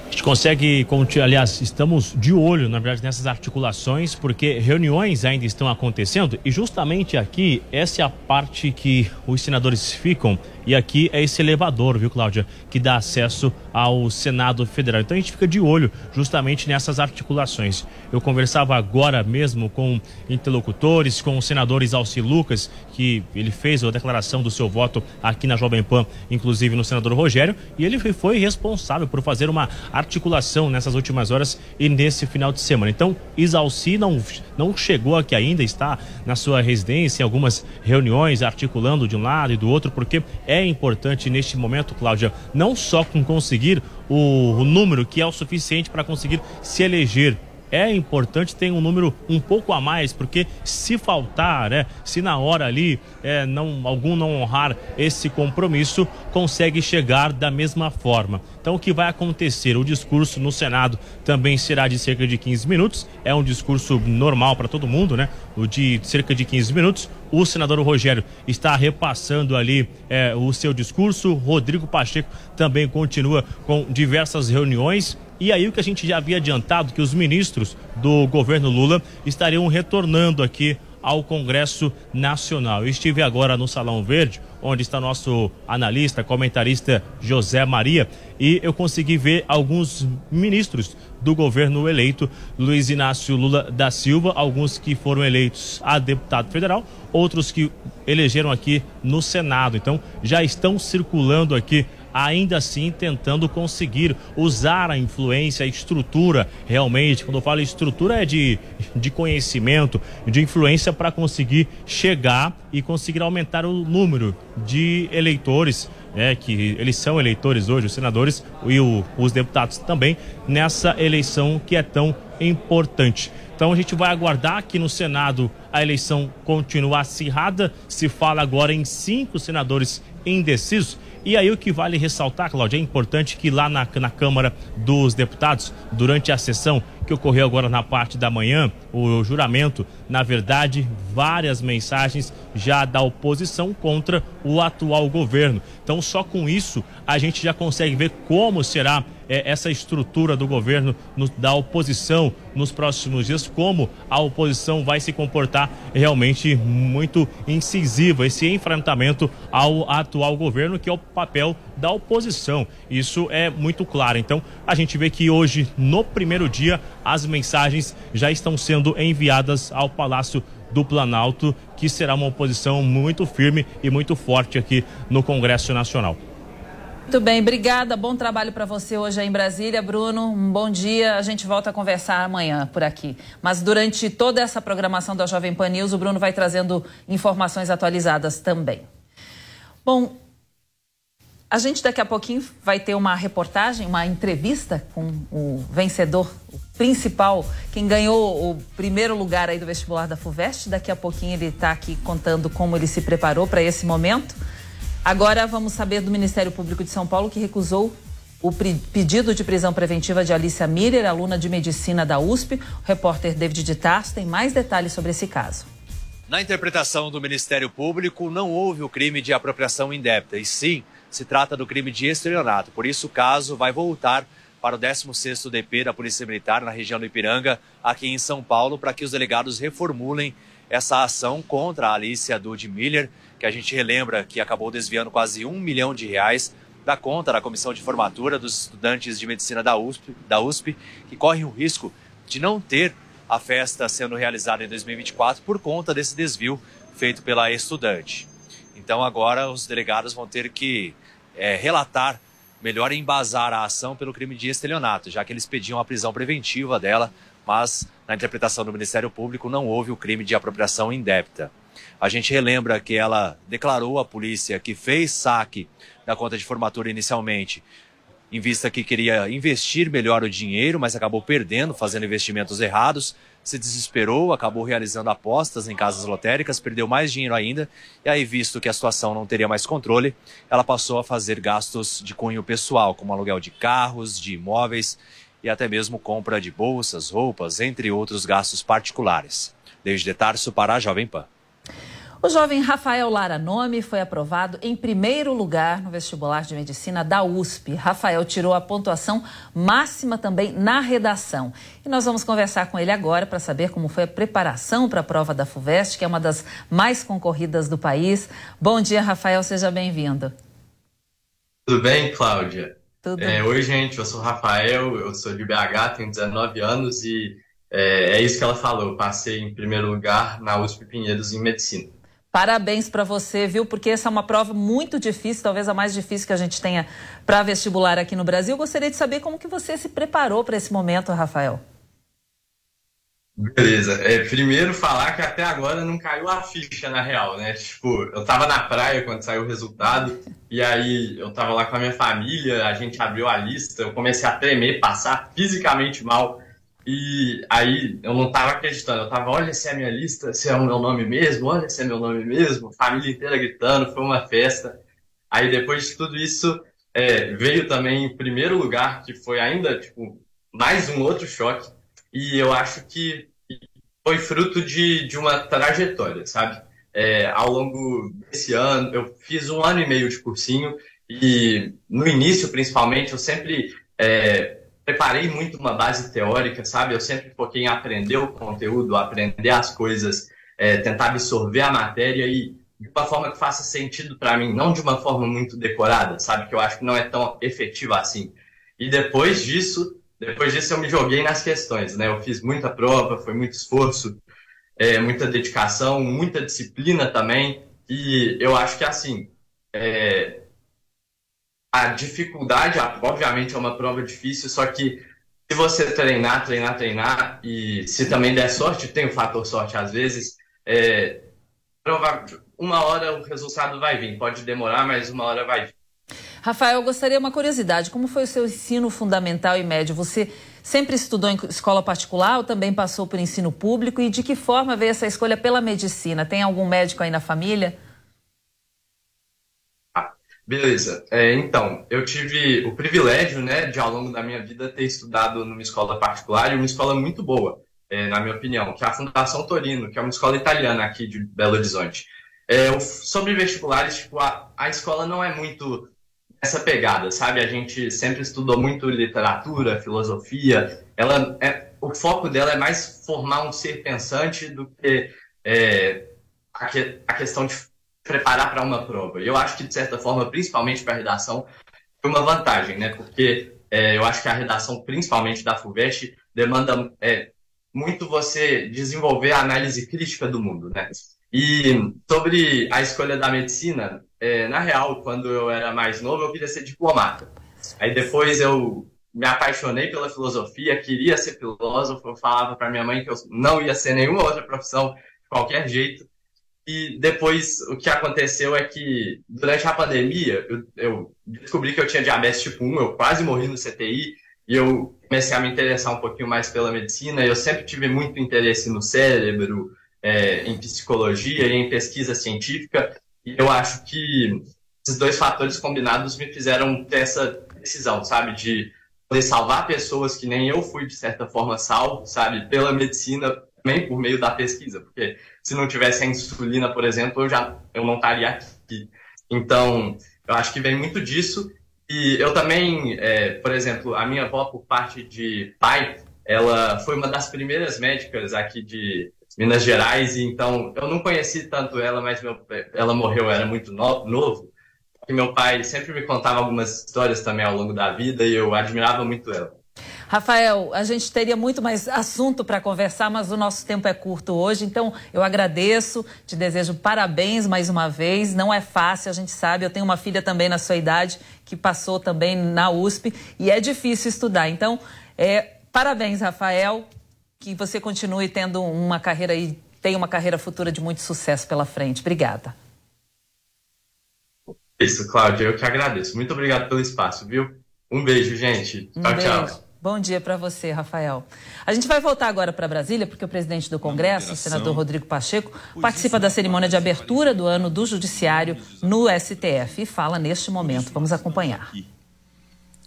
A gente consegue, aliás, estamos de olho, na verdade, nessas articulações, porque reuniões ainda estão acontecendo e justamente aqui, essa é a parte que os senadores ficam e aqui é esse elevador, viu, Cláudia, que dá acesso ao Senado Federal. Então a gente fica de olho justamente nessas articulações. Eu conversava agora mesmo com interlocutores, com o senador Alci Lucas, que ele fez a declaração do seu voto aqui na Jovem Pan, inclusive no senador Rogério, e ele foi responsável por fazer uma articulação nessas últimas horas e nesse final de semana. Então, Isalci não, não chegou aqui ainda, está na sua residência, em algumas reuniões, articulando de um lado e do outro, porque é importante neste momento, Cláudia, não só com conseguir o, o número que é o suficiente para conseguir se eleger é importante ter um número um pouco a mais, porque se faltar, né, se na hora ali é, não, algum não honrar esse compromisso, consegue chegar da mesma forma. Então, o que vai acontecer? O discurso no Senado também será de cerca de 15 minutos, é um discurso normal para todo mundo, né? O de cerca de 15 minutos. O senador Rogério está repassando ali é, o seu discurso. Rodrigo Pacheco também continua com diversas reuniões e aí o que a gente já havia adiantado que os ministros do governo Lula estariam retornando aqui ao Congresso Nacional. Eu estive agora no Salão Verde, onde está nosso analista, comentarista José Maria, e eu consegui ver alguns ministros do governo eleito, Luiz Inácio Lula da Silva, alguns que foram eleitos a deputado federal, outros que elegeram aqui no Senado. Então, já estão circulando aqui ainda assim tentando conseguir usar a influência, a estrutura realmente. Quando eu falo estrutura é de, de conhecimento, de influência para conseguir chegar e conseguir aumentar o número de eleitores. É, que eles são eleitores hoje, os senadores e o, os deputados também, nessa eleição que é tão importante. Então a gente vai aguardar que no Senado a eleição continue acirrada. Se fala agora em cinco senadores indecisos e aí o que vale ressaltar, Cláudia, é importante que lá na, na Câmara dos Deputados, durante a sessão, que ocorreu agora na parte da manhã, o juramento, na verdade, várias mensagens já da oposição contra o atual governo. Então, só com isso a gente já consegue ver como será é, essa estrutura do governo no, da oposição nos próximos dias, como a oposição vai se comportar realmente muito incisiva, esse enfrentamento ao atual governo, que é o papel da oposição. Isso é muito claro. Então, a gente vê que hoje, no primeiro dia, as mensagens já estão sendo enviadas ao Palácio do Planalto, que será uma oposição muito firme e muito forte aqui no Congresso Nacional. Muito bem, obrigada. Bom trabalho para você hoje aí em Brasília, Bruno. Um bom dia. A gente volta a conversar amanhã por aqui. Mas durante toda essa programação da Jovem Pan News, o Bruno vai trazendo informações atualizadas também. Bom, a gente daqui a pouquinho vai ter uma reportagem, uma entrevista com o vencedor, o principal, quem ganhou o primeiro lugar aí do vestibular da FUVEST. Daqui a pouquinho ele está aqui contando como ele se preparou para esse momento. Agora vamos saber do Ministério Público de São Paulo que recusou o pedido de prisão preventiva de Alicia Miller, aluna de medicina da USP. O repórter David de Tarso tem mais detalhes sobre esse caso. Na interpretação do Ministério Público, não houve o crime de apropriação indébita, e sim se trata do crime de estelionato. Por isso, o caso vai voltar para o 16º DP da Polícia Militar na região do Ipiranga, aqui em São Paulo, para que os delegados reformulem essa ação contra a Alicia Dude Miller, que a gente relembra que acabou desviando quase um milhão de reais da conta da comissão de formatura dos estudantes de medicina da USP, da USP que correm o risco de não ter a festa sendo realizada em 2024 por conta desse desvio feito pela estudante. Então agora os delegados vão ter que é, relatar melhor embasar a ação pelo crime de estelionato, já que eles pediam a prisão preventiva dela, mas na interpretação do Ministério Público não houve o crime de apropriação indébita. A gente relembra que ela declarou à polícia que fez saque da conta de formatura inicialmente, em vista que queria investir melhor o dinheiro, mas acabou perdendo, fazendo investimentos errados, se desesperou, acabou realizando apostas em casas lotéricas, perdeu mais dinheiro ainda, e aí, visto que a situação não teria mais controle, ela passou a fazer gastos de cunho pessoal, como aluguel de carros, de imóveis e até mesmo compra de bolsas, roupas, entre outros gastos particulares. Desde Tarso para a Jovem Pan. O jovem Rafael Lara Nome foi aprovado em primeiro lugar no vestibular de medicina da USP. Rafael tirou a pontuação máxima também na redação. E nós vamos conversar com ele agora para saber como foi a preparação para a prova da FUVEST, que é uma das mais concorridas do país. Bom dia, Rafael, seja bem-vindo. Tudo bem, Cláudia? Tudo. É, oi, gente, eu sou o Rafael, eu sou de BH, tenho 19 anos e é, é isso que ela falou. Eu passei em primeiro lugar na USP Pinheiros em medicina. Parabéns para você, viu? Porque essa é uma prova muito difícil, talvez a mais difícil que a gente tenha para vestibular aqui no Brasil. Eu gostaria de saber como que você se preparou para esse momento, Rafael. Beleza. É, primeiro falar que até agora não caiu a ficha na real, né? Tipo, eu tava na praia quando saiu o resultado, e aí eu tava lá com a minha família, a gente abriu a lista, eu comecei a tremer, passar fisicamente mal. E aí eu não tava acreditando, eu tava, olha se é a minha lista, se é o meu nome mesmo, olha se é meu nome mesmo, família inteira gritando, foi uma festa. Aí depois de tudo isso, é, veio também em primeiro lugar, que foi ainda, tipo, mais um outro choque. E eu acho que foi fruto de, de uma trajetória, sabe? É, ao longo desse ano, eu fiz um ano e meio de cursinho e no início, principalmente, eu sempre é, preparei muito uma base teórica, sabe? Eu sempre foquei em aprender o conteúdo, aprender as coisas, é, tentar absorver a matéria e de uma forma que faça sentido para mim, não de uma forma muito decorada, sabe? Que eu acho que não é tão efetiva assim. E depois disso, depois disso eu me joguei nas questões, né? Eu fiz muita prova, foi muito esforço, é, muita dedicação, muita disciplina também. E eu acho que assim, é, a dificuldade, obviamente é uma prova difícil, só que se você treinar, treinar, treinar, e se também der sorte, tem o fator sorte às vezes, é, uma hora o resultado vai vir. Pode demorar, mas uma hora vai vir. Rafael, eu gostaria uma curiosidade. Como foi o seu ensino fundamental e médio? Você sempre estudou em escola particular ou também passou por ensino público? E de que forma veio essa escolha pela medicina? Tem algum médico aí na família? Beleza. É, então, eu tive o privilégio, né, de ao longo da minha vida ter estudado numa escola particular e uma escola muito boa, é, na minha opinião, que é a Fundação Torino, que é uma escola italiana aqui de Belo Horizonte. É, sobre vestibulares, tipo, a, a escola não é muito essa pegada, sabe? A gente sempre estudou muito literatura, filosofia. Ela é, o foco dela é mais formar um ser pensante do que é, a, que, a questão de preparar para uma prova. Eu acho que, de certa forma, principalmente para a redação, foi uma vantagem, né? Porque é, eu acho que a redação, principalmente da FUVEST, demanda é, muito você desenvolver a análise crítica do mundo, né? E sobre a escolha da medicina, é, na real, quando eu era mais novo, eu queria ser diplomata. Aí depois eu me apaixonei pela filosofia, queria ser filósofo, eu falava para minha mãe que eu não ia ser nenhuma outra profissão de qualquer jeito. E depois o que aconteceu é que durante a pandemia eu, eu, descobri que eu tinha diabetes tipo 1, eu quase morri no CTI e eu comecei a me interessar um pouquinho mais pela medicina. Eu sempre tive muito interesse no cérebro, é, em psicologia e em pesquisa científica. E eu acho que esses dois fatores combinados me fizeram ter essa decisão, sabe, de poder salvar pessoas que nem eu fui de certa forma salvo, sabe, pela medicina também por meio da pesquisa, porque se não tivesse a insulina, por exemplo, eu já eu não estaria aqui. Então, eu acho que vem muito disso. E eu também, é, por exemplo, a minha avó, por parte de pai, ela foi uma das primeiras médicas aqui de Minas Gerais, e então eu não conheci tanto ela, mas meu, ela morreu, era muito no, novo. E meu pai sempre me contava algumas histórias também ao longo da vida e eu admirava muito ela. Rafael, a gente teria muito mais assunto para conversar, mas o nosso tempo é curto hoje, então eu agradeço, te desejo parabéns mais uma vez. Não é fácil, a gente sabe. Eu tenho uma filha também na sua idade que passou também na USP e é difícil estudar. Então, é, parabéns, Rafael, que você continue tendo uma carreira e tenha uma carreira futura de muito sucesso pela frente. Obrigada. Isso, Cláudia, eu que agradeço. Muito obrigado pelo espaço, viu? Um beijo, gente. Tchau, um beijo. tchau. Bom dia para você, Rafael. A gente vai voltar agora para Brasília, porque o presidente do Congresso, o senador Rodrigo Pacheco, participa da cerimônia de abertura do ano do Judiciário no STF e fala neste momento. Vamos acompanhar.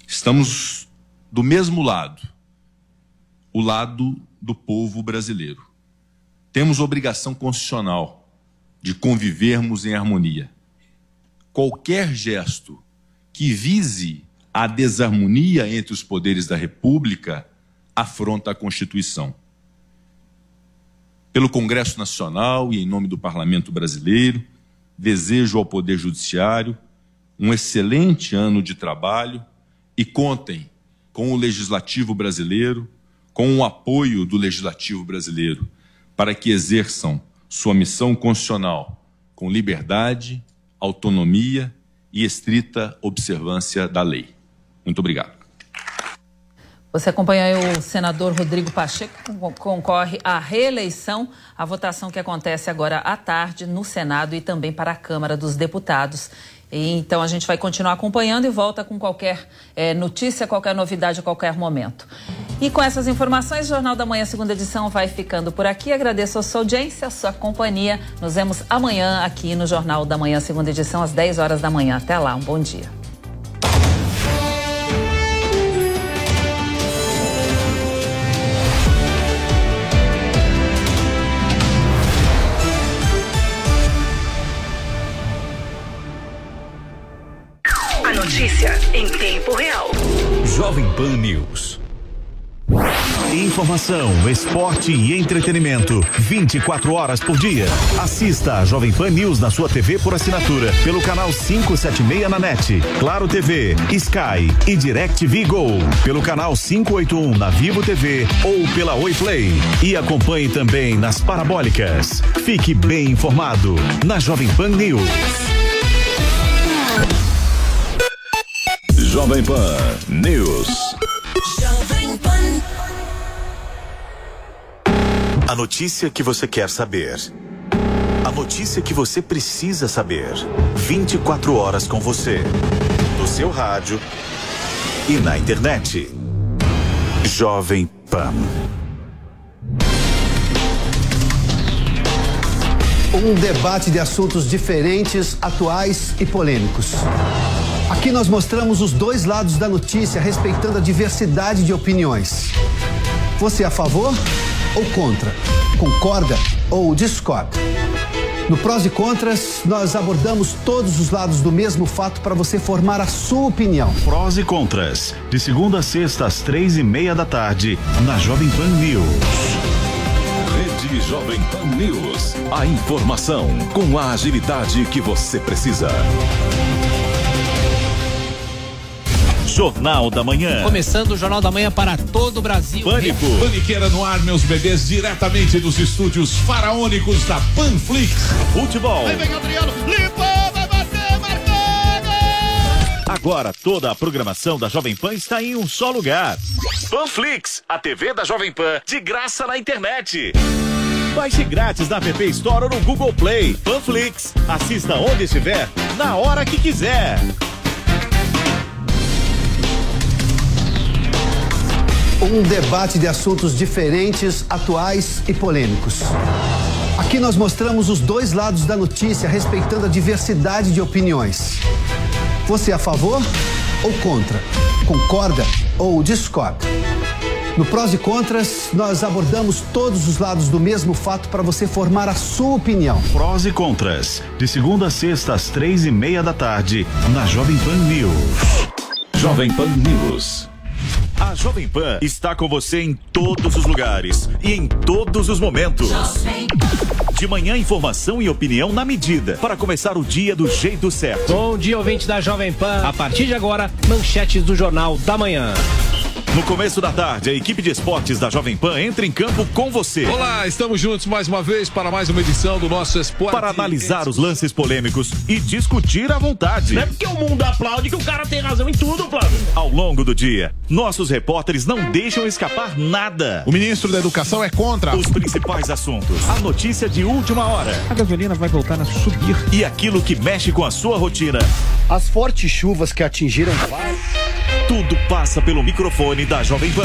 Estamos do mesmo lado, o lado do povo brasileiro. Temos obrigação constitucional de convivermos em harmonia. Qualquer gesto que vise a desarmonia entre os poderes da República afronta a Constituição. Pelo Congresso Nacional e em nome do Parlamento Brasileiro, desejo ao Poder Judiciário um excelente ano de trabalho e contem com o Legislativo brasileiro, com o apoio do Legislativo brasileiro, para que exerçam sua missão constitucional com liberdade, autonomia e estrita observância da lei. Muito obrigado. Você acompanha o senador Rodrigo Pacheco, que concorre à reeleição, a votação que acontece agora à tarde no Senado e também para a Câmara dos Deputados. Então a gente vai continuar acompanhando e volta com qualquer é, notícia, qualquer novidade a qualquer momento. E com essas informações, o Jornal da Manhã, segunda edição, vai ficando por aqui. Agradeço a sua audiência, a sua companhia. Nos vemos amanhã aqui no Jornal da Manhã, segunda edição, às 10 horas da manhã. Até lá, um bom dia. Notícia em tempo real. Jovem Pan News. Informação, esporte e entretenimento. 24 horas por dia. Assista a Jovem Pan News na sua TV por assinatura. Pelo canal 576 na NET. Claro TV, Sky e DirecTV Go. Pelo canal 581 na Vivo TV ou pela Oi Play. E acompanhe também nas parabólicas. Fique bem informado na Jovem Pan News. Jovem Pan News. A notícia que você quer saber. A notícia que você precisa saber. 24 horas com você. No seu rádio e na internet. Jovem Pan. Um debate de assuntos diferentes, atuais e polêmicos. Aqui nós mostramos os dois lados da notícia, respeitando a diversidade de opiniões. Você é a favor ou contra? Concorda ou discorda? No Prós e Contras, nós abordamos todos os lados do mesmo fato para você formar a sua opinião. Prós e Contras, de segunda a sexta às três e meia da tarde, na Jovem Pan News. Rede Jovem Pan News. A informação com a agilidade que você precisa. Jornal da Manhã. Começando o Jornal da Manhã para todo o Brasil. Pânico. Paniqueira no ar, meus bebês, diretamente dos estúdios faraônicos da Panflix. Futebol. Aí vem Adriano, limpou, vai bater, marcou! Agora toda a programação da Jovem Pan está em um só lugar. Panflix, a TV da Jovem Pan, de graça na internet. Baixe grátis na App Store ou no Google Play. Panflix, assista onde estiver, na hora que quiser. Um debate de assuntos diferentes, atuais e polêmicos. Aqui nós mostramos os dois lados da notícia, respeitando a diversidade de opiniões. Você é a favor ou contra? Concorda ou discorda? No Prós e Contras, nós abordamos todos os lados do mesmo fato para você formar a sua opinião. Prós e Contras, de segunda a sexta às três e meia da tarde, na Jovem Pan News. Jovem Pan News. A Jovem Pan está com você em todos os lugares e em todos os momentos. De manhã, informação e opinião na medida para começar o dia do jeito certo. Bom dia, ouvinte da Jovem Pan. A partir de agora, manchetes do Jornal da Manhã. No começo da tarde, a equipe de esportes da Jovem Pan entra em campo com você. Olá, estamos juntos mais uma vez para mais uma edição do nosso Esporte. Para analisar os lances polêmicos e discutir à vontade. Não é porque o mundo aplaude que o cara tem razão em tudo, Flávio. Ao longo do dia, nossos repórteres não deixam escapar nada. O ministro da Educação é contra os principais assuntos. A notícia de última hora. A gasolina vai voltar a subir. E aquilo que mexe com a sua rotina. As fortes chuvas que atingiram Tudo passa pelo microfone da Jovem Pan.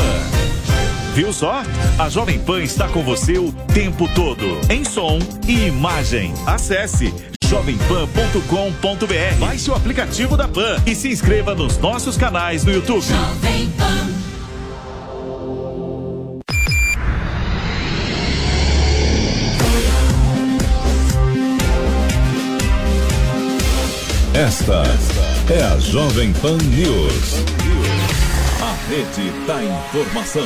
Viu só? A Jovem Pan está com você o tempo todo, em som e imagem. Acesse jovempan.com.br. Baixe o aplicativo da Pan e se inscreva nos nossos canais no YouTube. Esta é a Jovem Pan News. Rede da informação.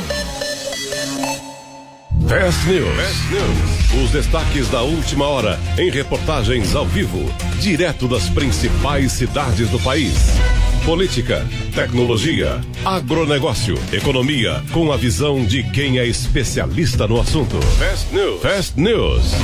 Fast News. Os destaques da última hora em reportagens ao vivo, direto das principais cidades do país. Política, tecnologia, agronegócio, economia, com a visão de quem é especialista no assunto. Fast News. Fast News.